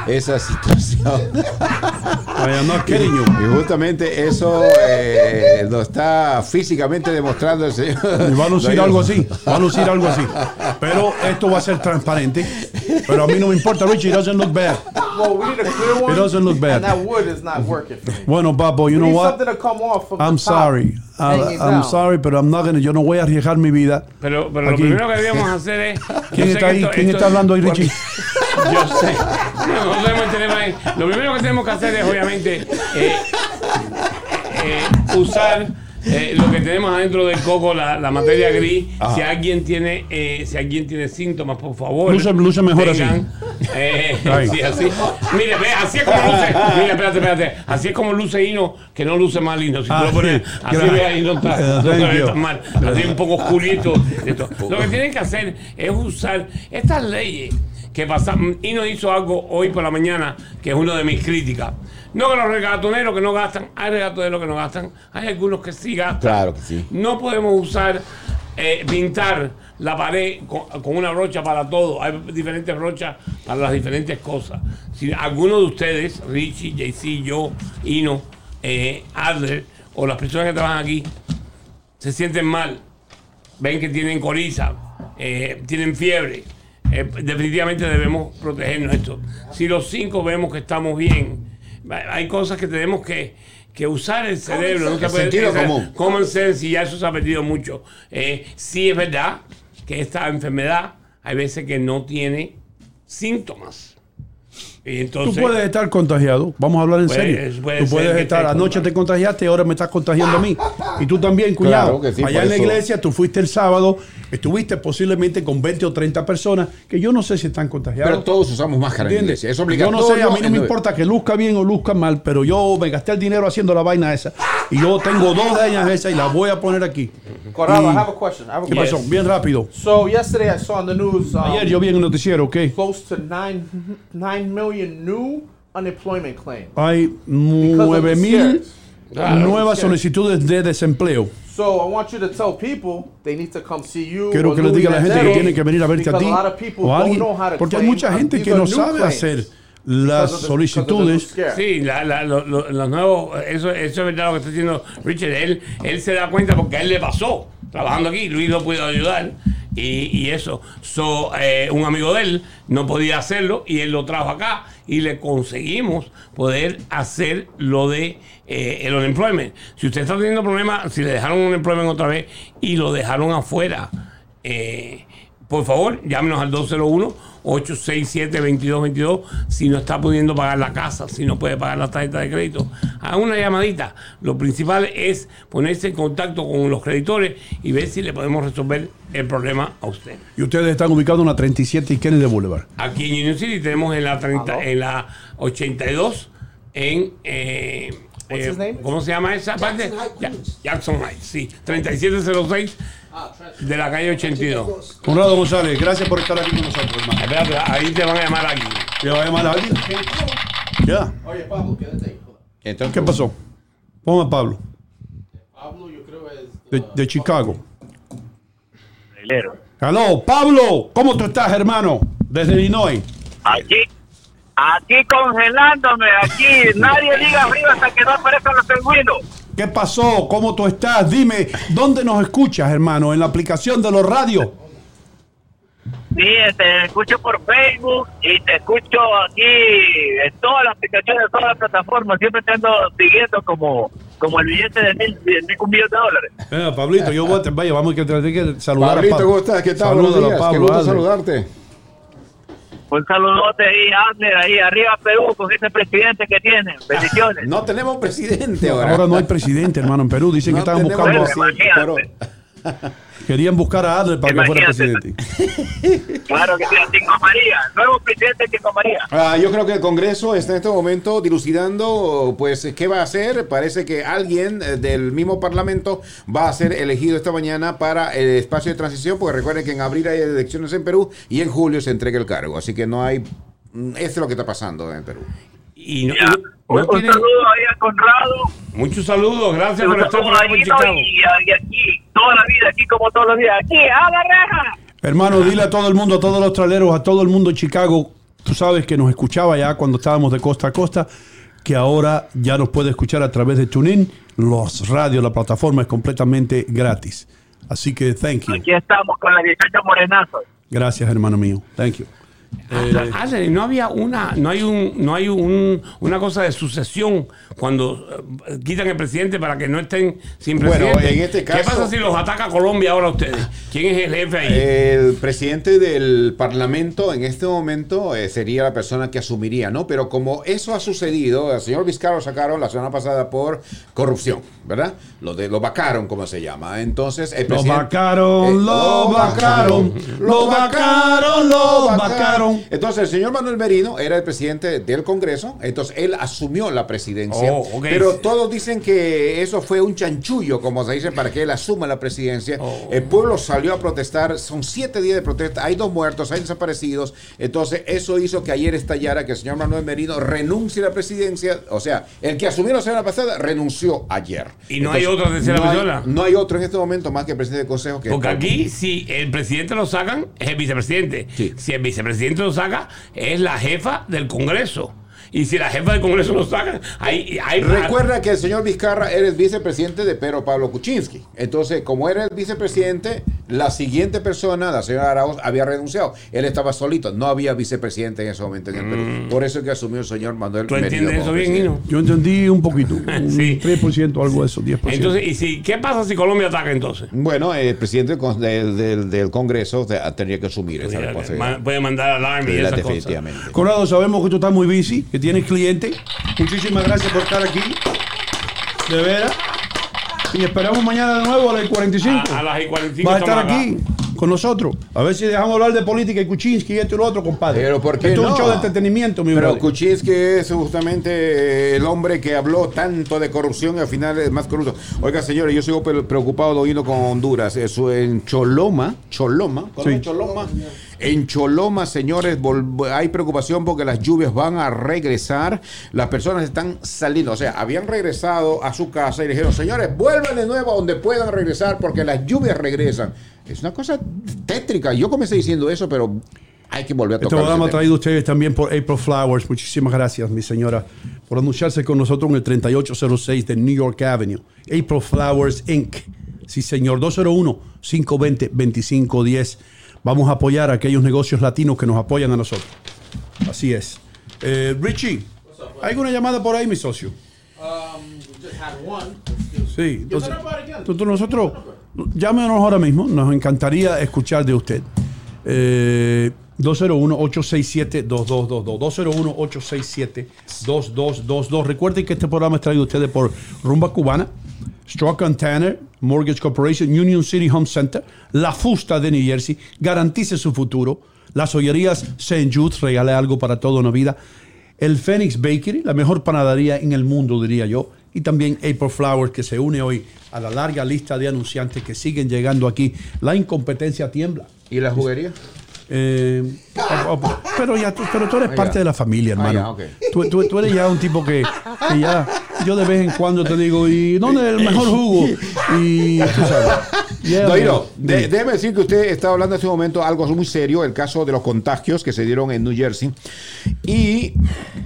esa situación. Y justamente eso eh, lo está físicamente demostrando el señor. Y va a lucir algo así, va a lucir algo así. Pero esto va a ser transparente. Pero a mí no me importa, Richie, it doesn't look bad. Well, we need a clear one. It doesn't look bad. And that wood is not working for me. Bueno, papo, you we know what? something to come off from I'm the top, sorry. I, I'm down. sorry, pero I'm not gonna, yo no voy a arriesgar mi vida. Pero, pero lo Aquí. primero que debíamos hacer es. ¿Quién yo sé está ahí? esto- ¿Quién esto- está hablando ahí, Richie? Yo sé. No, no ahí. Lo primero que tenemos que hacer es, obviamente, eh, eh, usar eh, lo que tenemos adentro del coco, la, la materia gris. Si alguien tiene, eh, si alguien tiene síntomas, por favor. Luce- luce mejor así. Eh, sí, así. Mire, ve, así es como luce. Mira, espérate, espérate. Así es como luce Hino, que no luce más lindo. Si tú Ah, lo pones sí. así, ve ahí, no está, no tan mal. Así un poco oscurito. esto. Lo que tienen que hacer es usar estas leyes que pasan. Y nos hizo algo hoy por la mañana, que es una de mis críticas. No que los regatoneros que no gastan, hay regatoneros que no gastan, hay algunos que sí gastan. Claro que sí. No podemos usar, eh, pintar la pared con, con una brocha para todo. Hay diferentes brochas para las diferentes cosas. Si alguno de ustedes, Richie, JC, yo, Ino, eh, Adler, o las personas que trabajan aquí, se sienten mal, ven que tienen coriza, eh, tienen fiebre, eh, definitivamente debemos protegernos esto. Si los cinco vemos que estamos bien, hay cosas que tenemos que, que usar el cerebro, no se El puede- sentido esa- común. common sense y ya eso se ha perdido mucho. Eh, sí es verdad que esta enfermedad hay veces que no tiene síntomas. Y entonces, Tú puedes estar contagiado, vamos a hablar en Puede- serio. puede tú puedes estar, anoche te contagiado. contagiaste y ahora me estás contagiando a mí. Y tú también, cuñado. Claro que sí, Allá en la iglesia, tú fuiste el sábado, estuviste posiblemente con 20 o 30 personas que yo no sé si están contagiados. Pero todos usamos máscara en ¿Entiendes? iglesia. Es yo obligatorio. no sé, a mí no me en- importa que luzca bien o luzca mal, pero yo me gasté el dinero haciendo la vaina esa. Y yo tengo dos de ellas esas y las voy a poner aquí. Corrado, Y- I have a question. I have a ¿Qué question. pasó? Bien rápido. So yesterday I saw on the news um, Ayer yo vi en el noticiero, ¿ok? close to nine nine million new unemployment claims. Hay Because of nueve the mil nuevas solicitudes de desempleo. So I want you to tell people they need to come see you. Quiero que le diga a la gente que Manzano, tiene que venir a verte a ti o a alguien. Porque hay mucha gente que no sabe hacer las solicitudes. Sí, la- la- lo- lo- los nuevos, eso, eso es verdad lo que está diciendo Richard. Él, él se da cuenta porque a él le pasó trabajando aquí. Luis no pudo ayudar. Y, y eso. So, eh, un amigo de él no podía hacerlo y él lo trajo acá y le conseguimos poder hacer lo de eh, el unemployment. Si usted está teniendo problemas, si le dejaron un unemployment otra vez y lo dejaron afuera, eh, por favor, llámenos al 201-867-2222 si no está pudiendo pagar la casa, si no puede pagar la tarjeta de crédito. Haga una llamadita. Lo principal es ponerse en contacto con los creditores y ver si le podemos resolver el problema a usted. Y ustedes están ubicados en la 37 y Kennedy Boulevard. Aquí en Union City tenemos en la 30, en la 82 en eh, eh? ¿cómo se llama esa parte? Ya- Jackson Heights, sí, 3706 de la calle 82. Conrado González, gracias por estar aquí con nosotros, hermano. Espérate, ahí te van a llamar aquí. ¿Le va a llamar alguien? Ya. Oye, Pablo, quédate ahí. Entonces, ¿Qué pasó? Ponme a Pablo, Pablo, yo creo es. de, de Chicago. Aló, Pablo, ¿cómo tú estás, hermano? Desde Illinois. Aquí, aquí congelándome, aquí nadie diga arriba hasta que no aparezcan los pingüinos. ¿Qué pasó? ¿Cómo tú estás? Dime, ¿dónde nos escuchas, hermano? ¿En la aplicación de los radios? Sí, te escucho por Facebook y te escucho aquí en todas las aplicaciones, en todas las plataformas. Siempre te ando siguiendo como, como el billete de mil, de mil un millón de dólares. Eh, Pablito, yo voy a, vaya, vamos a que tener que saludar Pablito, a Pablo. ¿cómo estás? ¿Qué tal? Buenos días. Pablo, Qué gusto saludarte. Un saludote ahí, Abner, ahí arriba Perú, con ese presidente que tiene. Bendiciones. No tenemos presidente ahora. Ahora no hay presidente, hermano, en Perú. Dicen que estaban buscando, pero- querían buscar a Adler para que fuera presidente. Claro que sí, Tingo María, nuevo presidente Tingo María. Ah, yo creo que el Congreso está en este momento dilucidando, pues, qué va a hacer. Parece que alguien eh, del mismo Parlamento va a ser elegido esta mañana para el espacio de transición, porque recuerden que en abril hay elecciones en Perú y en julio se entrega el cargo. Así que no hay... mm, Eso es lo que está pasando en Perú. Y no, Un, tiene- saludo ahí a Conrado. muchos saludos, gracias por estar por ahí, ¿no? Chicago. y, y aquí, toda la vida, aquí como todos los días. Aquí, a la reja. Hermano, dile a todo el mundo, a todos los traleros, a todo el mundo en Chicago, tú sabes que nos escuchaba ya cuando estábamos de costa a costa, que ahora ya nos puede escuchar a través de TuneIn. Los radios, la plataforma es completamente gratis. Así que thank you. Aquí estamos con las 18 morenazos. Gracias, hermano mío. Thank you. Eh, no había una, no hay un, no hay un, una cosa de sucesión cuando eh, quitan el presidente para que no estén sin Bueno, presidente. en este ¿Qué caso- pasa si los ataca Colombia ahora ustedes? ¿Quién es el jefe ahí? El presidente del Parlamento en este momento eh, sería la persona que asumiría, ¿no? Pero como eso ha sucedido, el señor Vizcarra lo sacaron la semana pasada por corrupción, ¿verdad? Lo de lo vacaron, como se llama. Entonces, el Lo presidente- vacaron, Eh, lo vacaron, lo vacaron, lo vacaron. Entonces, el señor Manuel Merino era el presidente del Congreso, entonces él asumió la presidencia. Oh. Pero todos dicen que eso fue un chanchullo, como se dice, para que él asuma la presidencia. Oh. El pueblo salió a protestar, son siete días de protesta, hay dos muertos, hay desaparecidos. Entonces, eso hizo que ayer estallara que el señor Manuel Merino renuncie a la presidencia. O sea, el que asumió la semana pasada renunció ayer. ¿Y no hay otra tercera no hay- persona? No hay otro en este momento más que el presidente del Consejo. Que Porque aquí, si el presidente lo sacan, es el vicepresidente. Si el vicepresidente lo saca, es la jefa del Congreso. Y si la jefa del Congreso lo sacan, hay, hay Recuerda que el señor Vizcarra era el vicepresidente de Pedro Pablo Kuczynski. Entonces, como era el vicepresidente, la siguiente persona, la señora Arauz, había renunciado. Él estaba solito, no había vicepresidente en ese momento en el Perú. Por eso es que asumió el señor Manuel Mm. ¿Tú entiendes eso bien. Hino? Yo entendí un poquito, un Sí. 3%, algo de eso, 10%. Entonces, ¿y si, qué pasa si Colombia ataca entonces? Bueno, el presidente del, del- Congreso te- tendría que asumir esa responsabilidad. Puede mandar alarma y cosas. definitivamente. Conrado, sabemos que tú estás muy busy, que tienes clientes. Muchísimas gracias por estar aquí. De veras. Y esperamos mañana de nuevo a las 45. A, a las y 45 Vas a estar aquí con nosotros. A ver si dejamos hablar de política y Kuczynski y esto y lo otro, compadre. Pero ¿por qué Esto es un show de entretenimiento, mi Pero brother. Kuczynski es justamente el hombre que habló tanto de corrupción y al final es más corrupto. Oiga, señores, yo sigo pre- preocupado de oírlo con Honduras. Eso en Choloma, Choloma, ¿conoce Sí. Choloma? En Choloma, señores, hay preocupación porque las lluvias van a regresar. Las personas están saliendo, o sea, habían regresado a su casa y dijeron, señores, vuelvan de nuevo a donde puedan regresar porque las lluvias regresan. Es una cosa tétrica. Yo comencé diciendo eso, pero hay que volver a Este tocar. programa ese tema. traído ustedes también por April Flowers. Muchísimas gracias, mi señora, por anunciarse con nosotros en el 3806 de New York Avenue. April Flowers Inc. Sí, señor, 201-520-2510. Vamos a apoyar a aquellos negocios latinos que nos apoyan a nosotros. Así es. Eh, Richie, ¿hay alguna llamada por ahí, mi socio? Sí, entonces, entonces nosotros, llámenos ahora mismo, nos encantaría escuchar de usted. Eh, 201-867-2222. 201-867-2222. Recuerden que este programa es traído a ustedes por Rumba Cubana, Stroke and Tanner, Mortgage Corporation, Union City Home Center, La Fusta de New Jersey. Garantice su futuro. Las joyerías St. Jude, regale algo para toda una vida. El Phoenix Bakery, la mejor panadería en el mundo, diría yo. Y también April Flowers, que se une hoy a la larga lista de anunciantes que siguen llegando aquí. La incompetencia tiembla. ¿Y la juguería? Eh, pero ya tú, pero tú eres parte de la familia, hermano. tú, tú- tú eres ya un tipo que, que ya yo de vez en cuando te digo, ¿y dónde es el mejor jugo? Y tú sabes. Yeah, Doiro, man. de- déjeme decir que usted está hablando en este momento algo muy serio, el caso de los contagios que se dieron en New Jersey. Y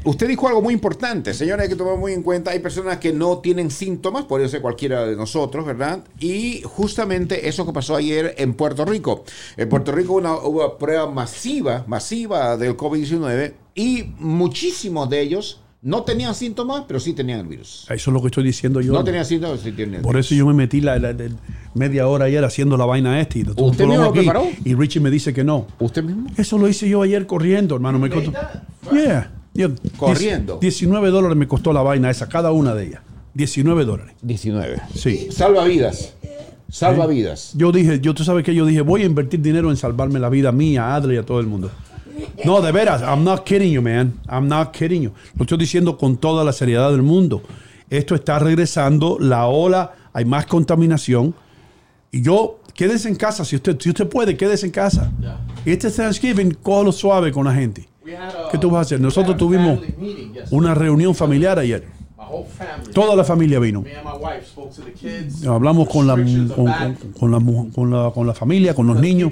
usted dijo algo muy importante, señores, hay que tomar muy en cuenta, hay personas que no tienen síntomas, puede ser cualquiera de nosotros, ¿verdad? Y justamente eso que pasó ayer en Puerto Rico. En Puerto Rico una, hubo una prueba masiva, masiva del COVID-19 y muchísimos de ellos no tenían síntomas, pero sí tenían el virus. Eso es lo que estoy diciendo yo. No tenían síntomas, pero sí tenían el Por virus. eso yo me metí la, la- la- media hora ayer haciendo la vaina esta. Y ¿Usted mismo lo aquí, preparó? Y Richie me dice que no. ¿Usted mismo? Eso lo hice yo ayer corriendo, hermano. Me costó, yeah, yo- Corriendo. 19 dólares me costó la vaina esa, cada una de ellas. 19 dólares. 19. Sí. Salva vidas. Salva vidas. Yo dije, yo tú sabes que yo dije, voy a invertir dinero en salvarme la vida mía, a Adler y a todo el mundo. No, de veras, I'm not kidding you, man. I'm not kidding you. Lo estoy diciendo con toda la seriedad del mundo. Esto está regresando, la ola, hay más contaminación. Y yo, quédese en casa, si usted, si usted puede, quédese en casa. Y este Thanksgiving, cójalo suave con la gente. ¿Qué tú vas a hacer? Nosotros tuvimos una reunión familiar ayer. My whole family. Toda la familia vino. Hablamos con la, con, con- la, con la- con la familia, con los niños.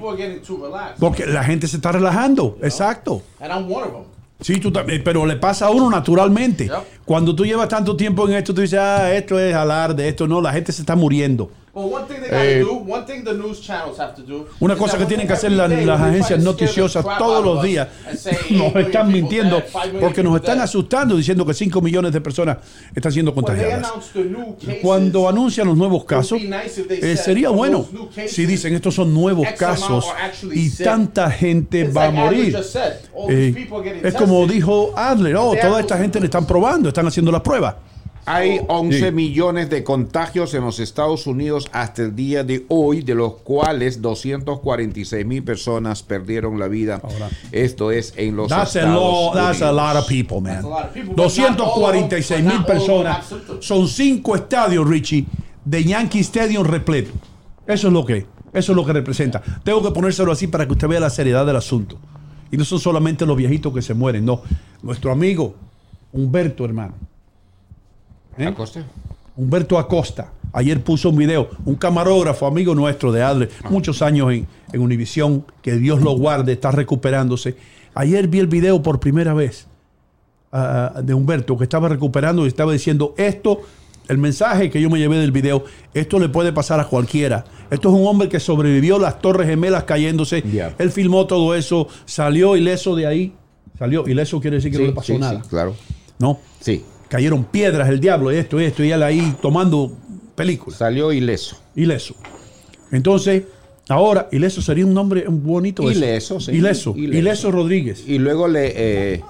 Porque la gente se está relajando. Exacto. And I'm one of them. Sí, tú también, pero le pasa a uno naturalmente. Cuando tú llevas tanto tiempo en esto, tú dices, ah, esto es alarde, esto no, la gente se está muriendo. But one thing they gotta do, one thing the news channels have to do. Una cosa que tienen que hacer las try agencias noticiosas todos los días nos están mintiendo porque nos están asustando diciendo que 5 millones de personas están siendo contagiadas. Cuando anuncian los nuevos casos, eh, sería "Oh, bueno si dicen estos son nuevos casos y sick." tanta gente va a morir. Eh, es como dijo Adler, oh, toda esta gente le están probando, están haciendo las pruebas. Hay 11 Sí. millones de contagios en los Estados Unidos hasta el día de hoy, de los cuales 246 mil personas perdieron la vida. Esto es en los That's a, Estados lot, that's a lot of people, man. That's a lot of people, them- 246 mil personas. Son cinco estadios, Richie, de Yankee Stadium repleto. Eso es lo que, eso es lo que representa. Tengo que ponérselo así para que usted vea la seriedad del asunto. Y no son solamente los viejitos que se mueren, no. Nuestro amigo Humberto, hermano. ¿Eh? Acosta. Humberto Acosta. Ayer puso un video, un camarógrafo, amigo nuestro de Adler, muchos años en, en Univisión, que Dios lo guarde, está recuperándose. Ayer vi el video por primera vez ah, de Humberto, que estaba recuperando y estaba diciendo esto, el mensaje que yo me llevé del video, esto le puede pasar a cualquiera. Esto es un hombre que sobrevivió las torres gemelas cayéndose. Él filmó todo eso, salió ileso de ahí. Salió ileso quiere decir que Sí, no le pasó sí, nada. sí, claro. ¿No? Sí. Cayeron piedras, el diablo, esto, esto, y él ahí tomando películas. Salió ileso. Ileso. Entonces, ahora, Ileso sería un nombre bonito. eso. Ileso, sí. Ileso. Ileso. Ileso Rodríguez. Y luego le. eh,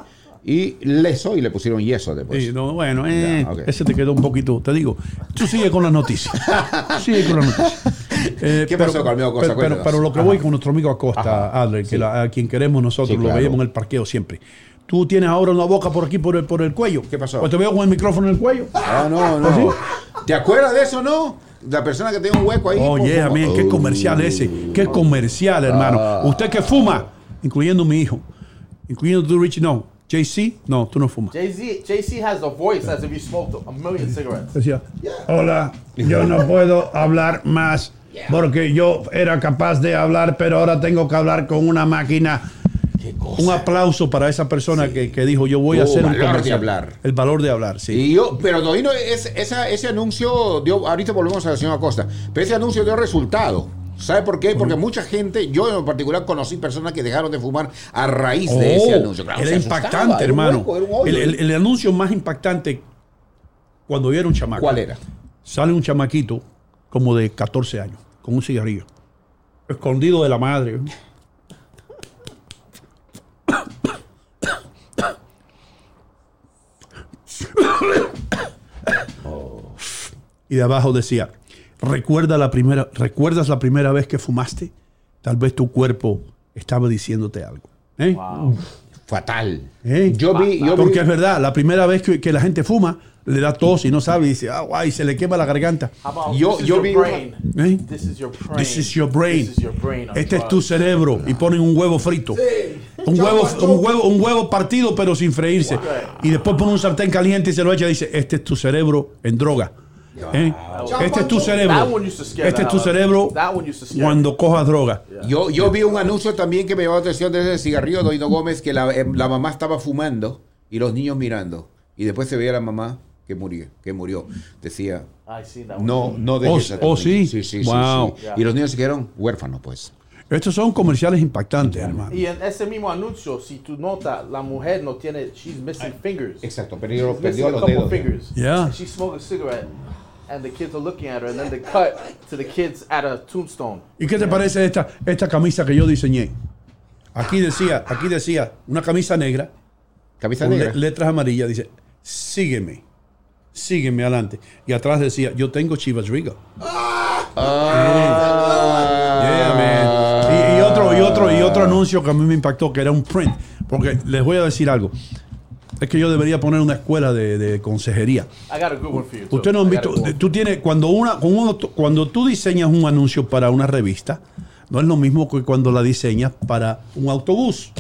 y leso y le pusieron yeso después. Sí, no, bueno, eh, ese te quedó un poquito, te digo. Tú sigue con las noticias. sigue con las noticias. Eh, ¿Qué pasó con el amigo Acosta? Pero, pero, lo que Ajá. voy con nuestro amigo Acosta, Ajá, Adler, que sí. la- a quien queremos nosotros, Sí, lo veíamos en el parqueo siempre. Tú tienes ahora una boca por aquí, por el, por el cuello. ¿Qué pasó? Pues te veo con el micrófono en el cuello. Ah, no, ¿Ah, no. sí? ¿Te acuerdas de eso, no? La persona que tiene un hueco ahí. Oye, a mí, qué comercial ese. Qué comercial, hermano. Ah. Usted que fuma, incluyendo mi hijo, incluyendo tú, Richie, no. JC, no, tú no fumas. Jay-Z has the voice as if he smoked a million cigarettes. Decía, hola, yo no puedo hablar más porque yo era capaz de hablar, pero ahora tengo que hablar con una máquina. Un aplauso para esa persona que, que dijo, yo voy a Oh, hacer un valor de hablar. El valor de hablar, sí. Y yo, pero es, esa, ese anuncio dio, ahorita volvemos a la señora Acosta, pero ese anuncio dio resultado. ¿Sabe por qué? Porque mucha gente, yo en particular conocí personas que dejaron de fumar a raíz de ese Oh, anuncio. Claro, era impactante, era hermano. hueco, era un hoyo. el, el- el anuncio más impactante cuando yo era un chamaco. ¿Cuál era? Sale un chamaquito como de 14 años, con un cigarrillo, escondido de la madre. Y de abajo decía, ¿Recuerda la primera, ¿recuerdas la primera vez que fumaste? Tal vez tu cuerpo estaba diciéndote algo. ¿eh? Fatal. ¿Eh? Yo vi- yo vi- Porque es verdad, la primera vez que, que la gente fuma, le da tos y no sabe, y dice, ah, guay, se le quema la garganta. Yo- yo your vi? ¿Eh? This is your brain. This is your brain. This is your brain on Este es tu cerebro. Y ponen un huevo frito. Un huevo, un, huevo, un huevo partido, pero sin freírse. Y después ponen un sartén caliente y se lo echa y dice, este es tu cerebro en droga. ¿Eh? Este es tu cerebro. Este the es tu cerebro cuando cojas droga. Yo, yo vi un anuncio también que me llamó la atención de ese cigarrillo de Doino Gómez que la, eh, la mamá estaba fumando y los niños mirando. Y después se veía la mamá que murió. Que murió. Decía, I seen that one. no, no Oh, a oh, niños". sí. Sí, sí, sí, Wow. sí. Y los niños se quedaron huérfanos, pues. Estos son comerciales impactantes, hermano. Y en ese mismo anuncio, si tú notas, la mujer no tiene, she's missing fingers. Exacto, perdió, perdió los dedos. fingers. Yeah. And she's smoking a cigarette, and the kids are looking at her, and then they cut to the kids at a tombstone. ¿Y qué te parece esta, esta camisa que yo diseñé? Aquí decía, aquí decía, una camisa negra, Camisa con negra. le- letras amarillas, dice, sígueme, sígueme adelante. Y atrás decía, yo tengo Chivas Riga. Yeah, man. Y, y otro, y otro, y otro anuncio que a mí me impactó, que era un print. Porque les voy a decir algo. Es que yo debería poner una escuela de, de consejería. I got a good one for you. too. Ustedes no han visto, tú tienes, cuando una, cuando tú diseñas un anuncio para una revista, no es lo mismo que cuando la diseñas para un autobús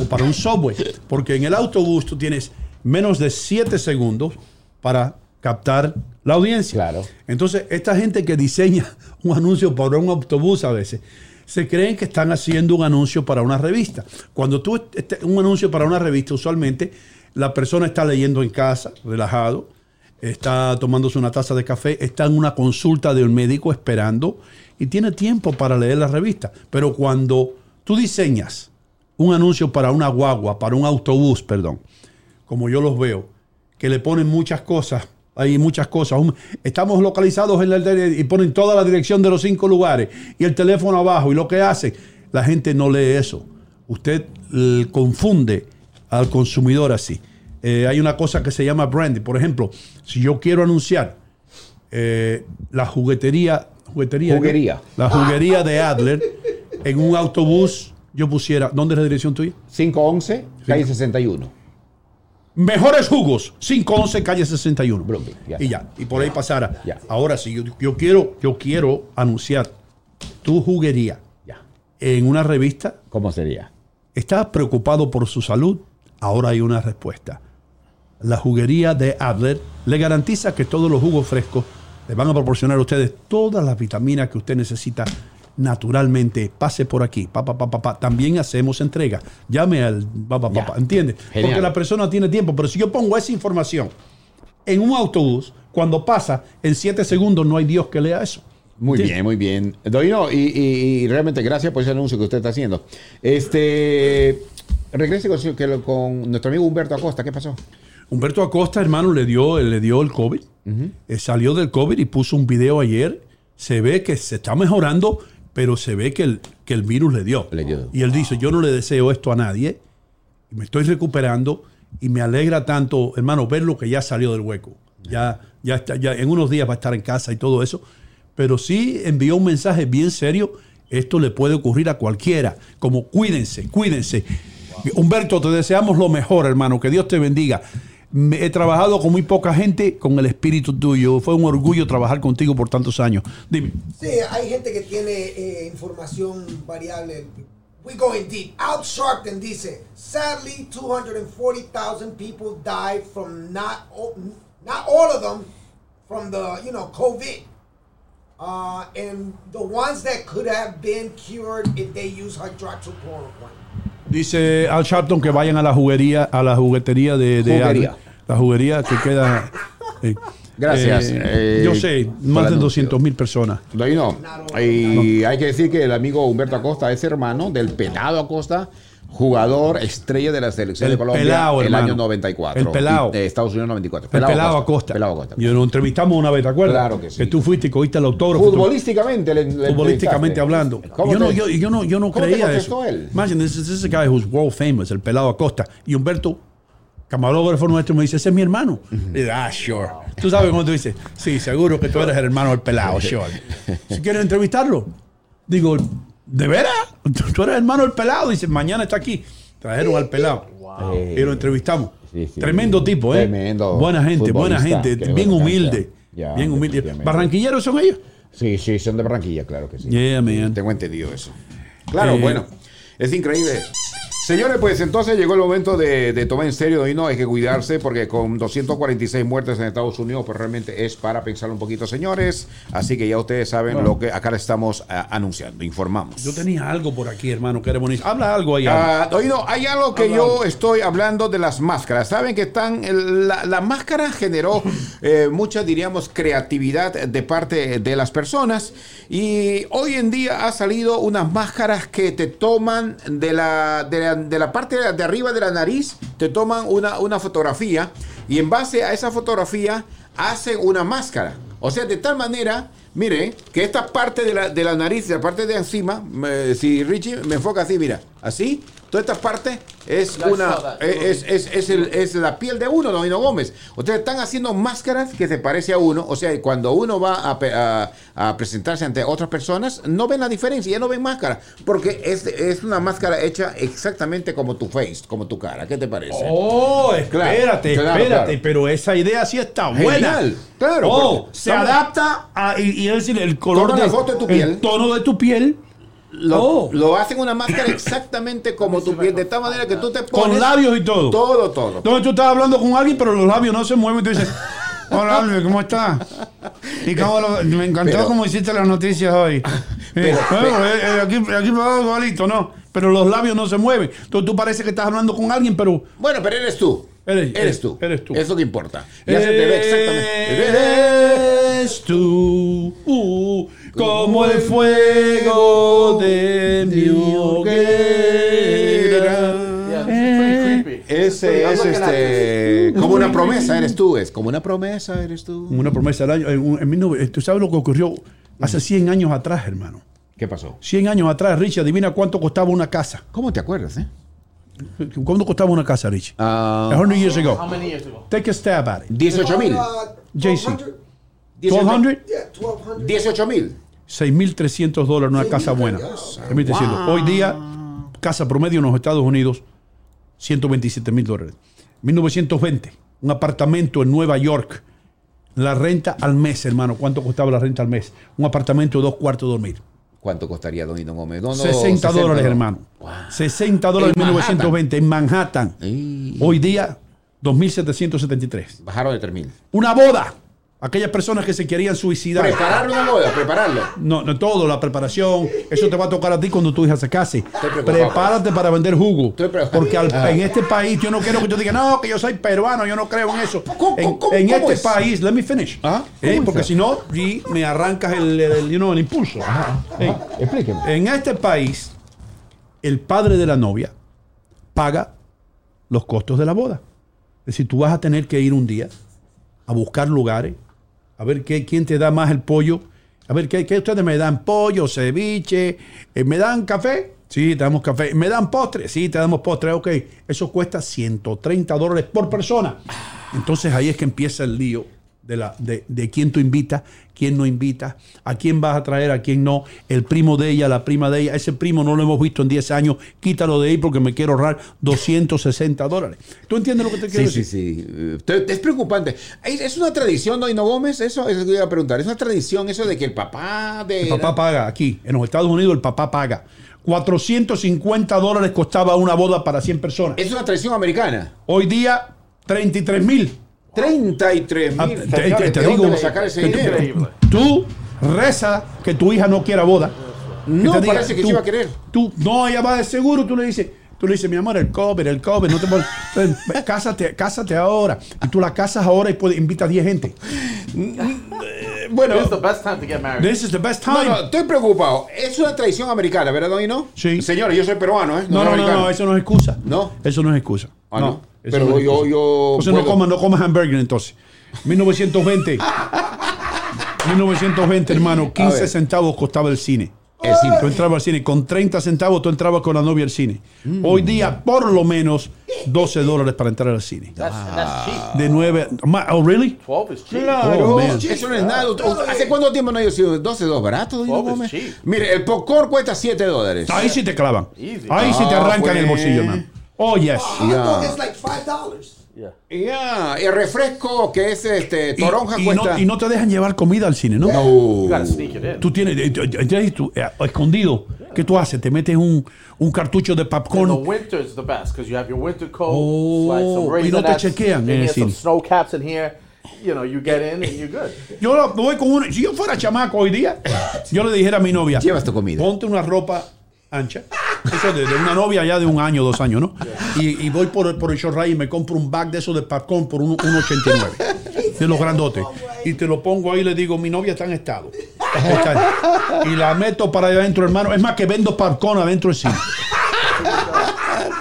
o para un subway. Porque en el autobús tú tienes menos de 7 segundos para captar la audiencia. Claro. Entonces, esta gente que diseña un anuncio para un autobús a veces, se creen que están haciendo un anuncio para una revista. Cuando tú, este- un anuncio para una revista, usualmente la persona está leyendo en casa, relajado, está tomándose una taza de café, está en una consulta de un médico esperando y tiene tiempo para leer la revista. Pero cuando tú diseñas un anuncio para una guagua, para un autobús, perdón, como yo los veo, que le ponen muchas cosas, hay muchas cosas. Estamos localizados en la y ponen toda la dirección de los cinco lugares y el teléfono abajo y lo que hacen, la gente no lee eso. Usted confunde al consumidor así. Eh, hay una cosa que se llama branding. Por ejemplo, si yo quiero anunciar eh, la juguetería, juguetería. Juguería. la juguería de Adler en un autobús, yo pusiera, ¿dónde es la dirección tuya? 511, calle 61. Mejores jugos, 511 calle 61. Brooklyn, ya y ya, y por ahí pasara. Ya. Ahora yo, yo quiero, yo quiero anunciar tu juguería Ya. en una revista. ¿Cómo sería? ¿Estás preocupado por su salud? Ahora hay una respuesta. La juguería de Adler le garantiza que todos los jugos frescos le van a proporcionar a ustedes todas las vitaminas que usted necesita naturalmente. Pase por aquí, pa, pa, pa, pa, pa. También hacemos entrega. Llame al pa, pa, pa, Ya. pa. ¿entiende? Genial. Porque la persona tiene tiempo, pero si yo pongo esa información en un autobús, cuando pasa, en siete segundos no hay Dios que lea eso. Muy bien, muy bien. Doino, y, y- y realmente gracias por ese anuncio que usted está haciendo. Este, regrese con, su- que lo- con nuestro amigo Humberto Acosta. ¿Qué pasó? Humberto Acosta, hermano, le dio, le dio el COVID. Eh, salió del COVID y puso un video ayer. Se ve que se está mejorando, pero se ve que el, que el virus le dio. Le dio. Y él dice, yo no le deseo esto a nadie. Me estoy recuperando y me alegra tanto, hermano, verlo que ya salió del hueco. Ya, ya, está, ya en unos días va a estar en casa y todo eso. Pero sí envió un mensaje bien serio. Esto le puede ocurrir a cualquiera. Como cuídense, cuídense. Humberto, te deseamos lo mejor, hermano. Que Dios te bendiga. Me- he trabajado con muy poca gente con el espíritu tuyo. Fue un orgullo trabajar contigo por tantos años. Dime. Sí, hay gente que tiene eh, información variable. We going deep. Al Sharpton dice, sadly, 240,000 people died from not not all of them from the you know COVID, uh, and the ones that could have been cured if they use hydroxychloroquine. Dice Al Sharpton que vayan a la juguería, a la juguetería de, de Juguería. La juguería que queda. eh, Gracias, eh, eh, yo sé, más de anuncio. 200 mil personas. Doino, y hay que decir que el amigo Humberto Acosta es hermano del pelado Acosta, jugador estrella de la selección El de Colombia pelao, el hermano. año 94. El pelao. Y de Estados Unidos 94. El pelado Acosta. Pelao Acosta. Yo lo entrevistamos una vez, ¿te acuerdas? Claro que sí. tú fuiste y cogiste el autógrafo. Futbolísticamente, le- le futbolísticamente hablando. ¿Cómo Yo no, te- yo, yo no, yo no cómo te creía contestó eso. él? Imagine, this, is- this is a guy who's world famous, el pelado Acosta. Y Humberto camarógrafo nuestro me dice, ese es mi hermano. Y dice, ah, sure. Tú sabes cómo tú dices, sí, seguro que tú eres el hermano del pelado, sure. Si quieres entrevistarlo, digo, ¿de veras? ¿Tú eres el hermano del pelado? Dice, mañana está aquí. Trajeron al pelado. Y lo entrevistamos. Sí, sí, Tremendo tipo, ¿eh? Tremendo Buena gente, buena gente. Bien humilde. bien humilde. ¿Barranquilleros son ellos? Sí, sí, son de Barranquilla, claro que sí. Yeah, man. Tengo entendido eso. Claro, Eh, bueno, es increíble. Señores, pues entonces llegó el momento de, de tomar en serio y no hay que cuidarse porque con 246 muertes en Estados Unidos, pues realmente es para pensar un poquito, señores. Así que ya ustedes saben lo que acá le estamos ah, anunciando, informamos. Yo tenía algo por aquí, hermano, que era bonito. Habla algo ahí. Ah, algo. oído, hay algo que Habla yo algo. estoy hablando de las máscaras. Saben que están. La, la máscara generó eh, mucha, diríamos, creatividad de parte de las personas. Y hoy en día ha salido unas máscaras que te toman de la, de la, de la parte de arriba de la nariz, te toman una, una fotografía. Y en base a esa fotografía hacen una máscara. O sea, de tal manera. Mire, que esta parte de la, de la nariz, la parte de encima, si Richie me enfoca así, mira, así, toda esta parte es Ya una that. es, es, es, el- es la piel de uno, Don Hino Gómez. Ustedes están haciendo máscaras que se parece a uno, o sea, cuando uno va a, pe- a- a presentarse ante otras personas, no ven la diferencia, ya no ven máscara, porque es, es una máscara hecha exactamente como tu face, como tu cara. ¿Qué te parece? Oh, Claro, espérate, claro, espérate, claro. pero esa idea sí está buena. Genial, claro, Oh, se estamos- adapta a, y, y es decir, el color de la foto de tu el piel. tono de tu piel Lo, Oh. lo hacen una máscara exactamente como tu piel, de tal manera que tú te pones... con labios y todo. Todo, todo. Entonces tú estás hablando con alguien, pero los labios no se mueven y tú dices, hola Albert, ¿cómo estás? Y cómo lo- me encantó Pero- cómo hiciste las noticias hoy. Pero- Eh, bueno, eh, aquí, aquí me igualito, ¿no? Pero los labios no se mueven. Entonces tú parece que estás hablando con alguien, pero Bueno, pero eres tú. Eres- Eres tú. eres tú. Es lo que importa. Ya se te ve exactamente. Eres tú, uh, como el fuego de mi hoguera. Ese es este. Como una promesa eres tú. Es como una promesa eres tú. Una promesa del año. En, en 19 ¿Tú sabes lo que ocurrió hace 100 años atrás, hermano? ¿Qué pasó? 100 años atrás, Richie, adivina cuánto costaba una casa. ¿Cómo te acuerdas, eh? ¿Cuánto costaba una casa, Richie? Ah, A hundred years ago. How many years ago? Take a stab at it. 18 mil. Uh, JC. 1200? 1200, Yeah, 1200. 18 mil. 6.300 dólares una casa buena. 6.300. Hoy día, casa promedio en los Estados Unidos, 127 mil dólares. 1920, un apartamento en Nueva York. La renta al mes, hermano. ¿Cuánto costaba la renta al mes? Un apartamento de dos cuartos de dormir. ¿Cuánto costaría Don Hino Gómez? No, no, 60 dólares, hermano. 60 dólares en En 1920 en Manhattan. Ey. Hoy día, 2.773. Bajaron de 3 mil. Una boda. Aquellas personas que se querían suicidar. Preparar una boda, prepararlo. No, no todo, la preparación. Eso te va a tocar a ti cuando tu hija se case. Prepárate para vender jugo. Porque al- Ah. en este país yo no quiero que tú digas, no, que yo soy peruano, yo no creo en eso. ¿Cómo- en este es? país, let me finish. Ah, Eh, ¿cómo porque si no, me arrancas el, el, you know, el impulso. Eh, Explíqueme. en este país, el padre de la novia paga los costos de la boda. Es decir, tú vas a tener que ir un día a buscar lugares, a ver qué, quién te da más el pollo, a ver qué, qué ustedes me dan pollo, ceviche, eh, me dan café, sí, te damos café, me dan postre, sí, te damos postre, ok, eso cuesta 130 dólares por persona. Entonces ahí es que empieza el lío de, la, de, de quién tú invitas, quién no invita, a quién vas a traer, a quién no, el primo de ella, la prima de ella, ese primo no lo hemos visto en 10 años, quítalo de ahí porque me quiero ahorrar 260 dólares. ¿Tú entiendes lo que te quiero Sí, decir? sí, sí. Eh, te- Es preocupante. Es una tradición, Hino Gómez, eso es lo que iba a preguntar. Es una tradición eso de que el papá de... El papá paga aquí, en los Estados Unidos el papá paga. 450 dólares costaba una boda para 100 personas. Es una tradición americana. Hoy día, 33 mil. 33 Ah, mil. te- te- te digo, sacar ese que tú- dinero? Increíble. Tú reza que tu hija no quiera boda. No, diga, parece que tú- sí iba a querer. Tú, no, ella va de seguro, tú le dices, tú le dices, mi amor, el COVID, el COVID, no te ve, cásate, cásate ahora. Y tú la casas ahora y puedes, invita a 10 gente. Bueno, This is the best time to get married. This is the best no, time. no, estoy preocupado. Es una tradición americana, ¿verdad, Don Hino? Sí. Señores, yo soy peruano, ¿eh? No, no, no, no, eso no es excusa. ¿No? Eso no es excusa. Ah, no. Eso Pero es yo- yo Entonces no comas, no comas hamburger entonces. 1920. 1920, hermano, 15 ver. centavos costaba el cine. El cine. Tú entrabas al cine. Con 30 centavos tú entrabas con la novia al cine. Mm. Hoy día, por lo menos, 12 dólares para entrar al cine. That's, that's cheap. De 9. Oh, really? 12 is cheap. Claro, Oh, man. eso no es nada. ¿Hace cuánto tiempo no ha sido 12 2 barato? Doña Twelve is Gómez? cheap. Mire, el popcorn cuesta 7 dólares. Ahí sí te clavan. Easy. Ahí sí te Ah, arrancan el pues. bolsillo, hermano. Oh, yes. Hot Ya. dog is like five dollars. Yeah. Ya, el refresco que es este Y, toronja y cuesta. no, y no te dejan llevar comida al cine, ¿no? You gotta sneak it in. Tú tienes, eh, eh, tú, eh, escondido, ¿qué tú haces? Te metes un, un cartucho de In the popcorn. winter is the best because you have your winter coat, Oh, slide some y no te chequean en el and cine. snow caps in here. You know, you get in and you're good. Yo lo- voy con uno. Si yo fuera chamaco hoy día, yo le dijera a mi novia: Llevas tu comida. Ponte una ropa ancha. Eso de, de una novia ya de un año, dos años, ¿no? Y, y voy por, por el Shorray y me compro un bag de esos de popcorn por un- 1,89. De los grandotes. Y te lo pongo ahí y le digo: Mi novia está en estado. Está- y la meto para adentro, hermano. Es más que vendo popcorn adentro del cine.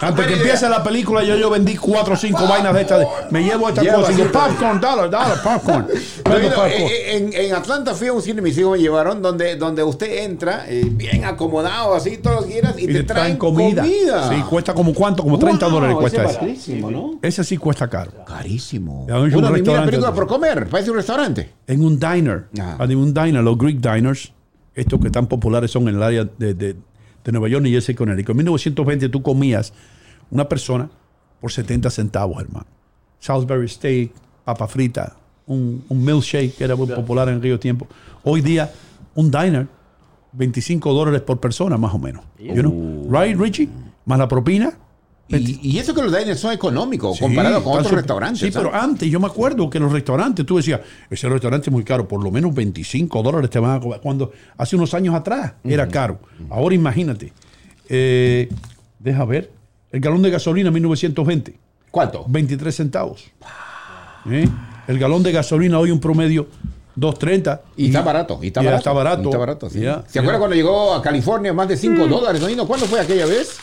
Antes que empiece la película, yo, yo vendí cuatro o cinco vainas de estas. de- me llevo esta Lleva cosa y digo, popcorn, dólar, dólar, popcorn. Pero, no, popcorn. eh, en, en Atlanta fui a un cine, mis hijos me llevaron, donde, donde usted entra eh, bien acomodado, así, todo lo que quieras, y, Y te, traen comida. Sí, cuesta como cuánto, como 30 Wow, dólares cuesta ese ese. es barísimo, ¿no? Ese sí cuesta caro. Carísimo. Es un mira película por comer, parece un restaurante. En un diner, en un diner, los Greek diners, estos que tan populares son en el área de, de, de Nueva York y Jersey, Connecticut. En 1920 tú comías una persona por 70 centavos, hermano. Salisbury steak, papa frita, un, un milkshake que era muy popular en aquellos tiempos. Hoy día, un diner, 25 dólares por persona, más o menos. You know? Right, Richie? Más la propina. Y, y eso que los diners son económicos comparado con otros restaurantes. Sí, ¿sabes? pero antes yo me acuerdo que los restaurantes, tú decías, ese restaurante es muy caro, por lo menos 25 dólares te van a cobrar. Cuando hace unos años atrás era caro. Ahora imagínate. Eh, deja ver. El galón de gasolina en 1920, ¿Cuánto? 23 centavos. ¿Eh? El galón de gasolina hoy un promedio 2.30. Y está barato, y está barato. está barato. Está barato, sí. ¿Se ya. acuerda cuando llegó a California más de 5 dólares? ¿no? ¿Y no? ¿Cuándo fue aquella vez?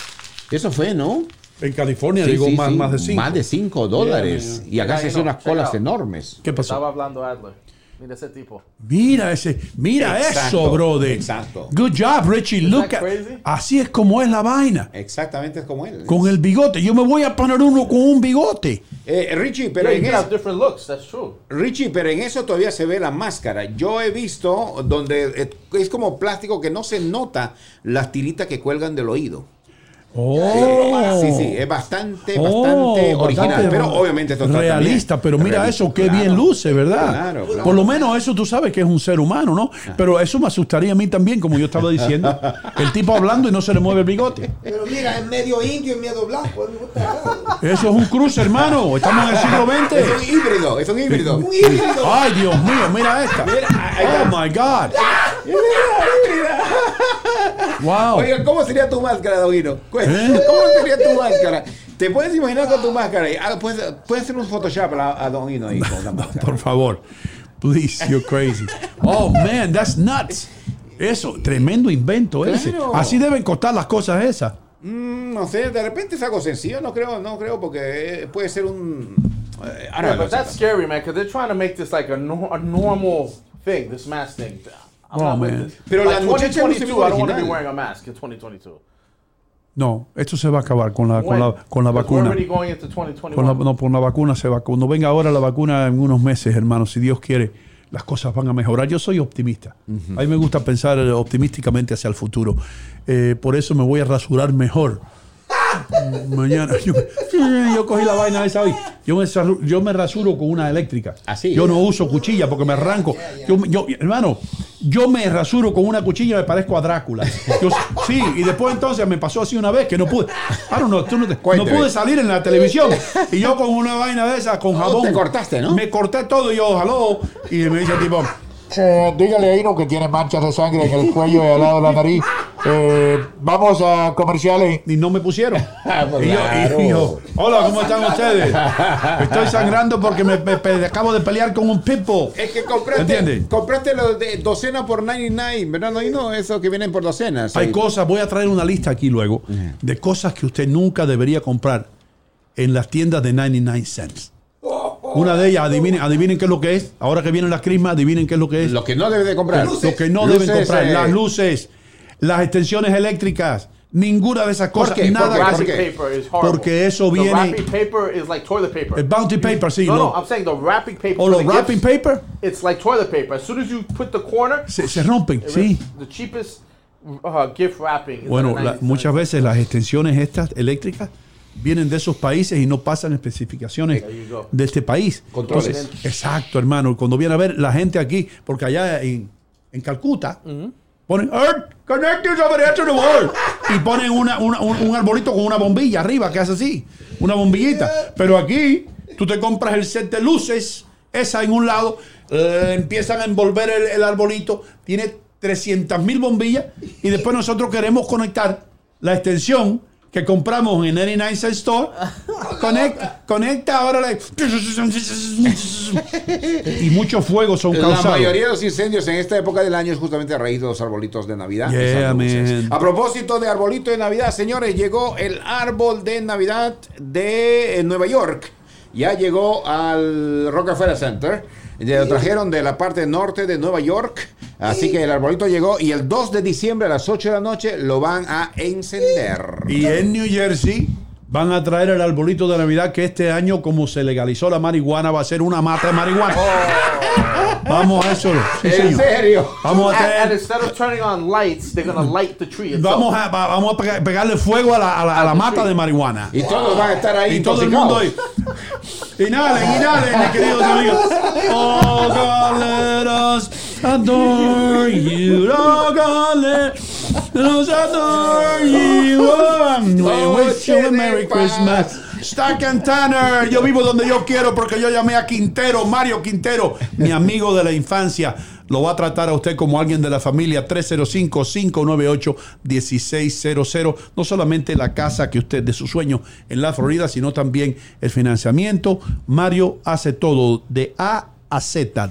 Eso fue, ¿no? En California Sí, llegó sí, más, sí. más de 5. Más de 5 dólares. Y acá se hacen unas colas out. enormes. ¿Qué pasó? Estaba hablando Adler. Mira ese tipo. Mira ese, mira Exacto, eso, brother. exacto. Good job, Richie. Look at- así es como es la vaina. Exactamente es como él. Con el bigote. Yo me voy a poner uno con un bigote. Eh, Richie, pero Yeah, en eso, have different looks. That's true. Richie, pero en eso todavía se ve la máscara. Yo he visto donde eh, es como plástico que no se nota las tiritas que cuelgan del oído. Oh. Sí, sí, es bastante, Oh, bastante original. bastante pero obviamente esto está realista, también pero mira realista, eso, qué claro. bien luce, ¿verdad? Claro, claro. Por lo menos eso tú sabes que es un ser humano, ¿no? Pero eso me asustaría a mí también, como yo estaba diciendo. El tipo hablando y no se le mueve el bigote. Pero mira, es medio indio y medio blanco. Eso es un cruce, hermano. Estamos en el siglo Es un XX. híbrido, es un híbrido. Un híbrido. Ay, Dios mío, mira esta. Oh my God. Wow. Oiga, ¿cómo sería tu máscara, Doguino? ¿Eh? ¿Cómo sería tu máscara? ¿Te puedes imaginar con tu máscara? Ah, Puedes, puedes hacer un Photoshop a, a Doguino ahí con la máscara. Por favor. Please, you're crazy. Oh, man, that's nuts. Eso, tremendo invento ese. Claro. Así deben costar las cosas esas. Mm, no sé, de repente es algo sencillo, no creo, no creo, porque eh, puede ser un... eh, ahora Yeah, but that's scary, man, because they're trying to make this like a, no, a normal thing, this mask thing. I'm Oh, man. Pero like la muchacha no se ve 2022, I don't want to be wearing a mask in 2022. No, esto se va a acabar con la, con la, con la vacuna. already going into 2021. Con la, no, con la vacuna se va. Cuando venga ahora la vacuna en unos meses, hermano, si Dios quiere, las cosas van a mejorar. Yo soy optimista. A mí me gusta pensar optimísticamente hacia el futuro. Eh, por eso me voy a rasurar mejor. Mañana. Yo, yo cogí la vaina esa hoy. Yo me, saru- yo me rasuro con una eléctrica. Así, yo ¿eh? no uso cuchilla porque me arranco. Yo, yo- hermano, yo me rasuro con una cuchilla y me parezco a Drácula. Yo- sí, y después entonces me pasó así una vez que no pude. I don't know, tú no, te- no pude salir en la televisión. Y yo con una vaina de esa, con Oh, jabón. te cortaste, ¿no? Me corté todo y yo, hello. Y me dice el tipo, Eh, dígale a Ino que tiene manchas de sangre en el cuello y al lado de la nariz. Eh, vamos a comerciales. y no me pusieron. pues Y yo, claro. y yo, hola, ¿cómo están ustedes? Estoy sangrando porque me, me- me acabo de pelear con un pitbull. Es que compraste, ¿Entiendes? compraste los de docena por 99, ¿verdad? No, y no, eso que vienen por docenas. Hay ahí. cosas, voy a traer una lista aquí luego, de cosas que usted nunca debería comprar en las tiendas de 99 cents. Una de ellas, adivinen, adivinen qué es lo que es. Ahora que vienen las crismas, adivinen qué es lo que es. Lo que no debe de comprar. lo que no Luces, deben comprar. eh, Las luces. las extensiones eléctricas, ninguna de esas ¿Por cosas, nada ¿Por que- qué? Wrapping ¿Por qué? paper is horrible. Porque eso the viene- wrapping paper is like toilet paper. El bounty paper, sí, no, no. no, I'm saying the wrapping paper. O the wrapping gifts, paper It's like toilet paper. As soon as you put the corner, se, se rompen, sí. The cheapest uh, gift wrapping. Is Bueno, like la- 90 muchas veces las extensiones estas eléctricas vienen de esos países y no pasan especificaciones de este país. Controles. Entonces, exacto, hermano. Cuando viene a ver la gente aquí, porque allá en, en Calcuta, ponen "Earth, connect this over here to the wall", y ponen una- una- un, un arbolito con una bombilla arriba que hace así, una bombillita. Pero aquí tú te compras el set de luces, esa en un lado, eh, empiezan a envolver el, el arbolito, tiene 300 mil bombillas y después nosotros queremos conectar la extensión que compramos en 99 Cent Store. Conecta, conecta ahora la- y muchos fuegos son La causados. mayoría de los incendios en esta época del año es justamente a raíz de los arbolitos de Navidad. Yeah. A propósito de arbolito de Navidad, señores, llegó el árbol de Navidad de eh, Nueva York. Ya llegó al Rockefeller Center. Lo trajeron de la parte norte de Nueva York. Así que el arbolito llegó y el 2 de diciembre a las 8 de la noche lo van a encender. Y en New Jersey van a traer el arbolito de Navidad que este año, como se legalizó la marihuana, va a ser una mata de marihuana. Vamos a eso. sí, ¿En señor. serio? Vamos a And, and traer- instead of turning on lights, they're gonna light the tree. itself. Vamos a, va- vamos a pega- pegarle fuego a la, a la- a la mata de marihuana. Y todos van a estar ahí Y todo el mundo ahí. Inhalen, inhalen, mis queridos amigos. Oh, God, let us adore you. Oh, God, us adore you. Oh, we wish you a Merry Christmas. Stack Tanner, yo vivo donde yo quiero porque yo llamé a Quintero, Mario Quintero, mi amigo de la infancia. Lo va a tratar a usted como alguien de la familia 305-598-1600. No solamente la casa que usted de su sueño en la Florida, sino también el financiamiento. Mario hace todo de A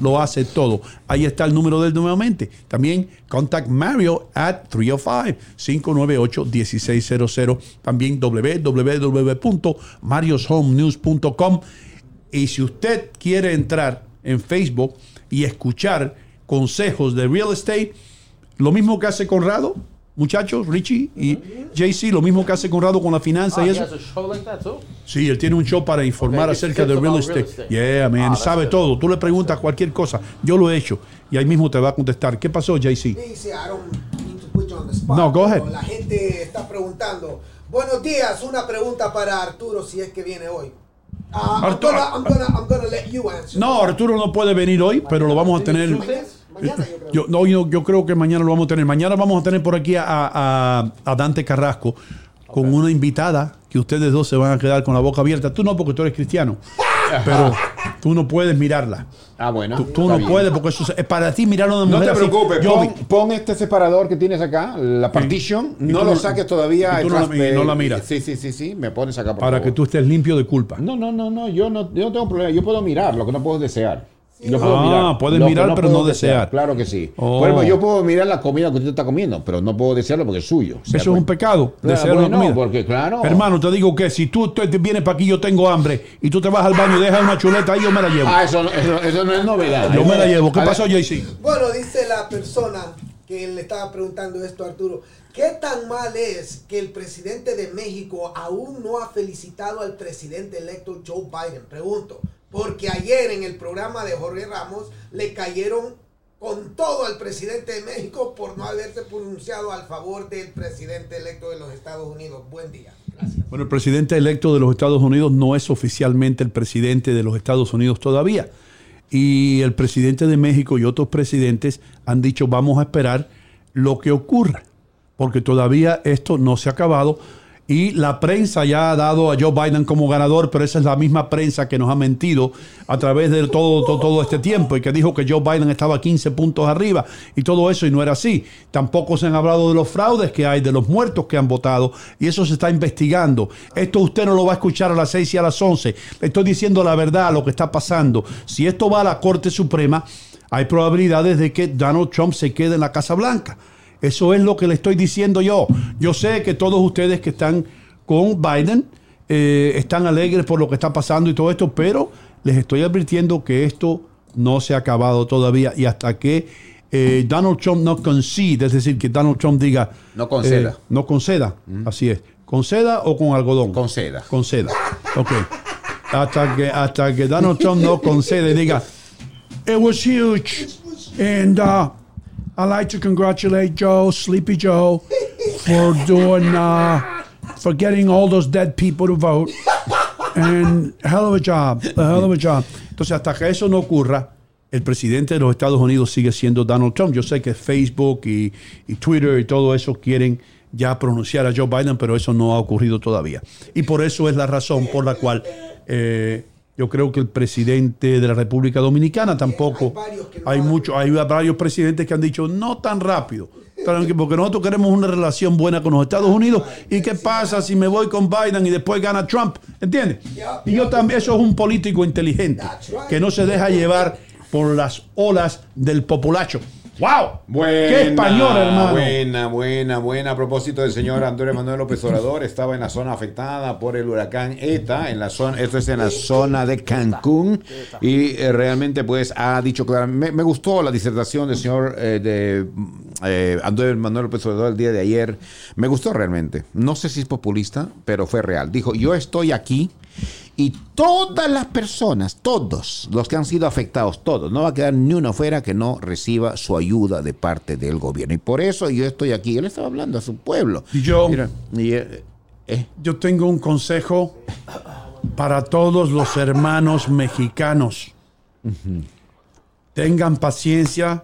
lo hace todo. Ahí está el número de él nuevamente. También contact Mario at 305-598-1600. También www.marioshomenews.com. Y si usted quiere entrar en Facebook y escuchar consejos de real estate, lo mismo que hace Conrado, muchachos, Richie y JC, lo mismo que hace Conrado con la finanza Ah, y he eso. has a show like that too. Sí, él tiene un show para informar Okay, acerca tips de real estate. real estate. Yeah, man, Ah, sabe good. todo. Tú le preguntas cualquier cosa. Yo lo he hecho. Y ahí mismo te va a contestar. ¿Qué pasó, JC? No, go ahead. La gente está preguntando. Buenos días, una pregunta para Arturo si es que viene hoy. I'm, Arturo- gonna, I'm, gonna, I'm gonna let you answer. No, Arturo no puede venir hoy, pero lo vamos a tener. Mañana yo creo. Yo, no, yo, yo creo que mañana lo vamos a tener. Mañana vamos a tener por aquí a, a- a Dante Carrasco con una invitada que ustedes dos se van a quedar con la boca abierta. Tú no, porque tú eres cristiano. Pero tú no puedes mirarla. Ah, bueno. Tú, no bien. puedes porque eso es para ti mirar a una No te preocupes, pon, pon este separador que tienes acá, la partition, no lo no- saques todavía. y tú no la- y de- no la miras. Sí, sí, sí, sí, me pones acá por para favor. que tú estés limpio de culpa. No, no, no, no, yo no, yo no tengo problema, yo puedo mirar, lo que no puedo desear. Yo puedo Ah, mirar. puedes Lo mirar, pero no desear. Claro que sí. Oh. Por ejemplo, yo puedo mirar la comida que usted está comiendo, pero no puedo desearlo porque es suyo. O sea, Eso es un pues- pecado. Claro, desear una bueno, comida. porque claro. Hermano, te digo que si tú te, vienes para aquí, yo tengo hambre, y tú te vas al baño y dejas una chuleta ahí, yo me la llevo. Ah, eso, no- eso, eso no es novedad. yo me la llevo. ¿Qué pasó, JC? Bueno, dice la persona que le estaba preguntando esto a Arturo. ¿Qué tan mal es que el presidente de México aún no ha felicitado al presidente electo Joe Biden? Pregunto. Porque ayer en el programa de Jorge Ramos le cayeron con todo al presidente de México por no haberse pronunciado al favor del presidente electo de los Estados Unidos. Buen día. Gracias. Bueno, el presidente electo de los Estados Unidos no es oficialmente el presidente de los Estados Unidos todavía. Y el presidente de México y otros presidentes han dicho vamos a esperar lo que ocurra, porque todavía esto no se ha acabado. Y la prensa ya ha dado a Joe Biden como ganador, pero esa es la misma prensa que nos ha mentido a través de todo, todo, todo este tiempo y que dijo que Joe Biden estaba 15 puntos arriba y todo eso y no era así. Tampoco se han hablado de los fraudes que hay, de los muertos que han votado y eso se está investigando. Esto usted no lo va a escuchar a las 6 y a las 11. Le estoy diciendo la verdad, lo que está pasando. Si esto va a la Corte Suprema, hay probabilidades de que Donald Trump se quede en la Casa Blanca. Eso es lo que le estoy diciendo yo. Yo sé que todos ustedes que están con Biden eh, están alegres por lo que está pasando y todo esto, pero les estoy advirtiendo que esto no se ha acabado todavía y hasta que eh, Donald Trump no concede, es decir, que Donald Trump diga... No conceda. eh, no conceda, así es. ¿Con seda o con algodón? Con seda. Con seda, ok. Hasta que, hasta que Donald Trump no concede y diga, it was huge. And uh, I'd like to congratulate Joe, Sleepy Joe, for doing, uh, for getting all those dead people to vote. And hell of a job, a hell of a job. Entonces, hasta que eso no ocurra, el presidente de los Estados Unidos sigue siendo Donald Trump. Yo sé que Facebook y, y Twitter y todo eso quieren ya pronunciar a Joe Biden, pero eso no ha ocurrido todavía. Y por eso es la razón por la cual eh, yo creo que el presidente de la República Dominicana tampoco. Hay muchos, hay varios presidentes que han dicho no tan rápido. Porque nosotros queremos una relación buena con los Estados Unidos. ¿Y qué pasa si me voy con Biden y después gana Trump? ¿Entiendes? Y yo también, eso es un político inteligente que no se deja llevar por las olas del populacho. ¡Wow! Buena, ¡Qué español, hermano! Buena, buena, buena. A propósito del señor Andrés Manuel López Obrador, estaba en la zona afectada por el huracán ETA, en la zona, esto es en la zona de Cancún, y eh, realmente pues ha dicho claro, me, me gustó la disertación del señor eh, de eh, Andrés Manuel López Obrador el día de ayer, me gustó realmente. No sé si es populista, pero fue real. Dijo, yo estoy aquí y todas las personas, todos los que han sido afectados, todos, no va a quedar ni uno fuera que no reciba su ayuda de parte del gobierno. Y por eso yo estoy aquí. Él estaba hablando a su pueblo. Y yo, Mira, y, eh, eh, yo tengo un consejo para todos los hermanos mexicanos. Tengan paciencia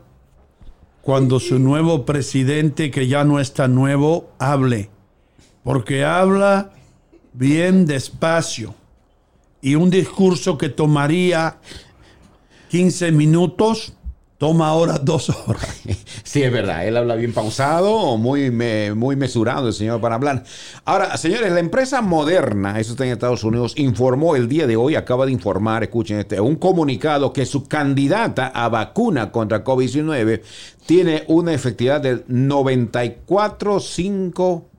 cuando su nuevo presidente, que ya no está nuevo, hable. Porque habla bien despacio. Y un discurso que tomaría 15 minutos, toma ahora dos horas. Sí, es verdad. Él habla bien pausado, muy, muy mesurado el señor para hablar. Ahora, señores, la empresa Moderna, eso está en Estados Unidos, informó el día de hoy, acaba de informar, escuchen este, un comunicado que su candidata a vacuna contra COVID-19 tiene una efectividad del 94.5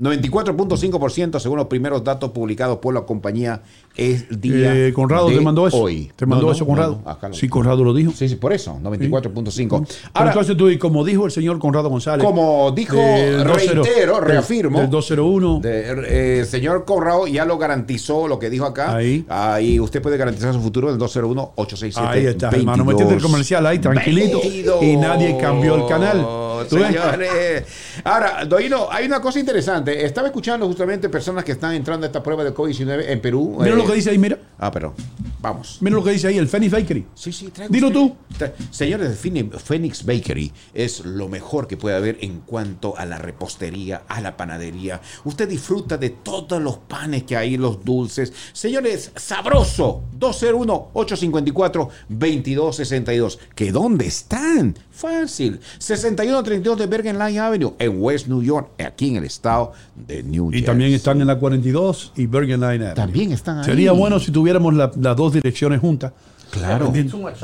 94.5% según los primeros datos publicados por la compañía el día Eh, Conrado de te mandó eso. hoy. ¿Te mandó No, no, eso, Conrado? no, sí, Conrado lo dijo. Sí, sí, por eso, 94.5. Pero Ahora, entonces tú, y como dijo el señor Conrado González. Como dijo, 20 reitero, reafirmo. Del 201. de- eh, señor Corrado ya lo garantizó lo que dijo acá. Ahí. Ahí usted puede garantizar su futuro del 201-867. Ahí está, hermano. Metiste el comercial ahí, tranquilito. Y nadie cambió el canal. Señores. Ahora, Doino, hay una cosa interesante. Estaba escuchando justamente personas que están entrando a esta prueba de COVID-19 en Perú. Mira Eh, lo que dice ahí, mira. Ah, pero vamos. Mira lo que dice ahí, el Phoenix Bakery. Sí, sí, traigo Dilo usted. tú. Tra- Señores Phoenix- Phoenix Bakery es lo mejor que puede haber en cuanto a la repostería, a la panadería. Usted disfruta de todos los panes que hay, los dulces. Señores, sabroso. 201-854-2262. ¿Que dónde están? Fácil. 6132 de Bergen Line Avenue en West New York, aquí en el estado de New Y Jersey. también están en la 42 y Bergen Line Avenue. También están ahí. Sería bueno si tuviéramos la- las dos direcciones juntas. Claro.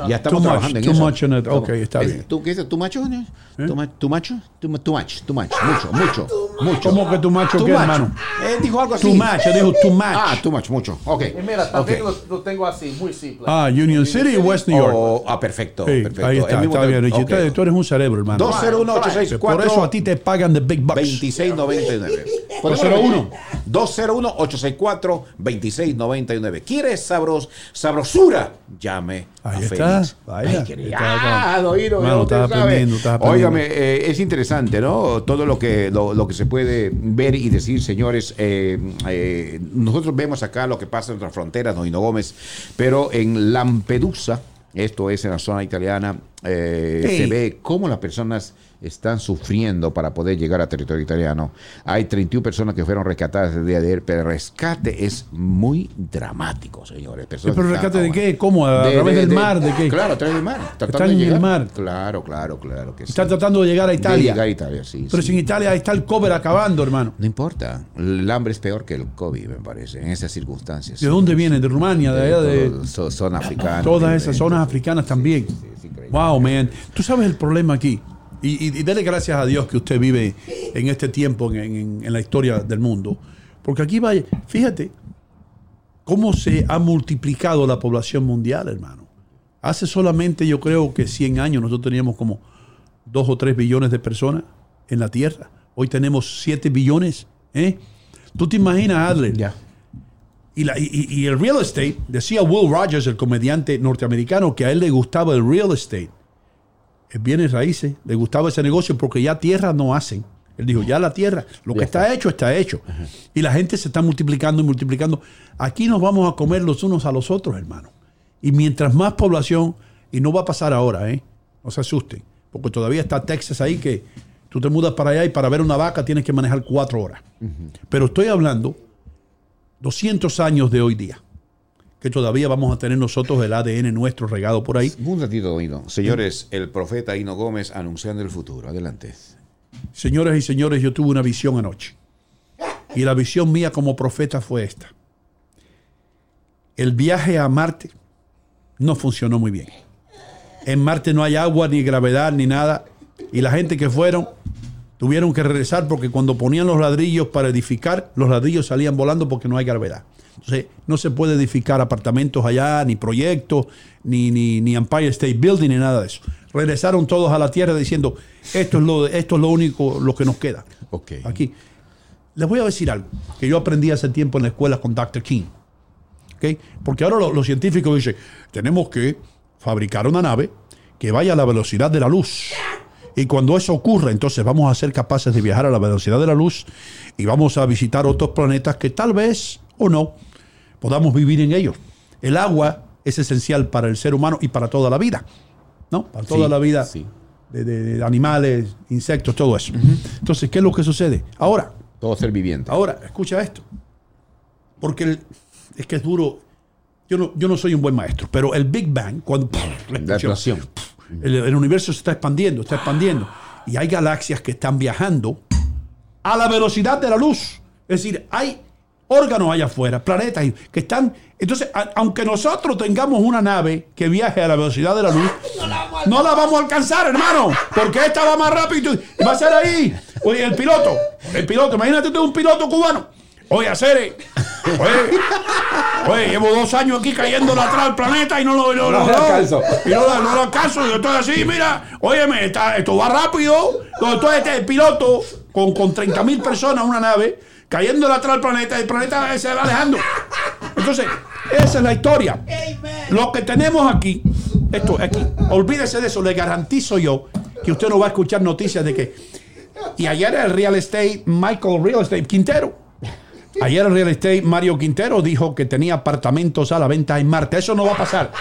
Ya estamos Too trabajando much, en too eso. much in it. Ok, está Es- bien. ¿Eh? ¿Tú qué dices? ¿Too macho? ¿Too, ma- too macho? Too, ma- too much, too much. Mucho, mucho, mucho. ¿Cómo que tu macho Too qué, hermano? Él dijo algo así. Too much, él dijo too much. Ah, too much, mucho. Ok. Y mira, también Ok. lo, lo tengo así, muy simple. Ah, Union City y West New York. Oh, ah, perfecto. Sí, perfecto. ahí está, está bien. Richie. ok. Tú- eres un cerebro, hermano. 201-864. Por eso a ti te pagan the big bucks. 2699. 201. 201-864-2699. ¿Quieres sabros, sabrosura? Ahí a está. Félix. Vaya. Bakery. Está acá. Doiro, Mano, ya usted estás sabe. aprendiendo, estás aprendiendo. Óigame, eh, es interesante, ¿no? Todo lo que, lo, lo que se puede ver y decir, señores. eh, eh, nosotros vemos acá lo que pasa en nuestras fronteras, Doino Gómez, pero en Lampedusa, esto es en la zona italiana, Sí. se ve cómo las personas están sufriendo para poder llegar a territorio italiano. Hay 31 personas que fueron rescatadas el día de ayer, pero el rescate es muy dramático, señores. Personas ¿Pero que rescate están de qué? ¿Cómo? ¿A de- través de- del de- mar? ¿De qué? Claro, a través del mar. Tratando Están de en el mar. Claro, claro, claro que sí. Está tratando de llegar a De Italia. llegar a Italia, sí. Pero sí. si en Italia está el cover acabando, hermano. No importa. El hambre es peor que el COVID, me parece, en esas circunstancias. ¿De dónde viene? ¿De Rumania? ¿De allá? De zona africana. todas esas zonas africanas también. Wow, man. Tú sabes el problema aquí. Y, y, y dale gracias a Dios que usted vive en este tiempo en, en- en la historia del mundo. Porque aquí vaya, fíjate cómo se ha multiplicado la población mundial, hermano. Hace solamente, yo creo que 100 años nosotros teníamos como dos o tres billones de personas en la Tierra. Hoy tenemos siete billones. ¿eh? ¿Tú te imaginas, Adler? Y, la- y- el real estate, decía Will Rogers, el comediante norteamericano, que a él le gustaba el real estate, bienes raíces, le gustaba ese negocio porque ya tierra no hacen. Él dijo, ya la tierra, lo que está hecho, está hecho. Y la gente se está multiplicando y multiplicando. Aquí nos vamos a comer los unos a los otros, hermano. Y mientras más población, y no va a pasar ahora, ¿eh? No se asusten, porque todavía está Texas ahí que tú te mudas para allá y para ver una vaca tienes que manejar cuatro horas. Pero estoy hablando 200 años de hoy día, que todavía vamos a tener nosotros el ADN nuestro regado por ahí. Un ratito, Hino. Señores, el profeta Hino Gómez anunciando el futuro. Adelante. Señoras y señores, yo tuve una visión anoche. Y la visión mía como profeta fue esta. El viaje a Marte no funcionó muy bien. En Marte no hay agua, ni gravedad, ni nada. Y la gente que fueron tuvieron que regresar porque cuando ponían los ladrillos para edificar, los ladrillos salían volando porque no hay gravedad. Entonces, no se puede edificar apartamentos allá, ni proyectos, ni, ni, ni Empire State Building, ni nada de eso. Regresaron todos a la Tierra diciendo, esto es lo, esto es lo único, lo que nos queda. Aquí. Les voy a decir algo que yo aprendí hace tiempo en la escuela con Dr. King. Porque ahora lo- los científicos dicen, tenemos que fabricar una nave que vaya a la velocidad de la luz. Y cuando eso ocurra, entonces vamos a ser capaces de viajar a la velocidad de la luz y vamos a visitar otros planetas que tal vez o no podamos vivir en ellos. El agua es esencial para el ser humano y para toda la vida. ¿No? Para toda Sí, la vida de, de- de animales, insectos, todo eso. Entonces, ¿qué es lo que sucede? Ahora, Todo ser viviente. Ahora, escucha esto. Porque el- es que es duro. Yo no, yo no soy un buen maestro, pero el Big Bang, cuando la explosión, el, universo se está expandiendo, está expandiendo. Y hay galaxias que están viajando a la velocidad de la luz. Es decir, hay órganos allá afuera, planetas que están. Entonces, aunque nosotros tengamos una nave que viaje a la velocidad de la luz, no la vamos a alcanzar, hermano, porque esta va más rápido y va a ser ahí. Oye, el piloto, el piloto, imagínate tú un piloto cubano. Oye, hacer, oye, oye, llevo dos años aquí cayendo atrás del planeta y no lo, no, No no, alcanzo. y no, lo- no lo alcanzo. Yo estoy así, mira, óyeme, está- esto va rápido. Entonces, este el piloto con, con 30 mil personas, una nave, cayendo atrás del planeta, el planeta se va alejando. Entonces, esa es la historia. Lo que tenemos aquí, esto aquí, olvídese de eso, le garantizo yo que usted no va a escuchar noticias de que. Y ayer el real estate, Michael Real Estate Quintero. Ayer el real estate Mario Quintero dijo que tenía apartamentos a la venta en Marte. Eso no va a pasar.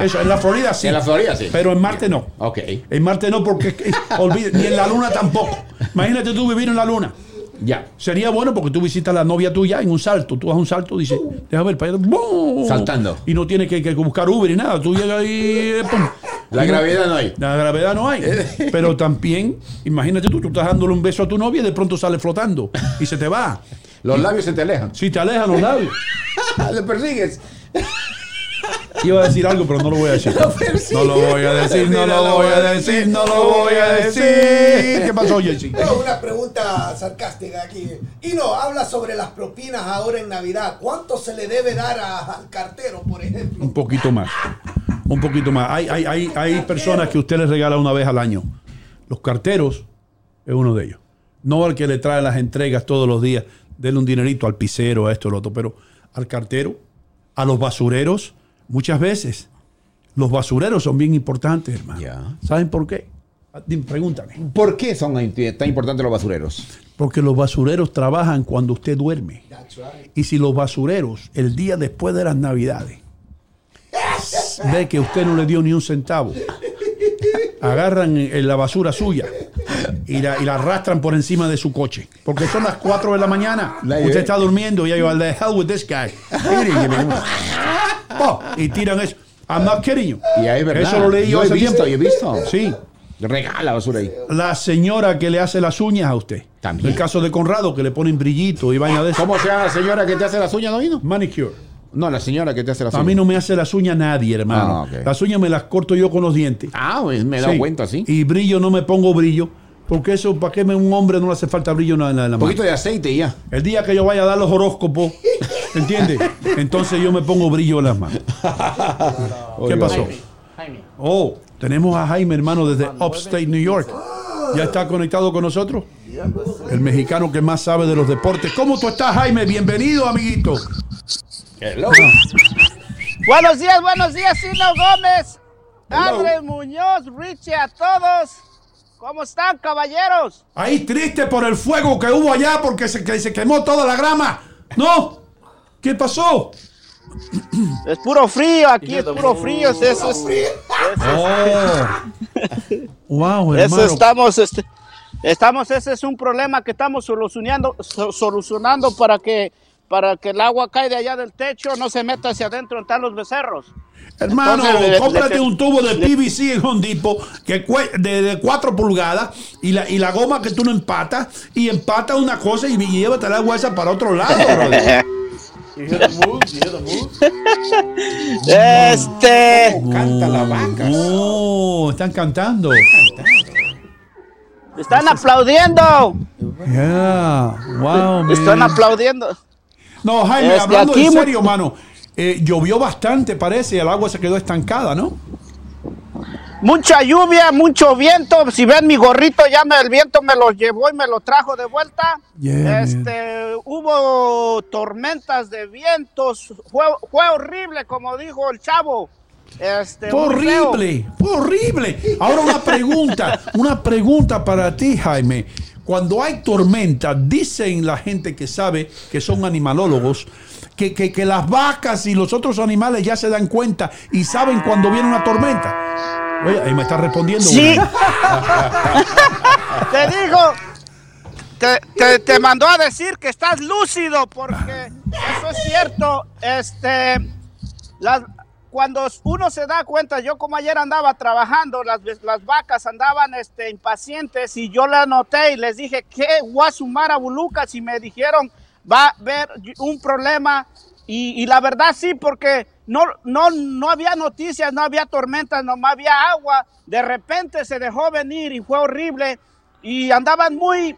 Eso en la Florida sí. En la Florida sí. Pero en Marte no. Ok. En Marte no, porque eh, olvide, ni en la Luna tampoco. Imagínate tú vivir en la Luna. Ya. Sería bueno porque tú visitas a la novia tuya en un salto. Tú das un salto, dices, déjame ver para allá. ¡bum! Saltando. Y no tienes que, que buscar Uber y nada. Tú llegas ahí. eh, pum. La Y gravedad no hay. La gravedad no hay. Pero también, imagínate tú, tú estás dándole un beso a tu novia y de pronto sale flotando y se te va. Los labios se te alejan. Sí, te alejan los labios. Le persigues. Iba a decir algo, pero no lo voy a decir. No lo voy a decir, no lo voy a decir, no lo voy a decir. ¿Qué pasó, Jessy? Tengo una pregunta sarcástica aquí. Y no, habla sobre las propinas ahora en Navidad. ¿Cuánto se le debe dar a- al cartero, por ejemplo? Un poquito más. Un poquito más. Hay, hay, hay, hay personas que usted les regala una vez al año. Los carteros es uno de ellos. No al que le trae las entregas todos los días. Denle un dinerito al pisero, a esto, al otro. Pero al cartero, a los basureros, muchas veces. Los basureros son bien importantes, hermano. ¿Saben por qué? Ah, Pregúntame. ¿Por qué son tan importantes los basureros? Porque los basureros trabajan cuando usted duerme. Y si los basureros, el día después de las navidades, ve que usted no le dio ni un centavo, agarran en la basura suya y la, y la arrastran por encima de su coche. Porque son las 4 de la mañana. Usted está durmiendo y ellos, "The hell with this guy. Oh, y tiran eso. I'm not kidding you. Y ahí es verdad. Eso lo leí yo, Yo he hace visto, tiempo. yo he visto. Sí. Regala basura ahí. La señora que le hace las uñas a usted. También. El caso de Conrado, que le ponen brillito y vaina de eso. ¿Cómo se llama la señora que te hace las uñas, no vino? Manicure. No, la señora que te hace las A uñas. mí no me hace las uñas nadie, hermano. Ah, ok. Las uñas me las corto yo con los dientes. Ah, pues me he dado Sí. cuenta, sí. Y brillo no me pongo brillo. Porque eso, ¿para qué me- un hombre no le hace falta brillo en la, en la Un mano? poquito de aceite y ya. El día que yo vaya a dar los horóscopos, ¿entiendes? Entonces yo me pongo brillo en las manos. ¿Qué pasó? Jaime. Oh, tenemos a Jaime, hermano, desde Upstate, New York. ¿Ya está conectado con nosotros? El mexicano que más sabe de los deportes. ¿Cómo tú estás, Jaime? Bienvenido, amiguito. Hello. Buenos días, buenos días, Sino Gómez, Andrés Muñoz, Richie, a todos. ¿Cómo están, caballeros? Ahí triste por el fuego que hubo allá porque se, que se quemó toda la grama. ¿No? ¿Qué pasó? Es puro frío, aquí es puro frío. Eso es, Oh. Wow, eso hermano. estamos, este, estamos, ese es un problema que estamos solucionando, so- solucionando para que, para que el agua cae de allá del techo, no se meta hacia adentro, están los becerros. Hermano, Entonces, le- cómprate le- un tubo de le- PVC en Home Depot que de, de 4 pulgadas y la, y la goma que tú no empatas y empata una cosa y, y llévate el agua esa para otro lado, brother. You hear the moves? You hear the moves? Este. Canta la vaca. Oh, están cantando. Están aplaudiendo. Yeah, wow, man. Están aplaudiendo. No, Jaime, hablando aquí en serio, mano. eh, llovió bastante, parece, y el agua se quedó estancada, ¿no? Mucha lluvia, mucho viento. Si ven mi gorrito, ya me, el viento me lo llevó y me lo trajo de vuelta. Yeah, este, hubo tormentas de vientos. Fue, fue horrible, como dijo el chavo. Este, horrible, horrible. Ahora una pregunta, una pregunta para ti, Jaime. Cuando hay tormenta, dicen la gente que sabe, que son animalólogos, que, que- que las vacas y los otros animales ya se dan cuenta y saben cuando viene una tormenta. Oye, ahí me está respondiendo. Sí. te digo, te, te- te mandó a decir que estás lúcido, porque eso es cierto. Este, las, cuando uno se da cuenta, yo como ayer andaba trabajando, las, las vacas andaban este, impacientes y yo la noté y les dije, ¿qué Guasumara Bulucas? Y me dijeron, va a haber un problema. Y, la verdad sí, porque no, no, no había noticias, no había tormentas, no había agua. De repente se dejó venir y fue horrible. Y andaban muy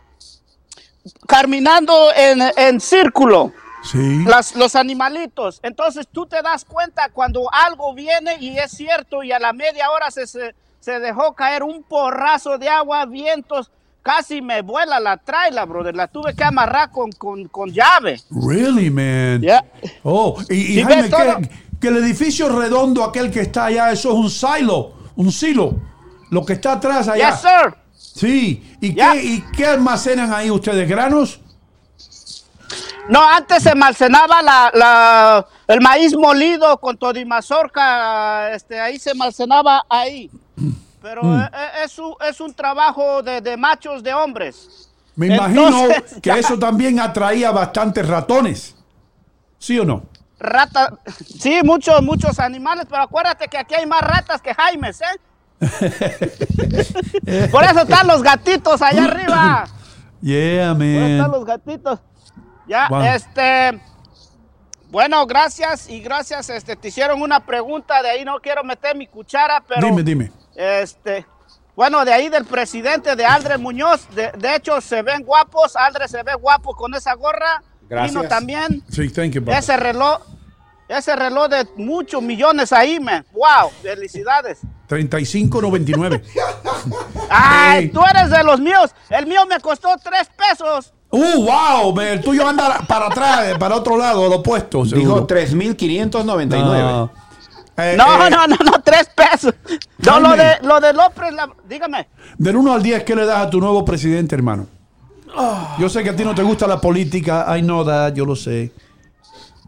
caminando en, en círculo. Sí. Las, los animalitos. Entonces tú te das cuenta cuando algo viene y es cierto y a la media hora se, se, se dejó caer un porrazo de agua, vientos. Casi me vuela la traila, brother. La tuve que amarrar con, con, con llave. Really, man. Yeah. Oh, y, y Jaime, que, que el edificio redondo, aquel que está allá, eso es un silo, un silo. Lo que está atrás allá. Yes, sir. Sí. ¿Y, Yeah. qué, ¿Y qué almacenan ahí ustedes? ¿Granos? No, antes se almacenaba la, la- el maíz molido con todo y mazorca, este, ahí se almacenaba ahí. Pero Mm. eh, eh, es, un, es un trabajo de, de machos, de hombres. Me imagino Entonces, que eso también atraía bastantes ratones. ¿Sí o no? Rata, sí, muchos, muchos animales, pero acuérdate que aquí hay más ratas que Jaimes, ¿eh? Por eso están los gatitos allá arriba. Yeah, Por eso están man. los gatitos. Ya, Wow. este. Bueno, gracias y gracias. Este, te hicieron una pregunta de ahí, no quiero meter mi cuchara, pero. Dime, dime. Este. Bueno, de ahí del presidente de Aldre Muñoz. De, de hecho, se ven guapos. Aldre se ve guapo con esa gorra. Gracias. Vino también. Sí, thank you. Ese reloj. Ese reloj de muchos millones ahí, man. Wow, felicidades. 35.99. Ay, tú eres de los míos. El mío me costó tres pesos. ¡Uh, wow! El tuyo anda para atrás, eh, para otro lado, lo opuesto. Dijo seguro. 3.599. No. Eh, No, eh, no, no, no, tres pesos. No, lo de, lo de López, la- dígame. Del 1 al 10, ¿qué le das a tu nuevo presidente, hermano? Yo sé que a ti no te gusta la política, I know that, yo lo sé.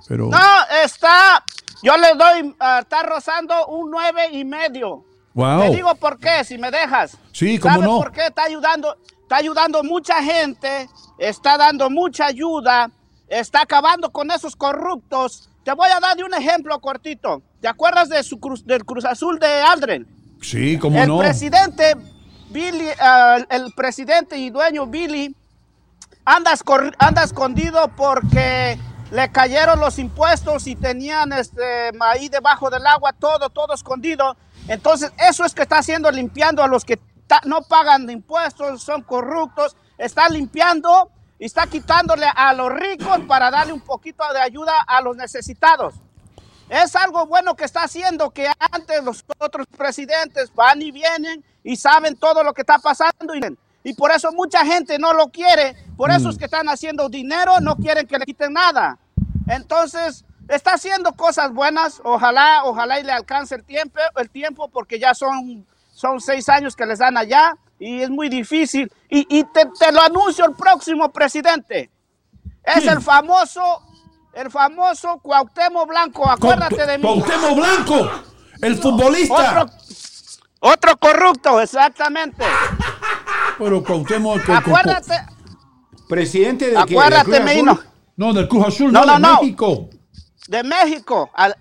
Pero. No, está, yo le doy, ah, está rozando un nueve y medio. Wow. Te digo por qué, si me dejas. Sí, cómo ¿Sabes no? por qué? Está ayudando, está ayudando mucha gente, está dando mucha ayuda, está acabando con esos corruptos. Te voy a dar de un ejemplo cortito. ¿Te acuerdas de su cruz, del Cruz Azul de Aldren? Sí, cómo el no. presidente Billy, ah, el presidente y dueño Billy anda, escondido porque le cayeron los impuestos y tenían este ahí debajo del agua todo, todo escondido. Entonces, eso es que está haciendo limpiando a los que no pagan impuestos, son corruptos, está limpiando y está quitándole a los ricos para darle un poquito de ayuda a los necesitados. es algo bueno que está haciendo que antes los otros presidentes van y vienen y saben todo lo que está pasando y, y por eso mucha gente no lo quiere, por eso Mm. es que están haciendo dinero, no quieren que le quiten nada. Entonces, está haciendo cosas buenas, ojalá, ojalá y le alcance el tiempo, el tiempo porque ya son, son seis años que les dan allá y es muy difícil. Y, y te, te lo anuncio el próximo presidente. Es el famoso, el famoso Cuauhtémoc Blanco, acuérdate de mí. Cuauhtémoc Blanco, el futbolista. Otro, otro corrupto, exactamente. Pero Cuauhtémoc... que- Acuérdate, Presidente de? Acuérdate, ¿Del Cruz Meino. Azul? No, del Cruz Azul, No, de no. México. de México, al-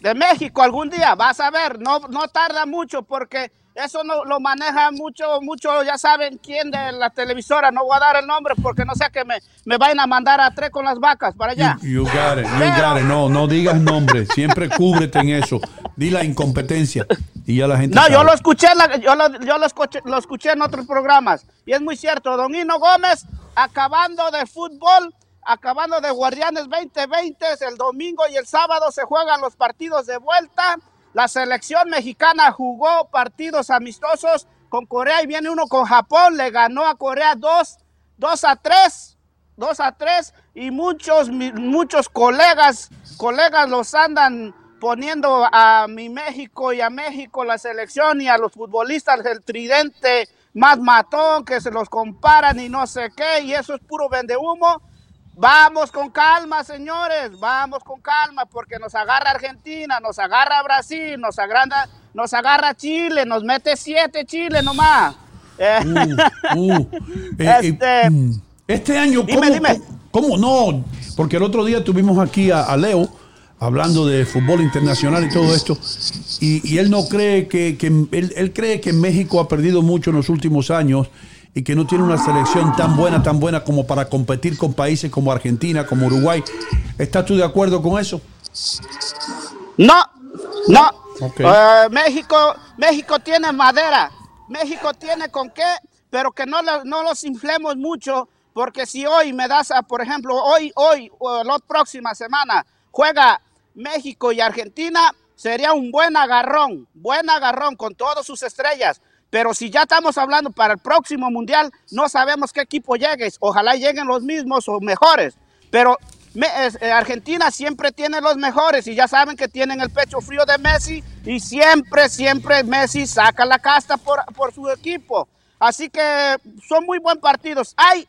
de México algún día, vas a ver, no, no tarda mucho porque eso no, lo maneja mucho, mucho, ya saben quién de la televisora, no voy a dar el nombre porque no sea que me, me vayan a mandar a tres con las vacas para allá. You got it, you got it. No, no digas nombre. Siempre cúbrete en eso. Di la incompetencia. Y ya la gente No, sabe. yo lo escuché, la- yo, lo, yo lo escuché, lo escuché en otros programas y es muy cierto. Don Hino Gómez, acabando de fútbol, acabando de Guardianes 2020, el domingo y el sábado se juegan los partidos de vuelta. La selección mexicana jugó partidos amistosos con Corea y viene uno con Japón, le ganó a Corea 2, 2 a 3. 2 a 3 y muchos muchos colegas colegas los andan poniendo a mi México y a México la selección y a los futbolistas el tridente más matón que se los comparan y no sé qué y eso es puro vende humo. Vamos con calma, señores, vamos con calma porque nos agarra Argentina, nos agarra Brasil, nos agarra, nos agarra Chile, nos mete siete Chile nomás. Eh, Uh, eh, Este- eh, mm, este año, ¿cómo, Dime, dime. cómo no? Porque el otro día tuvimos aquí a, a Leo hablando de fútbol internacional y todo esto, y, y él no cree que, que- él, él cree que México ha perdido mucho en los últimos años y que no tiene una selección tan buena, tan buena como para competir con países como Argentina, como Uruguay. ¿Estás tú de acuerdo con eso? No, no. Eh, México, México tiene madera. México tiene con qué, pero que no, lo- no los inflemos mucho, porque si hoy me das, a, por ejemplo, hoy, hoy, o la próxima semana, juega México y Argentina, sería un buen agarrón, buen agarrón con todas sus estrellas. Pero si ya estamos hablando para el próximo mundial, no sabemos qué equipo llegue. Ojalá lleguen los mismos o mejores. Pero me- es- eh, Argentina siempre tiene los mejores y ya saben que tienen el pecho frío de Messi y siempre, siempre Messi saca la casta por, por su equipo. Así que son muy buen partidos. Hay,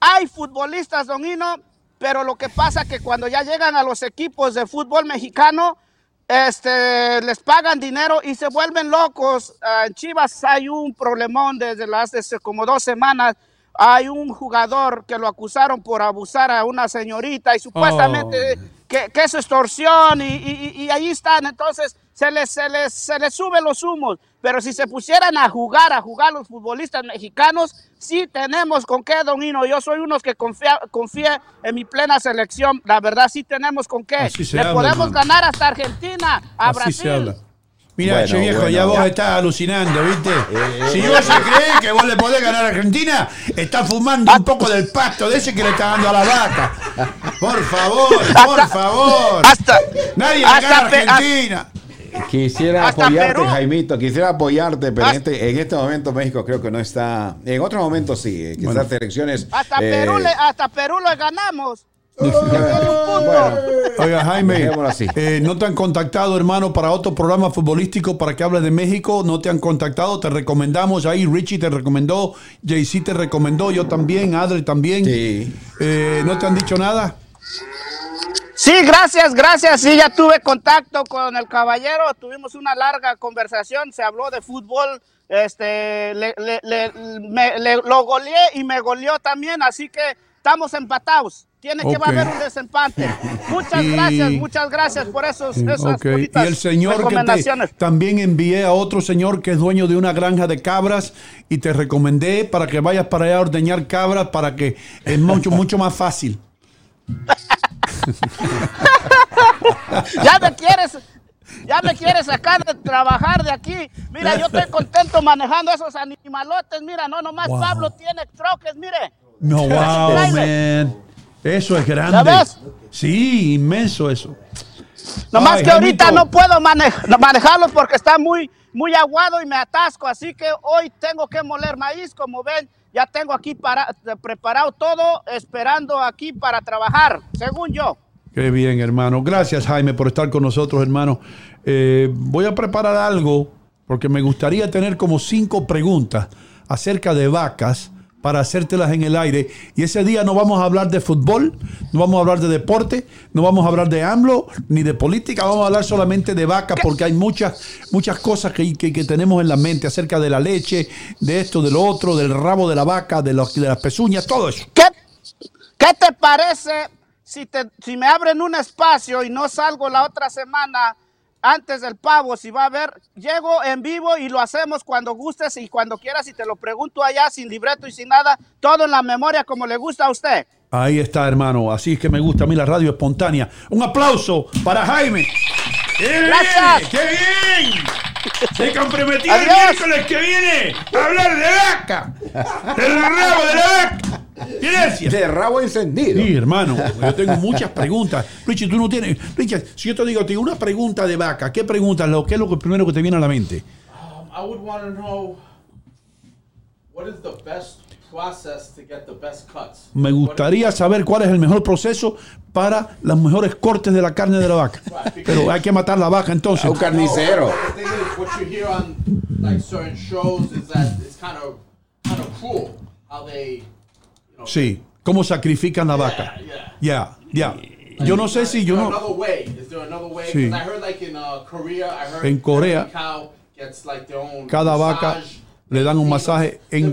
hay futbolistas, Don Hino, pero lo que pasa que cuando ya llegan a los equipos de fútbol mexicano, este, les pagan dinero y se vuelven locos. Ah, en Chivas hay un problemón desde las desde como dos semanas. Hay un jugador que lo acusaron por abusar a una señorita y supuestamente que, que es extorsión y- y- y ahí están. Entonces se les, se, les, se les suben los humos. Pero si se pusieran a jugar, a jugar los futbolistas mexicanos, sí tenemos con qué, Don Hino. Yo soy uno que confía, confía en mi plena selección. La verdad, sí tenemos con qué. Le habla, podemos ganar hasta Argentina, a Así Brasil. se habla. Mira, Bueno, che viejo, bueno. ya vos estás alucinando, ¿viste? Eh, si eh, vos eh. se cree que vos le podés ganar a Argentina, está fumando un poco del pasto de ese que le está dando a la vaca. Por favor, por favor. Nadie le hasta gana a Argentina. Quisiera Hasta apoyarte, Perú. Jaimito, quisiera apoyarte, pero en este, en este momento México creo que no está. En otro momento sí, eh, quizás elecciones. Hasta, eh, Perú le, hasta Perú le ganamos. Oiga, Jaime, eh, ¿no te han contactado, hermano, para otro programa futbolístico para que hables de México? ¿No te han contactado? Te recomendamos ahí. Richie te recomendó, JC te recomendó, yo también, Adri también. Eh, ¿No te han dicho nada? Sí, gracias, gracias. Sí, ya tuve contacto con el caballero, tuvimos una larga conversación, se habló de fútbol, este, le, le- le- me- le- lo goleé y me goleó también, así que estamos empatados. Tiene que haber un desempate. Muchas Y- gracias, muchas gracias por esos, esas Ok, Y el señor que te, recomendaciones. también envié a otro señor que es dueño de una granja de cabras y te recomendé para que vayas para allá a ordeñar cabras para que es mucho, mucho más fácil. ya me quieres, ya me quieres sacar de trabajar de aquí. Mira, yo estoy contento manejando esos animalotes. Mira, no nomás Wow. Pablo tiene troques, mire. No, wow, man. Eso es ¿Ya grande. ves? Sí, inmenso eso. Nomás Ay, que ahorita no puedo manej- no manejarlo porque está muy, muy aguado y me atasco. Así que hoy tengo que moler maíz. Como ven, ya tengo aquí para, preparado todo, esperando aquí para trabajar, según yo. Qué bien, hermano. Gracias, Jaime, por estar con nosotros, hermano. Eh, voy a preparar algo porque me gustaría tener como cinco preguntas acerca de vacas para hacértelas en el aire. Y ese día no vamos a hablar de fútbol, no vamos a hablar de deporte, no vamos a hablar de AMLO ni de política, vamos a hablar solamente de vacas porque hay muchas, muchas cosas que, que- que tenemos en la mente acerca de la leche, de esto, de lo otro, del rabo de la vaca, de, los- de las pezuñas, todo eso. ¿Qué, qué te parece si, te, si me abren un espacio y no salgo la otra semana antes del pavo? Si va a haber, llego en vivo y lo hacemos cuando gustes y cuando quieras y te lo pregunto allá sin libreto y sin nada, todo en la memoria como le gusta a usted. Ahí está, hermano. Así es que me gusta a mí la radio espontánea. Un aplauso para Jaime. ¡Qué bien! Gracias. ¡Qué bien! Se comprometió el miércoles que viene a hablar de vaca. Del rabo de la vaca. Gracias. De rabo encendido. Sí, hermano. Yo tengo muchas preguntas. Richie, tú no tienes. Richie, si yo te digo, te digo una pregunta de vaca, ¿qué preguntas? Lo, ¿Qué es lo que primero que te viene a la mente? Um, I would want to know what is the best process to get the best cuts. Me gustaría saber cuál es el mejor proceso para los mejores cortes de la carne de la vaca. Pero hay que matar la vaca entonces. Un carnicero. Like certain shows is that it's kind of kind of cruel how they. Sí, cómo sacrifican la vaca. Ya, ya. Yo no sé si yo no. Another way? Is there another way? Sí. 'Cause I heard like in uh, Korea, I heard En Corea, every cow gets like their own Cada vaca le dan un masaje en.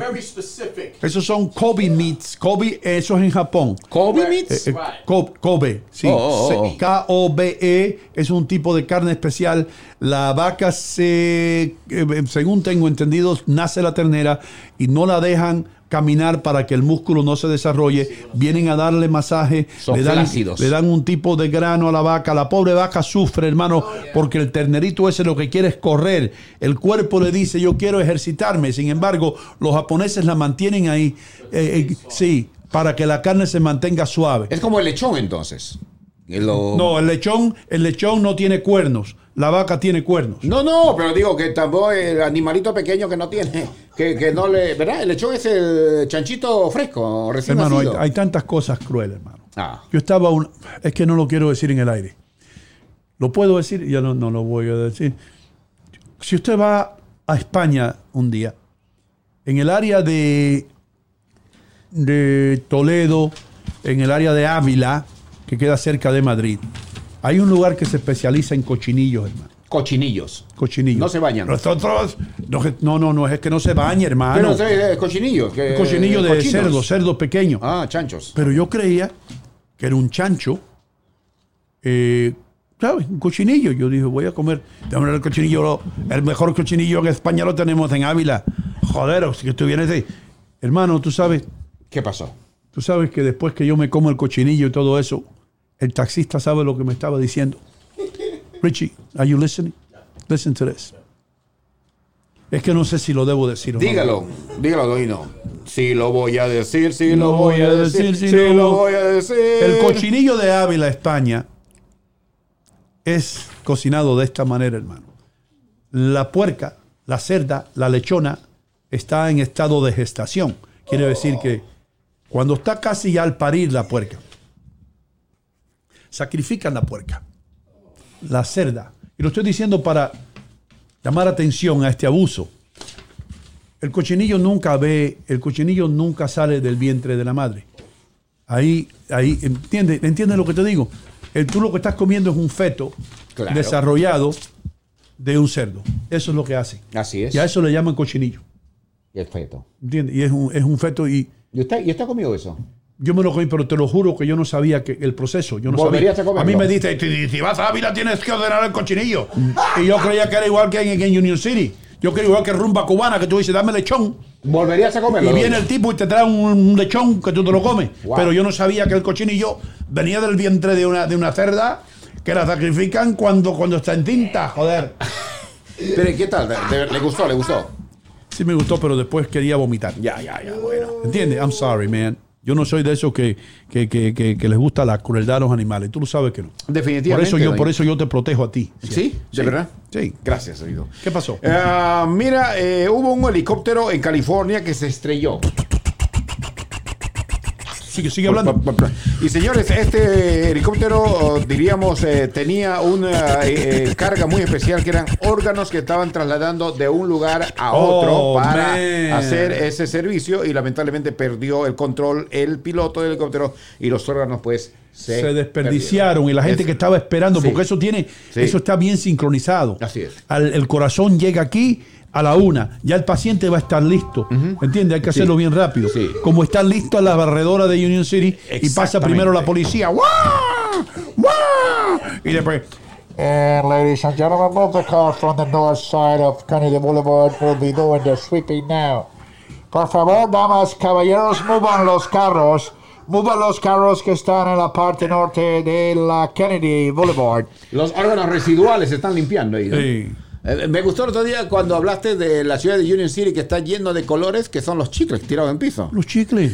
Esos son Kobe meats. Kobe, eso es en Japón. Kobe Eh, meats. eh, Ko- Kobe, sí. Oh, oh, oh. K-O-B-E es un tipo de carne especial. La vaca se, eh, según tengo entendido, nace la ternera y no la dejan caminar para que el músculo no se desarrolle. Vienen a darle masaje, Son le dan, le dan un tipo de grano a la vaca. La pobre vaca sufre, hermano, porque el ternerito ese lo que quiere es correr. El cuerpo le dice, yo quiero ejercitarme. Sin embargo, los japoneses la mantienen ahí, eh, eh, sí, para que la carne se mantenga suave. Es como el lechón entonces. Lo- No, el lechón, el lechón no tiene cuernos. La vaca tiene cuernos. No, no, pero digo que tampoco el animalito pequeño que no tiene, que, que no le, ¿verdad? El lechón es el chanchito fresco, recién Hermano, hay, tantas cosas crueles, hermano. Ah. Yo estaba un, es que no lo quiero decir en el aire. Lo puedo decir, ya no, no lo voy a decir. Si usted va a España un día, en el área de, de Toledo, en el área de Ávila, que queda cerca de Madrid, hay un lugar que se especializa en cochinillos, hermano. Cochinillos. Cochinillos. No se bañan. Nosotros, no, que- no, no, no, es que no se bañe, hermano. Pero eh, cochinillos. Que, cochinillo de cochinos. cerdo, cerdo pequeño. Ah, chanchos. Pero yo creía que era un chancho, eh, ¿sabes? Un cochinillo. Yo dije, voy a comer. El cochinillo, lo- el mejor cochinillo en España lo tenemos en Ávila. Joder, que tú vienes de. Hermano, tú sabes. ¿Qué pasó? Tú sabes que después que yo me como el cochinillo y todo eso, el taxista sabe lo que me estaba diciendo. Richie, are you listening? Listen to this. Es que no sé si lo debo decir. o no. Dígalo, dígalo, Doino. Sí lo voy a decir, sí lo voy a decir, sí no. lo voy a decir. El cochinillo de Ávila, España, es cocinado de esta manera, hermano. La puerca, la cerda, la lechona está en estado de gestación. Quiere decir que cuando está casi ya al parir la puerca, sacrifican la puerca, la cerda. Y lo estoy diciendo para llamar atención a este abuso. El cochinillo nunca ve, el cochinillo nunca sale del vientre de la madre. Ahí, ahí, ¿entiendes entiende lo que te digo? El, tú lo que estás comiendo es un feto Claro. desarrollado de un cerdo. Eso es lo que hace. Así es. Y a eso le llaman cochinillo. Y el feto. ¿Entiendes? Y es un, es un feto y... ¿Y usted, ¿Y usted ha comido eso? Yo me lo comí, pero te lo juro que yo no sabía que el proceso. Yo no ¿Volverías sabía. a comerlo? mí me dice, si, vas a Ávila tienes que ordenar el cochinillo. y yo creía que era igual que en, en Union City. Yo creía igual que rumba cubana, que tú dices, dame lechón. ¿Volverías a comerlo? Y viene el tipo y te trae un, lechón que tú te lo comes. Wow. Pero yo no sabía que el cochinillo venía del vientre de una, de una cerda que la sacrifican cuando, cuando está en tinta, joder. Pero ¿qué tal? ¿De- de- ¿Le gustó? ¿Le gustó? Sí me gustó, pero después quería vomitar. Ya, ya, ya, bueno. ¿Entiendes? I'm sorry, man. Yo no soy de esos que, que, que, que- que les gusta la crueldad a los animales. Tú lo sabes que no. Definitivamente. Por eso yo, por eso yo te protejo a ti. ¿Sí? ¿De verdad? Sí. Gracias, oído. ¿Qué pasó? Ah, mira, eh, hubo un helicóptero en California que se estrelló. Sigue, sigue hablando. Y señores, este helicóptero, diríamos, eh, tenía una eh, eh, carga muy especial que eran órganos que estaban trasladando de un lugar a otro Oh, para man. hacer ese servicio y lamentablemente perdió el control el piloto del helicóptero y los órganos pues se, se desperdiciaron y la gente Es- que estaba esperando, Sí. porque eso tiene, Sí. eso está bien sincronizado. Así es. Al- el corazón llega aquí a la una, ya el paciente va a estar listo. ¿Entiendes? Hay que hacerlo bien rápido. Como está listo la barredora de Union City y pasa primero la policía. ¡Guau! ¡Guau! Y después. And ladies and gentlemen, move the car from the north side of Kennedy Boulevard. We'll be doing the sweeping now. Por favor, damas, caballeros, muevan los carros. Muevan los carros que están en la parte norte de la Kennedy Boulevard. Los órganos residuales se están limpiando ahí. ¿no? Sí. Eh, me gustó el otro día cuando hablaste de la ciudad de Union City que está lleno de colores que son los chicles tirados en piso. Los chicles.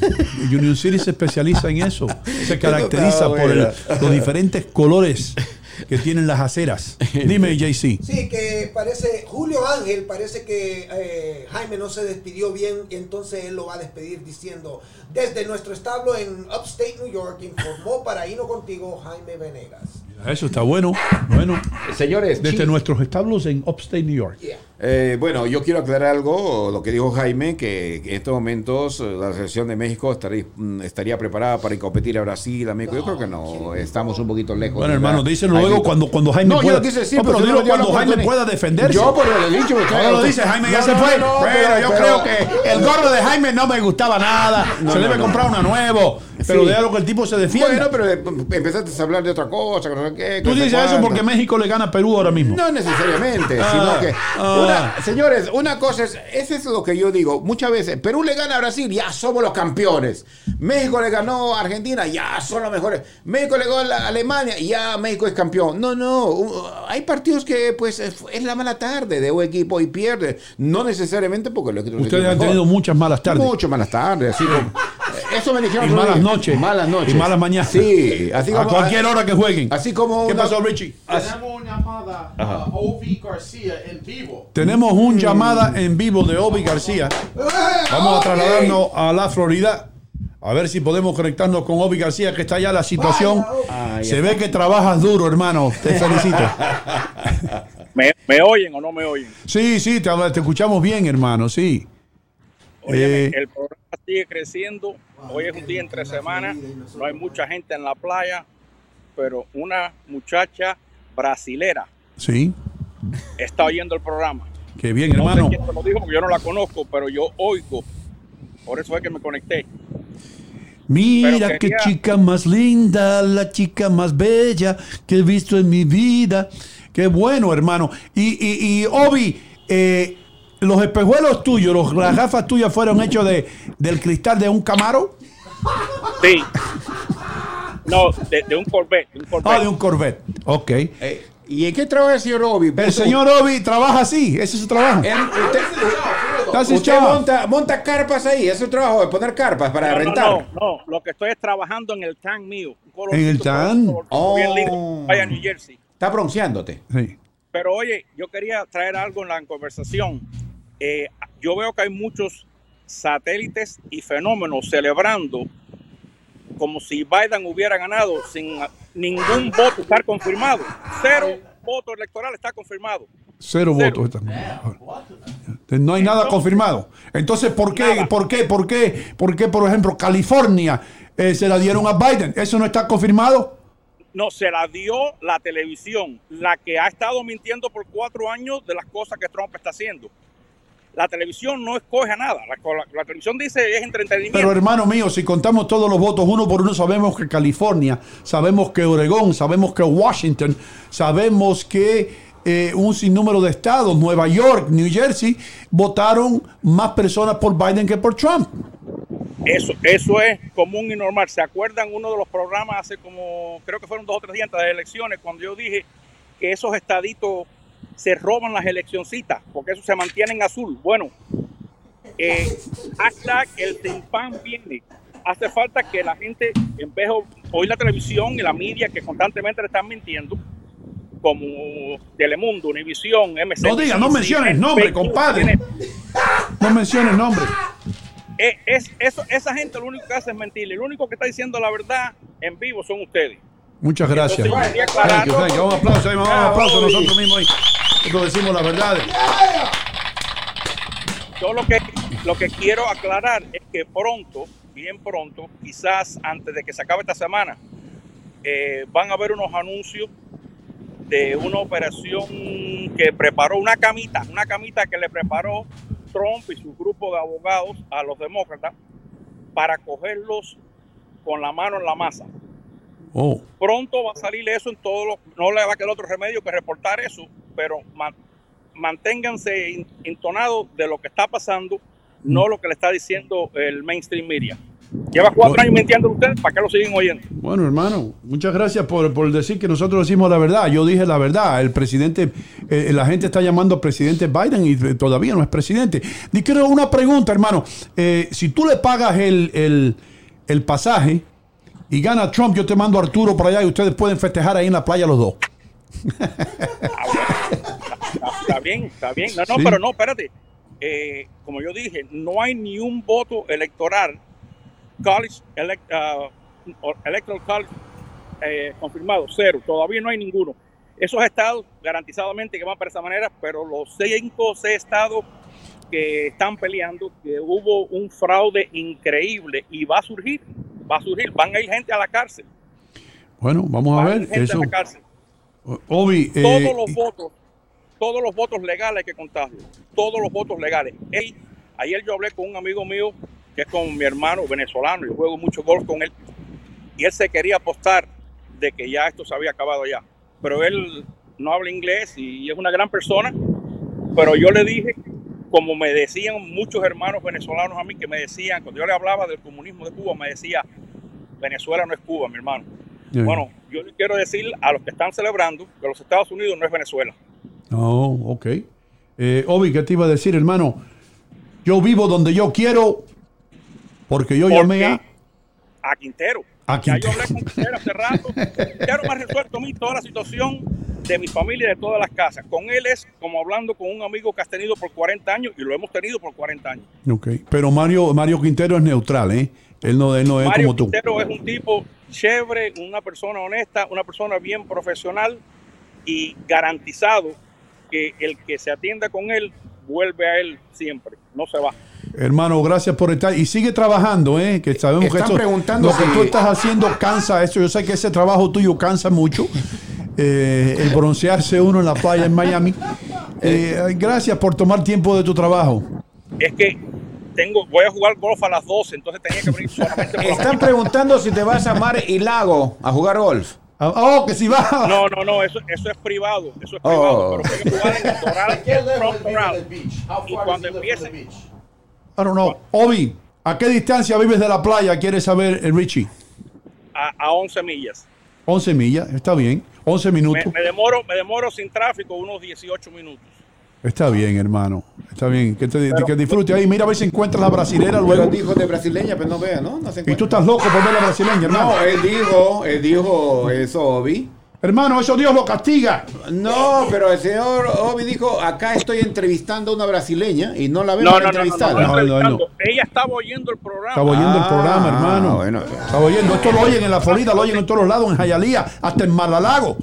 Union City se especializa en eso. Se caracteriza por el- los diferentes colores que tienen las aceras. Dime, JC. Sí, que parece, Julio Ángel parece que eh, Jaime no se despidió bien y entonces él lo va a despedir diciendo, desde nuestro establo en Upstate New York, informó para Hino Contigo Jaime Venegas. Eso está bueno. Bueno. Señores, Desde nuestros establos en Upstate New York. Eh, bueno, yo quiero aclarar algo, lo que dijo Jaime, que en estos momentos eh, la selección de México estaría, mm, estaría preparada para competir a Brasil, a México. Yo creo que no, estamos un poquito lejos. Bueno, hermano, díselo luego cuando, cuando Jaime No, yo pueda. lo quise decir, No, pero dio cuando Jaime pueda defenderse. Yo, por lo dicho, usted- Ahora lo dice Jaime, ya No, se fue. pero- yo pero- creo que el gorro de Jaime no me gustaba nada. No, se no, debe no. comprar uno nuevo. Pero Sí. déjalo que el tipo se defienda. Bueno, pero eh, empezaste a hablar de otra cosa, que no sé qué. Tú que dices eso porque México le gana a Perú ahora mismo. No necesariamente, Ah, sino que. ah. una- señores, una cosa es. Es lo que yo digo. Muchas veces, Perú le gana a Brasil, ya somos los campeones. México le ganó a Argentina, ya son los mejores. México le ganó a Alemania, ya México es campeón. No, no. hay partidos que, pues, es la mala tarde de un equipo y pierde. No necesariamente porque el equipo Ustedes es han mejor. tenido muchas malas tardes. Muchas malas tardes. Así como, eso me dijeron. Y malas noches. Malas noches. Y malas mañanas. Sí, así a como. cualquier hora que jueguen. Así como. ¿Qué una- pasó, Richie? Tenemos una llamada a Ovi García en vivo. Tenemos un llamada en vivo de Obi García. Vamos a trasladarnos a la Florida. A ver si podemos conectarnos con Obi García, que está ya la situación. Ah, Se ve que trabajas duro, hermano. Te felicito. ¿Me, me oyen o no me oyen? Sí, sí, te, te escuchamos bien, hermano, sí. Óyeme, Eh, el programa sigue creciendo. Hoy es un día entre semana. No hay mucha gente en la playa, pero una muchacha brasilera sí, está oyendo el programa. qué bien, No hermano. sé quién te lo dijo porque yo no la conozco, pero yo oigo. Por eso es que me conecté. Mira qué chica más linda, la chica más bella que he visto en mi vida. Qué bueno, hermano. Y, y, y Obi, eh, los espejuelos tuyos, los, las gafas tuyas fueron hechos de, del cristal de un camaro. Sí. No, de, de un Corvette. de un Corvette. Ah, de un Corvette. Ok. Eh, ¿Y en qué trabaja el señor Obi? El señor Obi trabaja así, ese es su trabajo. Usted, That's his usted monta, monta carpas ahí, es su trabajo de poner carpas para No, no, rentar. No, no, lo que estoy es trabajando en el tan mío. En el tan. color Bien lindo. Vaya New Jersey. Está bronceándote. Sí. Pero oye, yo quería traer algo en la conversación. Eh, yo veo que hay muchos satélites y fenómenos celebrando como si Biden hubiera ganado sin ningún voto estar confirmado. Cero voto electoral está confirmado. Cero, votos. esta- No hay nada confirmado. Entonces, ¿por qué, por qué, por qué, por qué, por ejemplo, California eh, se la dieron a Biden? ¿Eso no está confirmado? No, se la dio la televisión, la que ha estado mintiendo por cuatro años de las cosas que Trump está haciendo. La televisión no escoge a nada. La, la- la televisión dice es entretenimiento. Pero hermano mío, si contamos todos los votos uno por uno, sabemos que California, sabemos que Oregón, sabemos que Washington, sabemos que eh, un sinnúmero de estados, Nueva York, New Jersey, votaron más personas por Biden que por Trump. Eso, eso es común y normal. ¿Se acuerdan uno de los programas hace como, creo que fueron dos o tres días antes de las elecciones, cuando yo dije que esos estaditos se roban las eleccioncitas, porque eso se mantiene en azul? Bueno, eh, hashtag el Tin Pan viene. hace falta que la gente, en vez de oír la televisión y la media que constantemente le están mintiendo, como Telemundo, Univisión, MC. No diga, no menciones nombre, compadre. No menciones nombre. Eh, es, eso, esa gente lo único que hace es mentir. El único que está diciendo la verdad en vivo son ustedes. Muchas gracias. Entonces, Thank you, thank you. Un aplauso, ahí, un aplauso nosotros mismos ahí. Nosotros decimos la verdad. Yo lo que, lo que quiero aclarar es que pronto, bien pronto, quizás antes de que se acabe esta semana, eh, van a haber unos anuncios de una operación que preparó una camita, una camita que le preparó Trump y su grupo de abogados a los demócratas para cogerlos con la mano en la masa. Oh. Pronto va a salir eso en todos los, no le va a quedar otro remedio que reportar eso, pero ma- manténganse entonados de lo que está pasando, no lo que le está diciendo el mainstream media. Lleva cuatro años mintiendo ustedes, ¿para qué lo siguen oyendo? Bueno, hermano, muchas gracias por, por decir que nosotros decimos la verdad. Yo dije la verdad. El presidente, eh, la gente está llamando al presidente Biden y eh, todavía no es presidente. Y quiero una pregunta, hermano. Eh, si tú le pagas el, el- el pasaje y gana Trump, yo te mando a Arturo para allá y ustedes pueden festejar ahí en la playa los dos. Está bien, está bien. No, no, Sí. pero no, espérate. Eh, como yo dije, no hay ni un voto electoral, college, elect- ah, electoral college eh, confirmado, cero. Todavía no hay ninguno. Esos estados garantizadamente que van para esa manera, pero los cinco o seis estados que están peleando, que hubo un fraude increíble y va a surgir, va a surgir, van a ir gente a la cárcel. Bueno, vamos a van a ver. gente Eso, a la cárcel. Obi, eh, todos los votos, todos los votos legales hay que contarlos, todos los votos legales. Él- ayer yo hablé con un amigo mío que es con mi hermano venezolano, yo juego mucho golf con él, y él se quería apostar de que ya esto se había acabado ya, pero él no habla inglés y es una gran persona, pero yo le dije, como me decían muchos hermanos venezolanos a mí, que me decían, cuando yo le hablaba del comunismo de Cuba, me decía, Venezuela no es Cuba, mi hermano. Bueno, yo le quiero decir a los que están celebrando que los Estados Unidos no es Venezuela. Oh, ok. Eh, Obi, ¿qué te iba a decir, hermano? Yo vivo donde yo quiero porque yo llamé a... A Quintero. A Ya Quintero. yo hablé con Quintero hace rato. Quintero me ha resuelto a mí toda la situación de mi familia y de todas las casas. Con él es como hablando con un amigo que has tenido por 40 años y lo hemos tenido por 40 años. Ok. Pero Mario, Mario Quintero es neutral, ¿eh? Él no, él no es Mario como tú. Quintero es un tipo chévere, una persona honesta, una persona bien profesional y garantizado que el que se atienda con él vuelve a él siempre, no se va. Hermano, gracias por estar. Y sigue trabajando, ¿eh? Que sabemos que esto, preguntando lo que si- tú estás haciendo cansa eso. Yo sé que ese trabajo tuyo cansa mucho. Eh, el broncearse uno en la playa en Miami. Eh, gracias por tomar tiempo de tu trabajo. Es que tengo, voy a jugar golf a las 12, entonces tenía que venir solamente por Están preguntando si te vas a Mar y Lago a jugar golf. Oh, que si va. No, no, no, eso, eso es privado, eso es Oh. privado, pero voy a jugar en el Doral, Y cuando empiece? I don't know. Obi, ¿a qué distancia vives de la playa? ¿Quieres saber, eh, Richie? a, a 11 millas. 11 millas, está bien. 11 Me, minutos. me demoro, me demoro sin tráfico unos 18 minutos. Está bien, hermano. Está bien. Que, te, que disfrute ahí. Mira a ver si encuentras la brasilera Pero luego. dijo de brasileña, pero no vea, ¿no? No se Y tú estás loco por ver la brasileña, hermano. No, él dijo, él dijo eso, Obi. Hermano, eso Dios lo castiga. No, pero el señor Obi dijo, acá estoy entrevistando a una brasileña y no la vemos No, no, no, no, no, entrevistada. no, No. Ella estaba oyendo el programa. Estaba oyendo el Ah, programa, hermano. bueno. Estaba oyendo. Esto lo oyen en la Florida, lo oyen en todos los lados, en Jayalía, hasta en Malalago.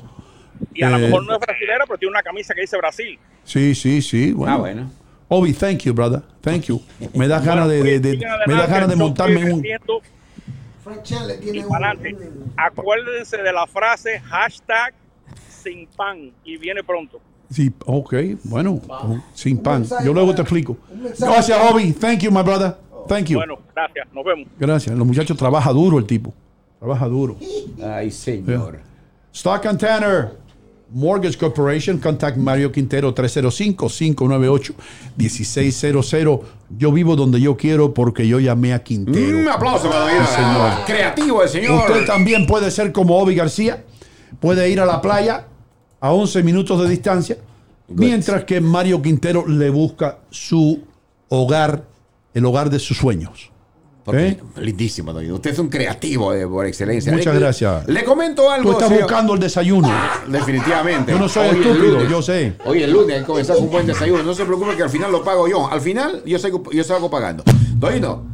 Y a lo Eh, mejor no es brasilera, pero tiene una camisa que dice Brasil. Sí, sí, sí. Bueno. Ah, bueno. Obi, thank you, brother. Thank you. Me da ganas de, de- de- Sigan me da ganas de montarme en un. creciendo Frank Chandler tiene y un, para adelante. un- Acuérdense de la frase hashtag sin pan y viene pronto. Sí, ok, bueno, sin Un pan. Yo luego para- te explico. Gracias, Obi. Thank you, my brother. Thank you. Bueno, gracias. Nos vemos. Gracias. Los muchachos trabaja duro el tipo. Trabaja duro. Ay, señor. Stock and Tanner Mortgage Corporation. Contact Mario Quintero 305-598-1600. Yo vivo donde yo quiero porque yo llamé a Quintero. Un aplauso para David. Señor. Creativo el señor. Usted también puede ser como Obi García. Puede ir a la playa a 11 minutos de distancia. Mientras que Mario Quintero le busca su hogar, el hogar de sus sueños. Porque- ¿Eh? Lindísimo, Doino. Usted es un creativo eh, por excelencia. Muchas Le- gracias. Le comento algo. Tú estás señor. buscando el desayuno. Definitivamente. Yo no soy Hoy es estúpido, yo sé. Hoy es lunes, con un buen desayuno. No se preocupe que al final lo pago yo. Al final yo salgo, yo salgo pagando. Doino,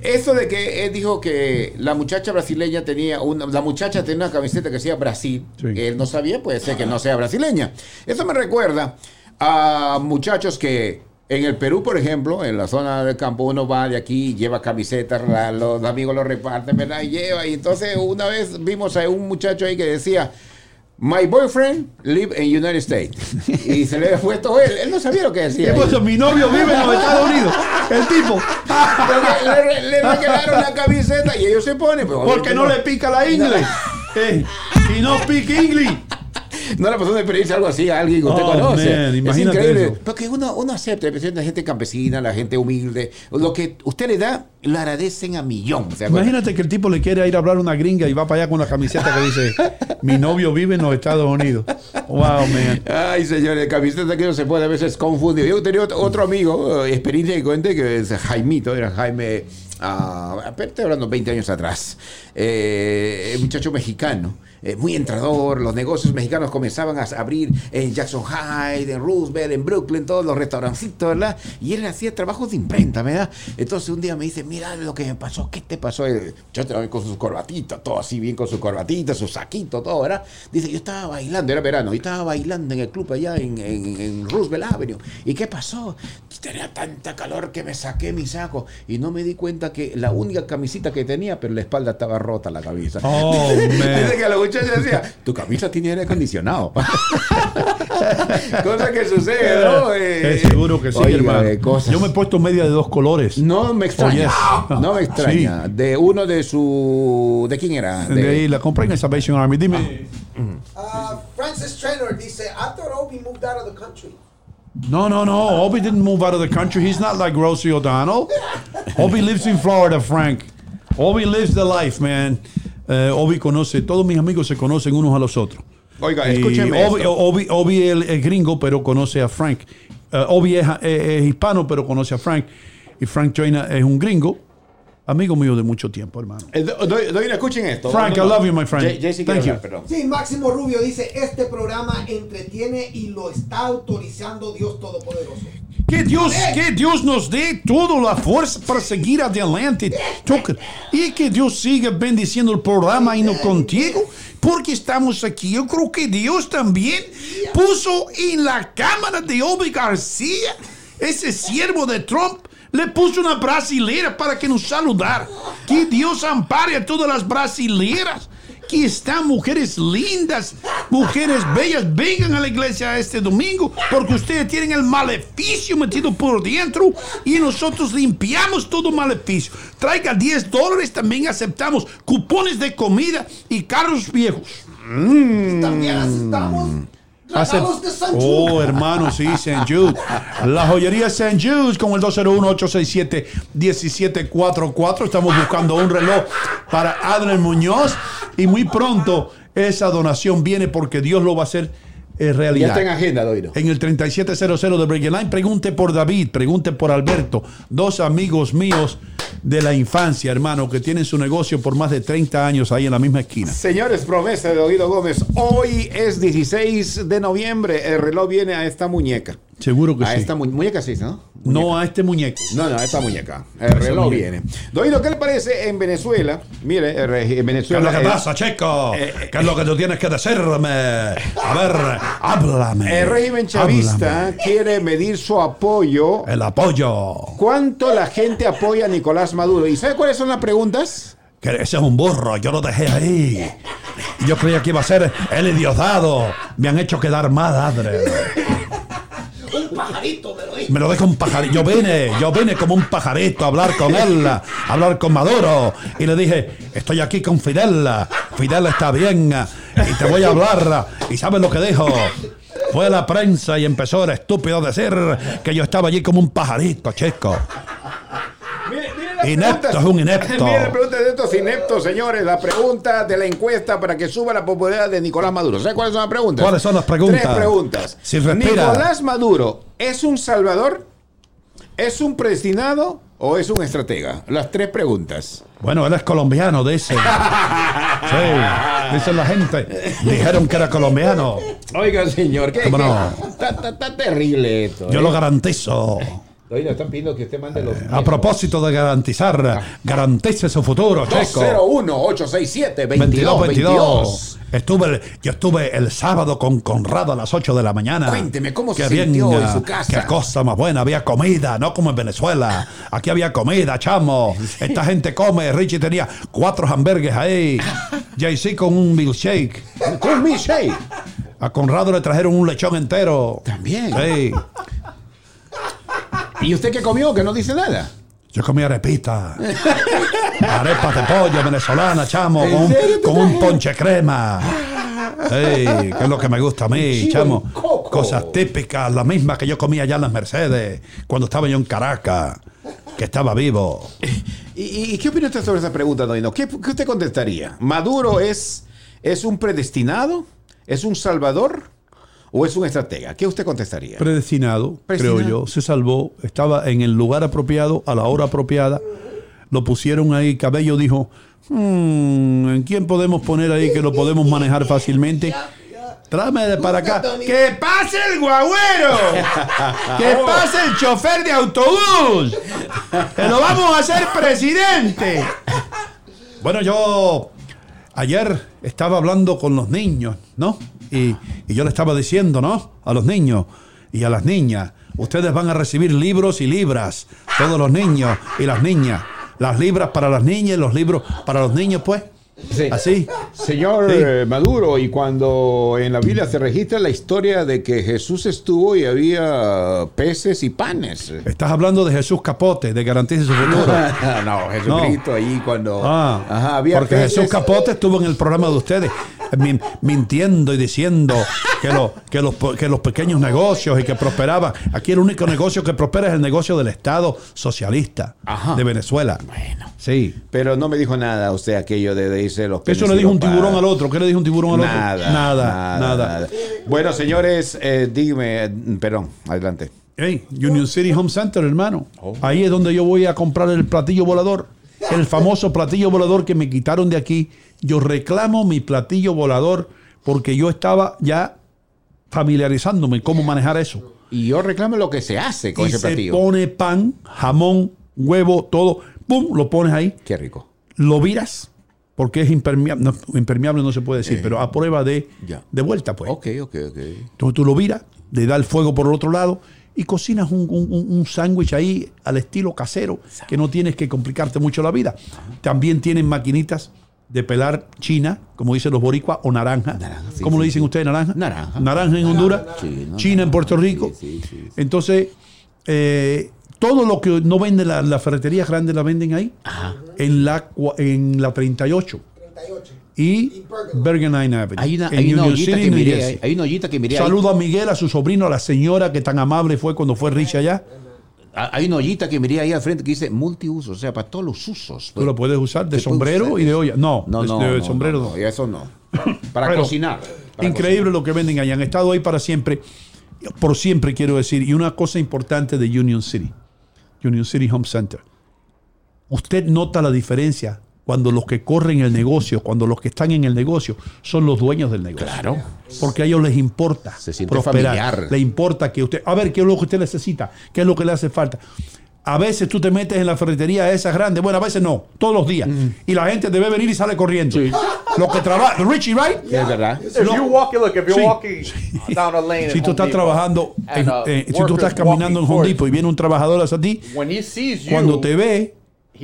eso de que él dijo que la muchacha brasileña tenía una, la muchacha tenía una camiseta que decía Brasil, que él no sabía, puede ser que no sea brasileña. Eso me recuerda a muchachos que en el Perú, por ejemplo, en la zona del campo, uno va de aquí, lleva camisetas, la- los amigos lo reparten, ¿verdad? Y lleva. Y entonces una vez vimos a un muchacho ahí que decía, My boyfriend live in United States. Y se le había puesto él. Él no sabía lo que decía. Mi novio vive en los Estados Unidos. El tipo. Le, le regalaron la camiseta y ellos se ponen. pues, Porque no le pica la inglés. Eh, y no pica inglés. No le pasó una experiencia algo así a alguien que usted Oh, conoce. man, es increíble. eso. Porque uno, uno acepta, especialmente la gente campesina, la gente humilde. Lo que usted le da, lo agradecen a millón. Imagínate que el tipo le quiere ir a hablar a una gringa y va para allá con la camiseta que dice: Mi novio vive en los Estados Unidos. Wow, man. Ay, señores, camiseta que no se puede a veces confundir. Yo tenía otro, amigo, eh, experiencia que cuente, que es Jaimito, era Jaime, pero estoy hablando 20 años atrás. Eh, muchacho mexicano, eh, muy entrador. Los negocios mexicanos comenzaban a abrir en Jackson Hyde, en Roosevelt, en Brooklyn, todos los restaurancitos, ¿verdad? Y él hacía trabajos de imprenta, ¿verdad? Entonces un día me dice, mira lo que me pasó, ¿qué te pasó? El muchacho también con sus corbatitas, todo así bien con su corbatita, su saquito, todo, ¿verdad? Dice, yo estaba bailando, era verano, y estaba bailando en el club allá en, en- en Roosevelt Avenue. ¿Y qué pasó? Tenía tanta calor que me saqué mi saco y no me di cuenta que la única camisita que tenía, pero la espalda estaba rota la camisa. Oh, man. Dice que a los decía, tu camisa tiene aire acondicionado. Cosa que sucede, ¿no? Eh, Eh, seguro que sí, oiga, hermano. eh, cosas. Yo me he puesto media de dos colores. No me extraña. Oh, yes. No me extraña. De uno de su. ¿De quién era? De ahí la compré en el Salvation Army. Dime. Uh, Francis Trainer dice, thought Obi moved out of the country. No, no, no. Obi didn't move out of the country. He's not like Rosie O'Donnell. Obi lives in Florida, Frank. Obi lives the life, man. Eh, Obi conoce, todos mis amigos se conocen unos a los otros. Oiga, escúcheme Obi, esto. Obi, Obi es gringo, pero conoce a Frank. Eh, Obi es, es hispano, pero conoce a Frank. Y Frank Joyner es un gringo, amigo mío de mucho tiempo, hermano. Eh, do- doy- doy- escuchen esto. Frank, No, no, I love no. you, my friend. Jaycee Thank you. hablar. Sí, Máximo Rubio dice, este programa entretiene y lo está autorizando Dios Todopoderoso. Que Dios, que Dios nos dé toda la fuerza para seguir adelante. Y que Dios siga bendiciendo el programa y no contigo. Porque estamos aquí. Yo creo que Dios también puso en la cámara de Obi García, ese siervo de Trump, le puso una brasilera para que nos saludara. Que Dios ampare a todas las brasileras. Que están mujeres lindas, mujeres bellas, vengan a la iglesia este domingo, porque ustedes tienen el maleficio metido por dentro y nosotros limpiamos todo maleficio. Traiga 10 dólares, también aceptamos cupones de comida y carros viejos. Mm. Hace- Oh, hermano, sí, St. Jude. La joyería St. Jude con el 201-867-1744. Estamos buscando un reloj para Adler Muñoz y muy pronto esa donación viene porque Dios lo va a hacer eh, realidad. Ya está en agenda, Doiro. En el 3700 de Break Line, pregunte por David, pregunte por Alberto, dos amigos míos de la infancia, hermano, que tienen su negocio por más de 30 años ahí en la misma esquina. Señores, promesa de Oído Gómez. Hoy es 16 de noviembre. El reloj viene a esta muñeca. Seguro que a sí. esta mu- muñeca, sí, ¿no? No a este muñeco. No, no, a esta muñeca. El reloj muñeca. viene. Doido, ¿qué le parece en Venezuela? Mire, en ¿Qué es Venezuela. lo que pasa, chico? ¿Qué es lo que tú tienes que decirme? A ver, háblame. El régimen chavista quiere medir su apoyo. El apoyo. ¿Cuánto la gente apoya a Nicolás Maduro? ¿Y sabe cuáles son las preguntas? Que ese es un burro, yo lo dejé ahí. Yo creía que iba a ser el idiotado. Me han hecho quedar mal, Adre. Pajarito me lo dijo. Me lo un pajarito. Yo vine, yo vine como un pajarito a hablar con él, a hablar con Maduro. Y le dije, estoy aquí con Fidel. Fidel está bien y te voy a hablar. ¿Y sabes lo que dijo? Fue a la prensa y empezó el estúpido a decir que yo estaba allí como un pajarito, chico. Inepto, es un inepto. Mire la pregunta de estos ineptos, señores. La pregunta de la encuesta para que suba la popularidad de Nicolás Maduro. ¿Sabe cuáles son las preguntas? ¿Cuáles son las preguntas? Tres preguntas. Si. ¿Nicolás Maduro es un salvador? ¿Es un predestinado? o es un estratega? Las tres preguntas. Bueno, él es colombiano, dice. Sí, dice la gente. Dijeron que era colombiano. Oiga, señor, ¿qué? No? Está, está terrible esto. Yo ¿eh? lo garantizo. Oiga, están pidiendo que usted mande los. A propósito de garantizar, garantice su futuro, Checo. 201-867-2222. Estuve, el- yo estuve el sábado con Conrado a las 8 de la mañana. Cuénteme, ¿cómo se bien, sintió en ah, su casa? Qué cosa más buena. Había comida, no como en Venezuela. Aquí había comida, chamo. Esta gente come. Richie tenía cuatro hamburgues ahí. JC con un milkshake. ¿Con un milkshake? A Conrado le trajeron un lechón entero. También. Sí. ¿Y usted qué comió? Que no dice nada. Yo comí arepita. Arepas de pollo venezolana, chamo, ¿En con un, serio, con un ponche crema. Ey, que es lo que me gusta a mí, chamo. Cosas típicas, las mismas que yo comía allá en las Mercedes, cuando estaba yo en Caracas, que estaba vivo. ¿Y, y- y qué opina usted sobre esa pregunta, Doino? ¿Qué, qué usted contestaría? ¿Maduro es, es un predestinado? ¿Es un salvador? ¿O es un estratega? ¿Qué usted contestaría? Predestinado, Predestinado. creo yo, se salvó, estaba en el lugar apropiado, a la hora apropiada. Lo pusieron ahí, Cabello dijo, "Hmm, ¿en quién podemos poner ahí que lo podemos manejar fácilmente? Tráeme de para acá. ¡Que pase el guagüero! ¡Que pase el chofer de autobús! ¡Que lo vamos a hacer presidente! Bueno, yo ayer estaba hablando con los niños, ¿no? Y, y yo le estaba diciendo, ¿no? A los niños y a las niñas, ustedes van a recibir libros y libras, todos los niños y las niñas. Las libras para las niñas y los libros para los niños, pues. Así. Señor Sí. eh, Maduro, y cuando en la Biblia se registra la historia de que Jesús estuvo y había peces y panes. Estás hablando de Jesús Capote, de Garantice su futuro. no, Jesucristo ahí cuando Ah, Ajá, había porque peces. Jesús Capote estuvo en el programa de ustedes mintiendo y diciendo que, lo- que, los, que los pequeños negocios y que prosperaban. Aquí el único negocio que prospera es el negocio del Estado socialista Ajá. de Venezuela. Bueno. Sí. Pero no me dijo nada usted aquello de, de irse los Eso le dijo un tiburón al otro. ¿Qué le dijo un tiburón al Nada, otro? Nada, nada. Bueno, señores, eh, dígame, eh, perdón, adelante. Hey, Union City Home Center, hermano. Oh. Ahí es donde yo voy a comprar el platillo volador. El famoso platillo volador que me quitaron de aquí. Yo reclamo mi platillo volador porque yo estaba ya familiarizándome cómo manejar eso. Y yo reclamo lo que se hace con y ese se platillo. pone pan, jamón, huevo, todo. ¡Pum! Lo pones ahí. Qué rico. Lo viras porque es impermeable. No, impermeable no se puede decir, pero a prueba de, Eh. ya. de vuelta, pues. Ok, ok, ok. Entonces tú lo viras, le das el fuego por el otro lado y cocinas un, un- un- un sándwich ahí al estilo casero, que no tienes que complicarte mucho la vida. También tienen maquinitas de pelar china, como dicen los boricuas, o naranja. sí, ¿Cómo sí, le dicen ustedes naranja? Naranja. Naranja en Honduras, China, China en Puerto Rico. Entonces, eh, todo lo que no vende la, la ferretería grande la venden ahí, en la, en la 38. Y Bergen Avenue. Hay una, hay una City, miré, ahí, hay una ollita que miré ahí. Saludo a Miguel, a su sobrino, a la señora que tan amable fue cuando fue Richie allá. Ah, Hay una ollita que miré ahí al frente que dice multiuso, o sea, para todos los usos. Tú lo puedes usar de sombrero y de olla. No, No, de, no, de no, sombrero no, eso no. Para Pero cocinar. para Increíble lo que venden allá. Han estado ahí para siempre. Por siempre, quiero decir. Y una cosa importante de Union City. Union City Home Center. Usted nota la diferencia cuando los que corren el negocio, cuando los que están en el negocio son los dueños del negocio. Claro. Porque a ellos les importa Se siente prosperar. familiar. Le importa que usted. A ver, ¿qué es lo que usted necesita? ¿Qué es lo que le hace falta? A veces tú te metes en la ferretería esas grandes, bueno, a veces no, todos los días. Y la gente debe venir y sale corriendo. Lo que trabaja, Richie, right? Es verdad. If you're walking, look, if you're Sí. walking down a lane, at Si tú estás trabajando, and en- a eh, si tú estás caminando en Home Depot y viene un trabajador hacia ti, you, cuando te ve,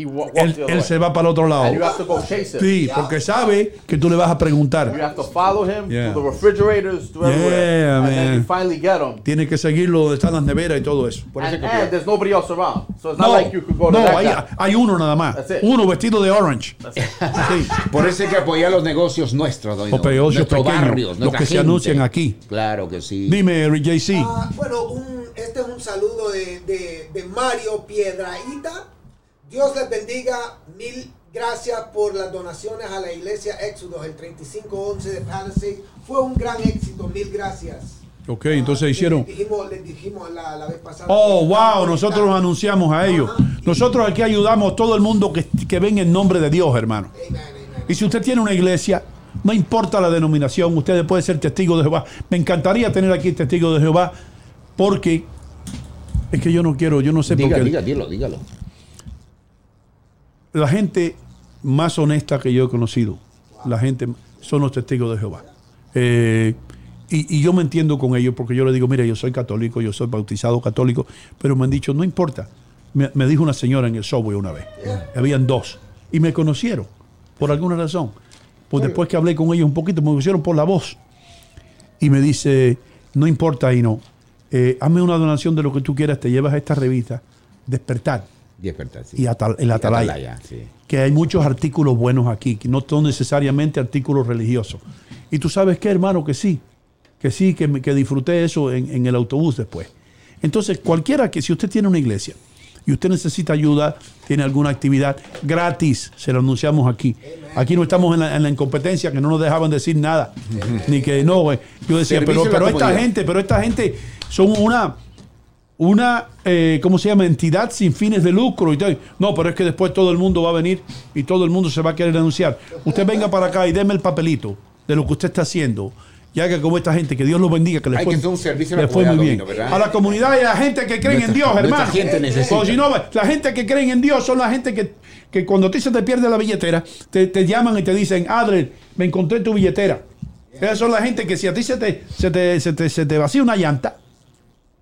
él, él se va para el otro lado. And you have to go chase him. Sí, porque sabe que tú le vas a You preguntar. have to follow him Yeah. to the refrigerators, to everywhere, Yeah, and then man. you finally get him. Tienes que seguirlo donde están las neveras y todo eso. And, and there's nobody else around, so it's not No, like you could go to no, that hay, guy. hay uno nada más. That's it. Uno vestido de orange. Sí. Por eso hay que apoyar los negocios nuestros, doña. Los negocios Nuestros pequeños, barrios, los que se gente. anuncian aquí. Claro que sí. Dime, JC. Ah, bueno, un- este es un saludo de, de- de Mario Piedraíta. Dios les bendiga. Mil gracias por las donaciones a la iglesia Éxodo, el 3511 de Palisade. Fue un gran éxito. Mil gracias. Ok, entonces hicieron. Les dijimos, les dijimos la, la vez pasada. Oh, wow, nosotros los anunciamos a ellos. Nosotros aquí ayudamos a todo el mundo que, que venga en nombre de Dios, hermano. Y si usted tiene una iglesia, no importa la denominación, usted puede ser testigo de Jehová. Me encantaría tener aquí testigo de Jehová porque es que yo no quiero, yo no sé Diga, por qué. diga, dígalo, dígalo. La gente más honesta que yo he conocido, la gente son los testigos de Jehová. Eh, y, y yo me entiendo con ellos porque yo les digo, mire, yo soy católico, yo soy bautizado católico, pero me han dicho, no importa. Me, me dijo una señora en el subway una vez, habían dos, y me conocieron por alguna razón. Pues después que hablé con ellos un poquito, me conocieron por la voz. Y me dice, no importa, Ino, eh, hazme una donación de lo que tú quieras, te llevas a esta revista, Despertar Sí. y Atal- el Atalaya. Atalaya, sí. Que hay muchos artículos buenos aquí, que no son necesariamente artículos religiosos. Y tú sabes qué, hermano, que sí, que sí, que, me- que disfruté eso en, en el autobús después. Entonces, cualquiera que, si usted tiene una iglesia y usted necesita ayuda, tiene alguna actividad gratis, se lo anunciamos aquí. Aquí no estamos en la, en la incompetencia, que no nos dejaban decir nada, ni que no, güey. Yo decía, Servicio pero, pero esta gente, pero esta gente son una una, eh, ¿cómo se llama? Entidad sin fines de lucro. Y tal. No, pero es que después todo el mundo va a venir y todo el mundo se va a querer denunciar. Usted venga para acá y deme el papelito de lo que usted está haciendo. Y haga como esta gente, que Dios los bendiga, que le Hay fue, que hacer un servicio a la le fue muy comunidad, bien. A la comunidad y a la gente que creen en Nuestra- Dios, nuestra hermano. gente necesita. O si no, la gente que creen en Dios son la gente que, que cuando a ti se te pierde la billetera, te, te llaman y te dicen, Adler, me encontré tu billetera. Esas son la gente que si a ti se te, se te, se te, se te vacía una llanta,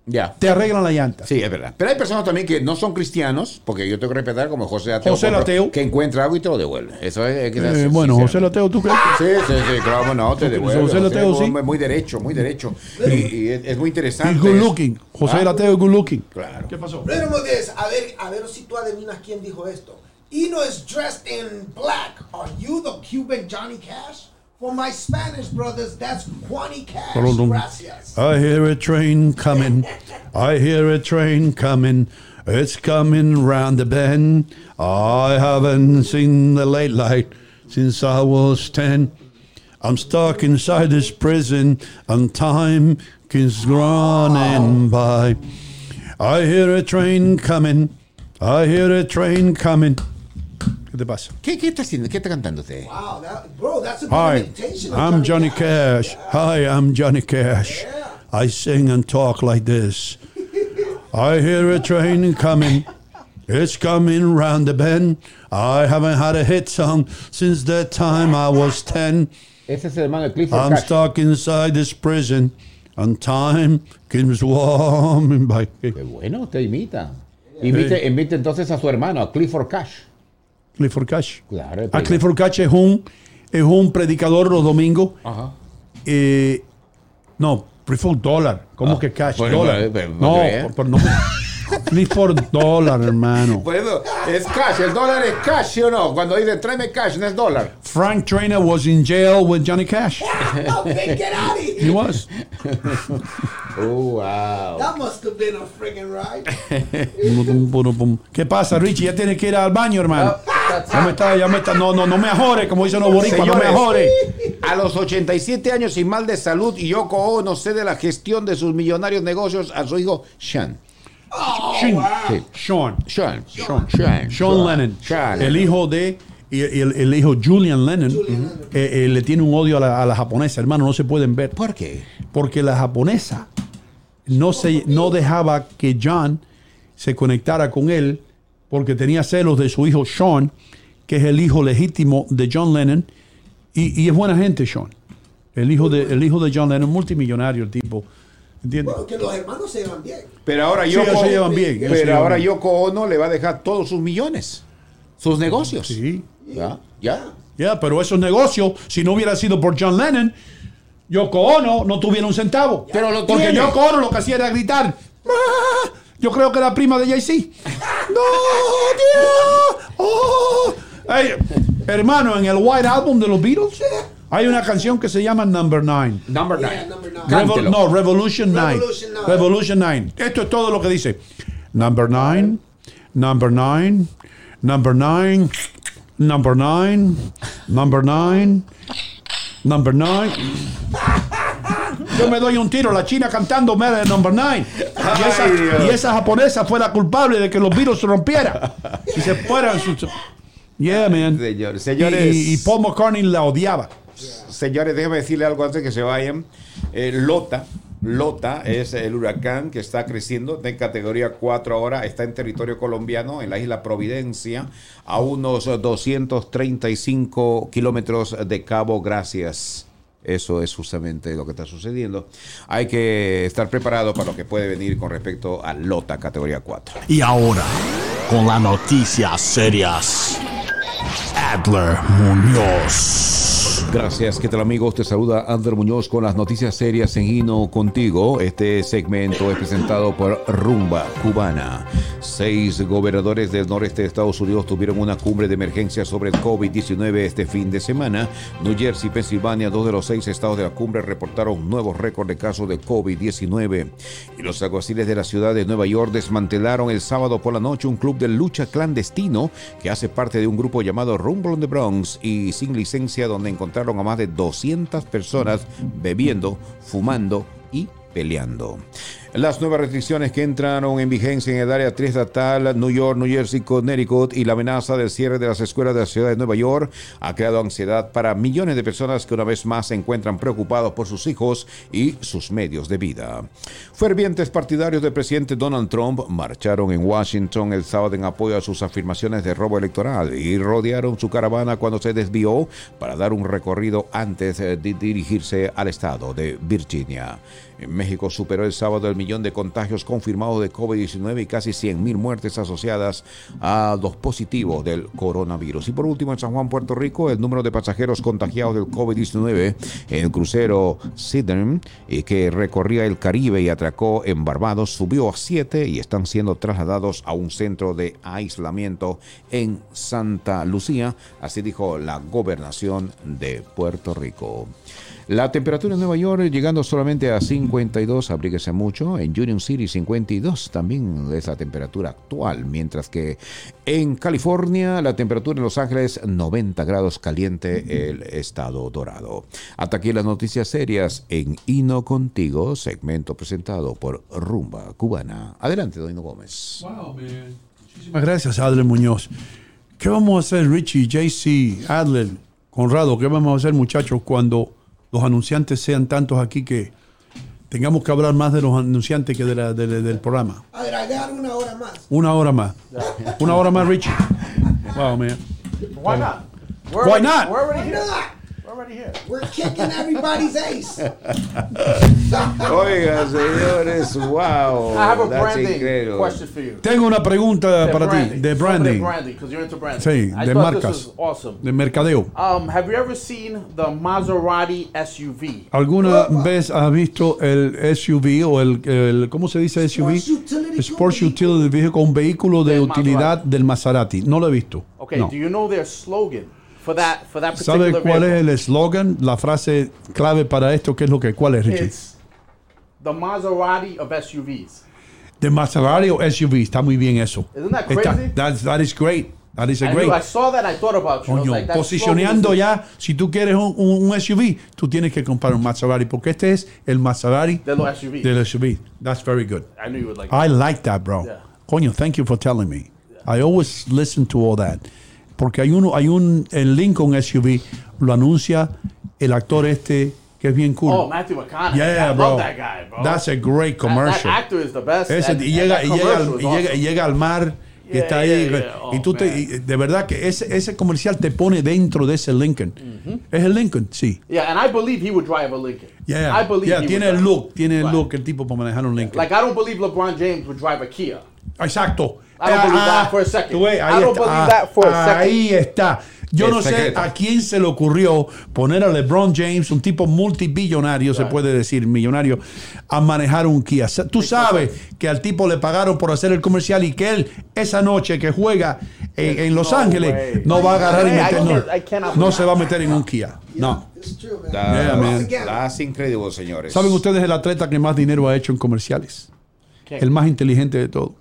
Ya. te arreglan la llanta. Sí, es verdad. Pero hay personas también que no son cristianos, porque yo tengo que respetar como José Ateo. José Ateo. Que encuentra algo y te lo devuelve. Eso es. que Eh, bueno. José Lateo, ¿tú crees? Sí, sí, sí, claro, no, te devuelve. José José, sí. Muy, muy derecho, muy derecho. Y, y es, es muy interesante. He's good looking. José Ah, Lateo es good looking. Claro. ¿Qué pasó? Brother Modest, a ver, a ver si tú adivinas quién dijo esto. Eno is dressed in black. Are you the Cuban Johnny Cash? For my Spanish brothers, that's Juani Cash. Hold on. Gracias. I hear a train coming. I hear a train coming. It's coming round the bend. I haven't seen the late light since I was 10. I'm stuck inside this prison and time keeps running by. I hear a train coming. I hear a train coming. ¿Qué te pasa? ¿Qué, ¿Qué está haciendo? ¿Qué está cantando usted? Wow, that, bro, that's a Hi, I'm Johnny Cash. Hi, I'm Johnny Cash. I sing and talk like this. I hear a train coming. It's coming round the bend. I haven't had a hit song since the time I was 10. Ese es el hermano Clifford I'm Cash. stuck inside this prison and time keeps warming by. Qué bueno, usted imita. Imite, Sí. imite entonces a su hermano, a Clifford Cash. Clifford Cash. Claro. A Clifford Cash es un, es un predicador los domingos. Ajá. Eh, no, Clifford Dollar. ¿Cómo Ah, que Cash? bueno, Dollar. pero- pero no no, crea. No. Clifford Dollar, hermano. Por eso, es cash, el dólar es cash, ¿sí o no? Cuando dice tráeme cash, no es dólar. Frank Trainer was in jail with Johnny Cash. Okay, get out of here. He was. Oh, wow. That must have been a friggin' ride. ¿Qué pasa, Richie? Ya tienes que ir al baño, hermano. Ya me está, ya me está. No, no, no me ajores, como dicen los boricuas, no me ajores. A los 87 años sin mal de salud, Yoko Ono cede la gestión de sus millonarios negocios a su hijo Sean. Sean. Sí. Sean. Sean. Sean. Sean. Sean Lennon. Sean. El hijo de. El, el hijo Julian Lennon eh, eh, le tiene un odio a la, a la japonesa, hermano, no se pueden ver. ¿Por qué? Porque la japonesa no, se, no dejaba que John se conectara con él porque tenía celos de su hijo Sean, que es el hijo legítimo de John Lennon, y, y es buena gente Sean. El hijo, de, el hijo de John Lennon, multimillonario el tipo. ¿Entiendes? Bueno, que los hermanos se llevan bien. Pero ahora Sí, Yoko, se llevan bien, se pero llevan ahora bien. Yoko Ono le va a dejar todos sus millones, sus negocios. Sí. Ya, ya. Ya, pero esos negocios, si no hubiera sido por John Lennon, Yoko Ono no tuviera un centavo. Pero lo Porque tiene. Yoko Ono lo que hacía era gritar. "Ah". Yo creo que era prima de Jay-Z. ¡No, Dios! ¡Oh! Hermano, en el White Album de los Beatles hay una canción que se llama Number Nine. Number Yeah, nine. number nine. Revo- Cántelo. no, Revolution 9. Revolution nine. Revolution 9. Esto es todo lo que dice. Number 9, number 9, number 9, number 9, number 9, number 9. yo me doy un tiro. La China cantando Mad Number 9. Y esa, y japonesa fue la culpable de que los virus se rompieran. Y se fueran sus... Yeah, man. Señor- señores. Y, y Paul McCartney la odiaba. Señores, déjame decirle algo antes que se vayan. Eh, Lota. Lota es el huracán que está creciendo de categoría 4 ahora, está en territorio colombiano, en la isla Providencia, a unos 235 kilómetros de Cabo Gracias. Eso es justamente lo que está sucediendo. Hay que estar preparado para lo que puede venir con respecto a Lota categoría 4. Y ahora, con las noticias serias, Adler Muñoz. Gracias, ¿qué tal amigos? Te saluda Ander Muñoz con las noticias serias en Hino Contigo. Este segmento es presentado por Rumba Cubana. Seis gobernadores del noreste de Estados Unidos tuvieron una cumbre de emergencia sobre el COVID-19 este fin de semana. New Jersey Pensilvania, dos de los seis estados de la cumbre, reportaron nuevos récords de casos de COVID-19. Y los alguaciles de la ciudad de Nueva York desmantelaron el sábado por la noche un club de lucha clandestino que hace parte de un grupo llamado Rumble on the Bronx y sin licencia donde encontraron a más de 200 personas bebiendo, fumando y peleando. Las nuevas restricciones que entraron en vigencia en el área triestatal, New York, New Jersey, Connecticut y la amenaza del cierre de las escuelas de la ciudad de Nueva York ha creado ansiedad para millones de personas que una vez más se encuentran preocupados por sus hijos y sus medios de vida. Fervientes partidarios del presidente Donald Trump marcharon en Washington el sábado en apoyo a sus afirmaciones de robo electoral y rodearon su caravana cuando se desvió para dar un recorrido antes de dirigirse al estado de Virginia. En México superó el sábado el millón de contagios confirmados de COVID-19 y casi 100.000 muertes asociadas a los positivos del coronavirus. Y por último, en San Juan, Puerto Rico, el número de pasajeros contagiados del COVID-19 en el crucero Sidney, eh, que recorría el Caribe y atracó en Barbados, subió a 7 y están siendo trasladados a un centro de aislamiento en Santa Lucía, así dijo la gobernación de Puerto Rico. La temperatura en Nueva York llegando solamente a 52, abríguese mucho. En Union City 52 también es la temperatura actual, mientras que en California la temperatura en Los Ángeles 90 grados caliente el estado dorado. Hasta aquí las noticias serias en Hino Contigo, segmento presentado por Rumba Cubana. Adelante, Doino Gómez. Muchísimas gracias, Adler Muñoz. ¿Qué vamos a hacer, Richie, JC, Adler, Conrado? ¿Qué vamos a hacer, muchachos, cuando los anunciantes sean tantos aquí que tengamos que hablar más de los anunciantes que de la- de- de- del programa? Agregar una hora más. Una hora más. Una hora más, Richie. Wow, man. Why not? Why not? We're already here. We're kicking everybody's ace. Oiga, señores, wow. I have a that's branding incredible. question for you. Tengo una pregunta The para ti, branding. de branding. branding, because you're into branding. Sí, I de marcas. This was awesome. De mercadeo. Um, have you ever seen the Maserati SUV? ¿Alguna vez has visto el SUV o el, el- ¿cómo se dice SUV? Sports Utility Vehicle, un vehículo de Del utilidad del Maserati. No lo he visto. Okay, No. do you know their slogan for that for that ¿Sabe cuál es vehicle? el eslogan, la frase clave para esto? ¿Qué es lo que, cuál es, Richie? It's the Maserati of SUVs. De Maserati o SUV, está muy bien eso. Isn't that Está- crazy? that's- that is great. That is a I, great. knew, I saw that. I thought about you. Coño, like, posicionando ya, si tú quieres un, un- un SUV, tú tienes que comprar un Maserati, porque este es el Maserati De los SUV. del SUV. That's very good. I knew you would like. I that. like that, bro. Yeah. Coño, thank you for telling me. I always listen to all that. Porque hay uno, hay un, el Lincoln SUV, lo anuncia el actor este, que es bien cool. Oh, Matthew McConaughey. Yeah, I bro. love that guy, bro. That's a great That- commercial. That, actor is the best. Ese, and- y, llega, that y, llega, y, llega, awesome. y llega al mar y Yeah, está ahí. yeah, yeah. y Oh, tú te, man. y de verdad que ese, ese comercial te pone dentro de ese Lincoln. ¿Es el Lincoln? Sí. Yeah, and I believe he would drive a Lincoln. Yeah, I believe yeah, he tiene would el look, tiene el Right. look el tipo para manejar un Lincoln. Like I don't believe LeBron James would drive a Kia. Exacto. I don't believe Ah, that for a second. ves, I ahí don't está. believe Ah, that for a second. Ahí está. Yo no sé a quién se le ocurrió poner a LeBron James, un tipo multibillonario, se puede decir, millonario, a manejar un Kia. Tú sabes que al tipo le pagaron por hacer el comercial y que él esa noche que juega en, en Los No Ángeles way. no va a agarrar y Hey, I meter, no, believe se va a meter en un Kia. No. That's incredible, señores. ¿Saben ustedes el atleta que más dinero ha hecho en comerciales? El más inteligente de todo.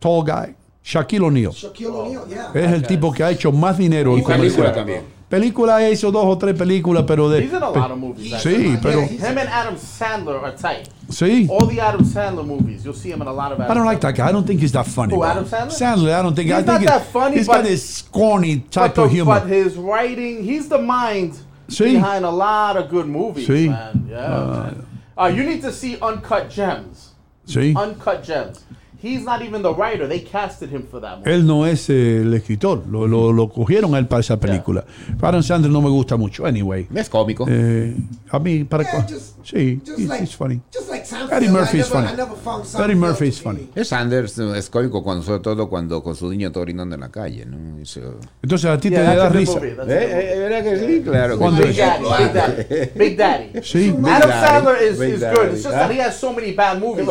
Tall guy. Shaquille O'Neal. Shaquille O'Neal, yeah. Es el tipo que ha hecho más dinero en Y película comerciales. también. Película hizo dos o tres películas, pero de. He's in a lot of movies. Sí, actually. pero. him and Adam Sandler are tight. Sí. All the Adam Sandler movies, you'll see him in a lot of. I Adam don't like that guy. I don't think he's that funny. Who. Adam Sandler? Sandler, I don't think. He's I think not that funny, He's but- got this corny type but, of the- humor. but his writing, he's the mind See? behind a lot of good movies, See? man. Yeah. man. Uh, you need to see Uncut Gems. Sí. Uncut Gems. He's not even the writer. They casted him for that movie. Él no es eh, el escritor, lo, lo, lo cogieron a él para esa película. Adam Sandler no me gusta mucho, anyway. Es cómico. Eh, a mí, para. Yeah, just- sí, just he's, like- he's funny. Just like. Eddie Murphy I is never, funny. Eddie Murphy is to funny. Es Sanders es cómico cuando, sobre todo cuando con su niño está orinando en la calle, ¿no? Eso- Entonces a ti Yeah, te da risa. movie. Eh, movie. eh, ¿Verdad que sí? Claro. que Cuando- sí. Big Daddy, Big Daddy, Big Daddy. Sí. Adam Daddy, Sandler is, Big is Daddy. good. It's just that he has so many bad movies.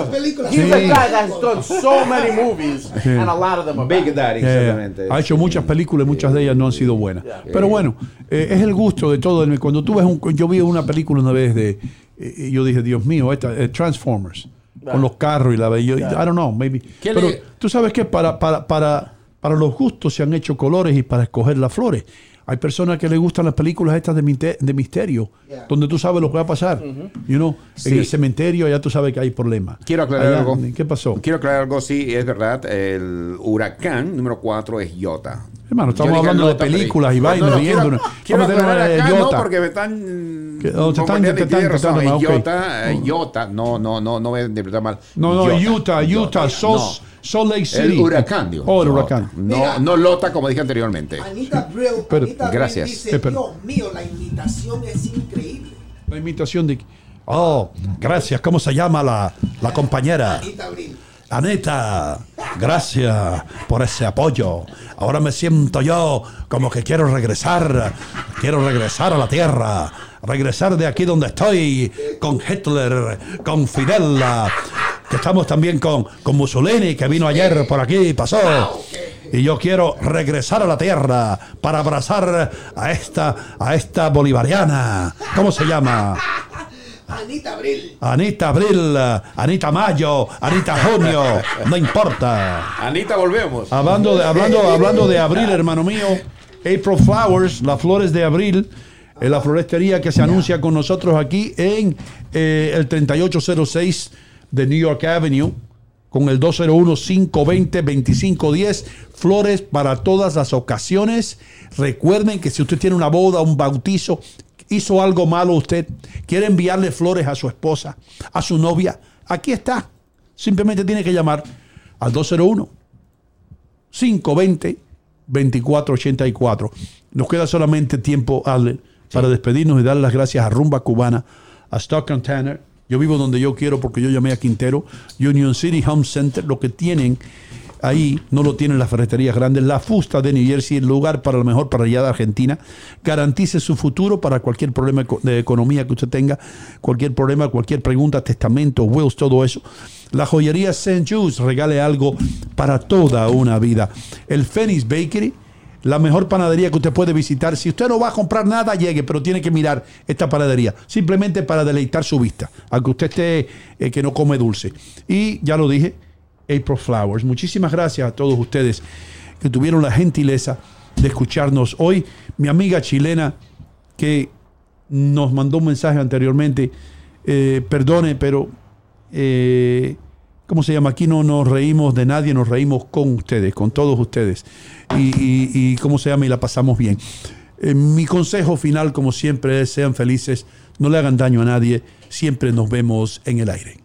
He's a guy that's done so many movies, and a lot of them are Big bad. Daddy, Eh, exactamente. ha hecho muchas películas y muchas de ellas no han sido buenas. Pero bueno, eh, es el gusto de todo. Cuando tú ves un, yo vi una película una vez de, eh, y yo dije, Dios mío, esta, eh, Transformers, con los carros y la yo, I don't know, maybe. ¿Qué Pero le- tú sabes que para, para, para, para los gustos se han hecho colores y para escoger las flores. Hay personas que les gustan las películas estas de, de misterio, Yeah. donde tú sabes lo que va a pasar. You know, Sí. En el cementerio ya tú sabes que hay problemas. Quiero aclarar Allá, algo. ¿Qué pasó? Quiero aclarar algo, sí, es verdad. El huracán número 4 es Iota. Hermano, estamos hablando de Iota, películas y No, vainas, no, no, riéndonos. Quiero, aclarar acá, no, Iota. porque me están... Oh, te están- te tiene están tratando. Iota, Iota, no, no, no, no voy a interpretar mal. No, no, Iota, Utah, Utah, Salt, Salt Lake City. El huracán, digo. Oh, el No, huracán. No, no Lota, como dije anteriormente. Anita Brill, Pero- Anita gracias. dice, Eh, pero- Dios mío, la imitación es increíble. La imitación de. Oh, gracias. ¿Cómo se llama la, la compañera? Anita Brill. Anita, gracias por ese apoyo. Ahora me siento yo como que quiero regresar. Quiero regresar a la tierra. Regresar de aquí donde estoy. Con Hitler, con Fidel. Que estamos también con, con Mussolini, que vino ayer por aquí y pasó. Y yo quiero regresar a la tierra para abrazar a esta, a esta bolivariana. ¿Cómo se llama? Anita Brill. Anita Abril, Anita Mayo, Anita Junio, no importa. Anita, volvemos. Hablando de, hablando, hablando de abril, hermano mío, April Flowers, las flores de abril, en la florestería que se anuncia con nosotros aquí en eh, el 3806 de New York Avenue, con el 201-520-2510. Flores para todas las ocasiones. Recuerden que si usted tiene una boda, un bautizo, hizo algo malo usted, quiere enviarle flores a su esposa, a su novia, aquí está. Simplemente tiene que llamar al 201 520 2484. Nos queda solamente tiempo, Para despedirnos y dar las gracias a Rumba Cubana, a Stockton Tanner. Yo vivo donde yo quiero porque yo llamé a Quintero, Union City Home Center, lo que tienen ahí no lo tienen las ferreterías grandes. La Fusta de New Jersey, el lugar para la mejor parrillada de Argentina. Garantice su futuro para cualquier problema de economía que usted tenga, cualquier problema, cualquier pregunta, testamento, wills, todo eso. La joyería St. Jude's regale algo para toda una vida. El Phoenix Bakery, la mejor panadería que usted puede visitar. Si usted no va a comprar nada, llegue, pero tiene que mirar esta panadería, simplemente para deleitar su vista, aunque usted esté eh, que no come dulce. Y ya lo dije, April Flowers. Muchísimas gracias a todos ustedes que tuvieron la gentileza de escucharnos hoy. Mi amiga chilena que nos mandó un mensaje anteriormente, eh, perdone, pero eh, ¿cómo se llama? Aquí no nos reímos de nadie, nos reímos con ustedes, con todos ustedes. Y, y- y ¿cómo se llama? Y la pasamos bien. Eh, mi consejo final, como siempre, es sean felices, no le hagan daño a nadie, siempre nos vemos en el aire.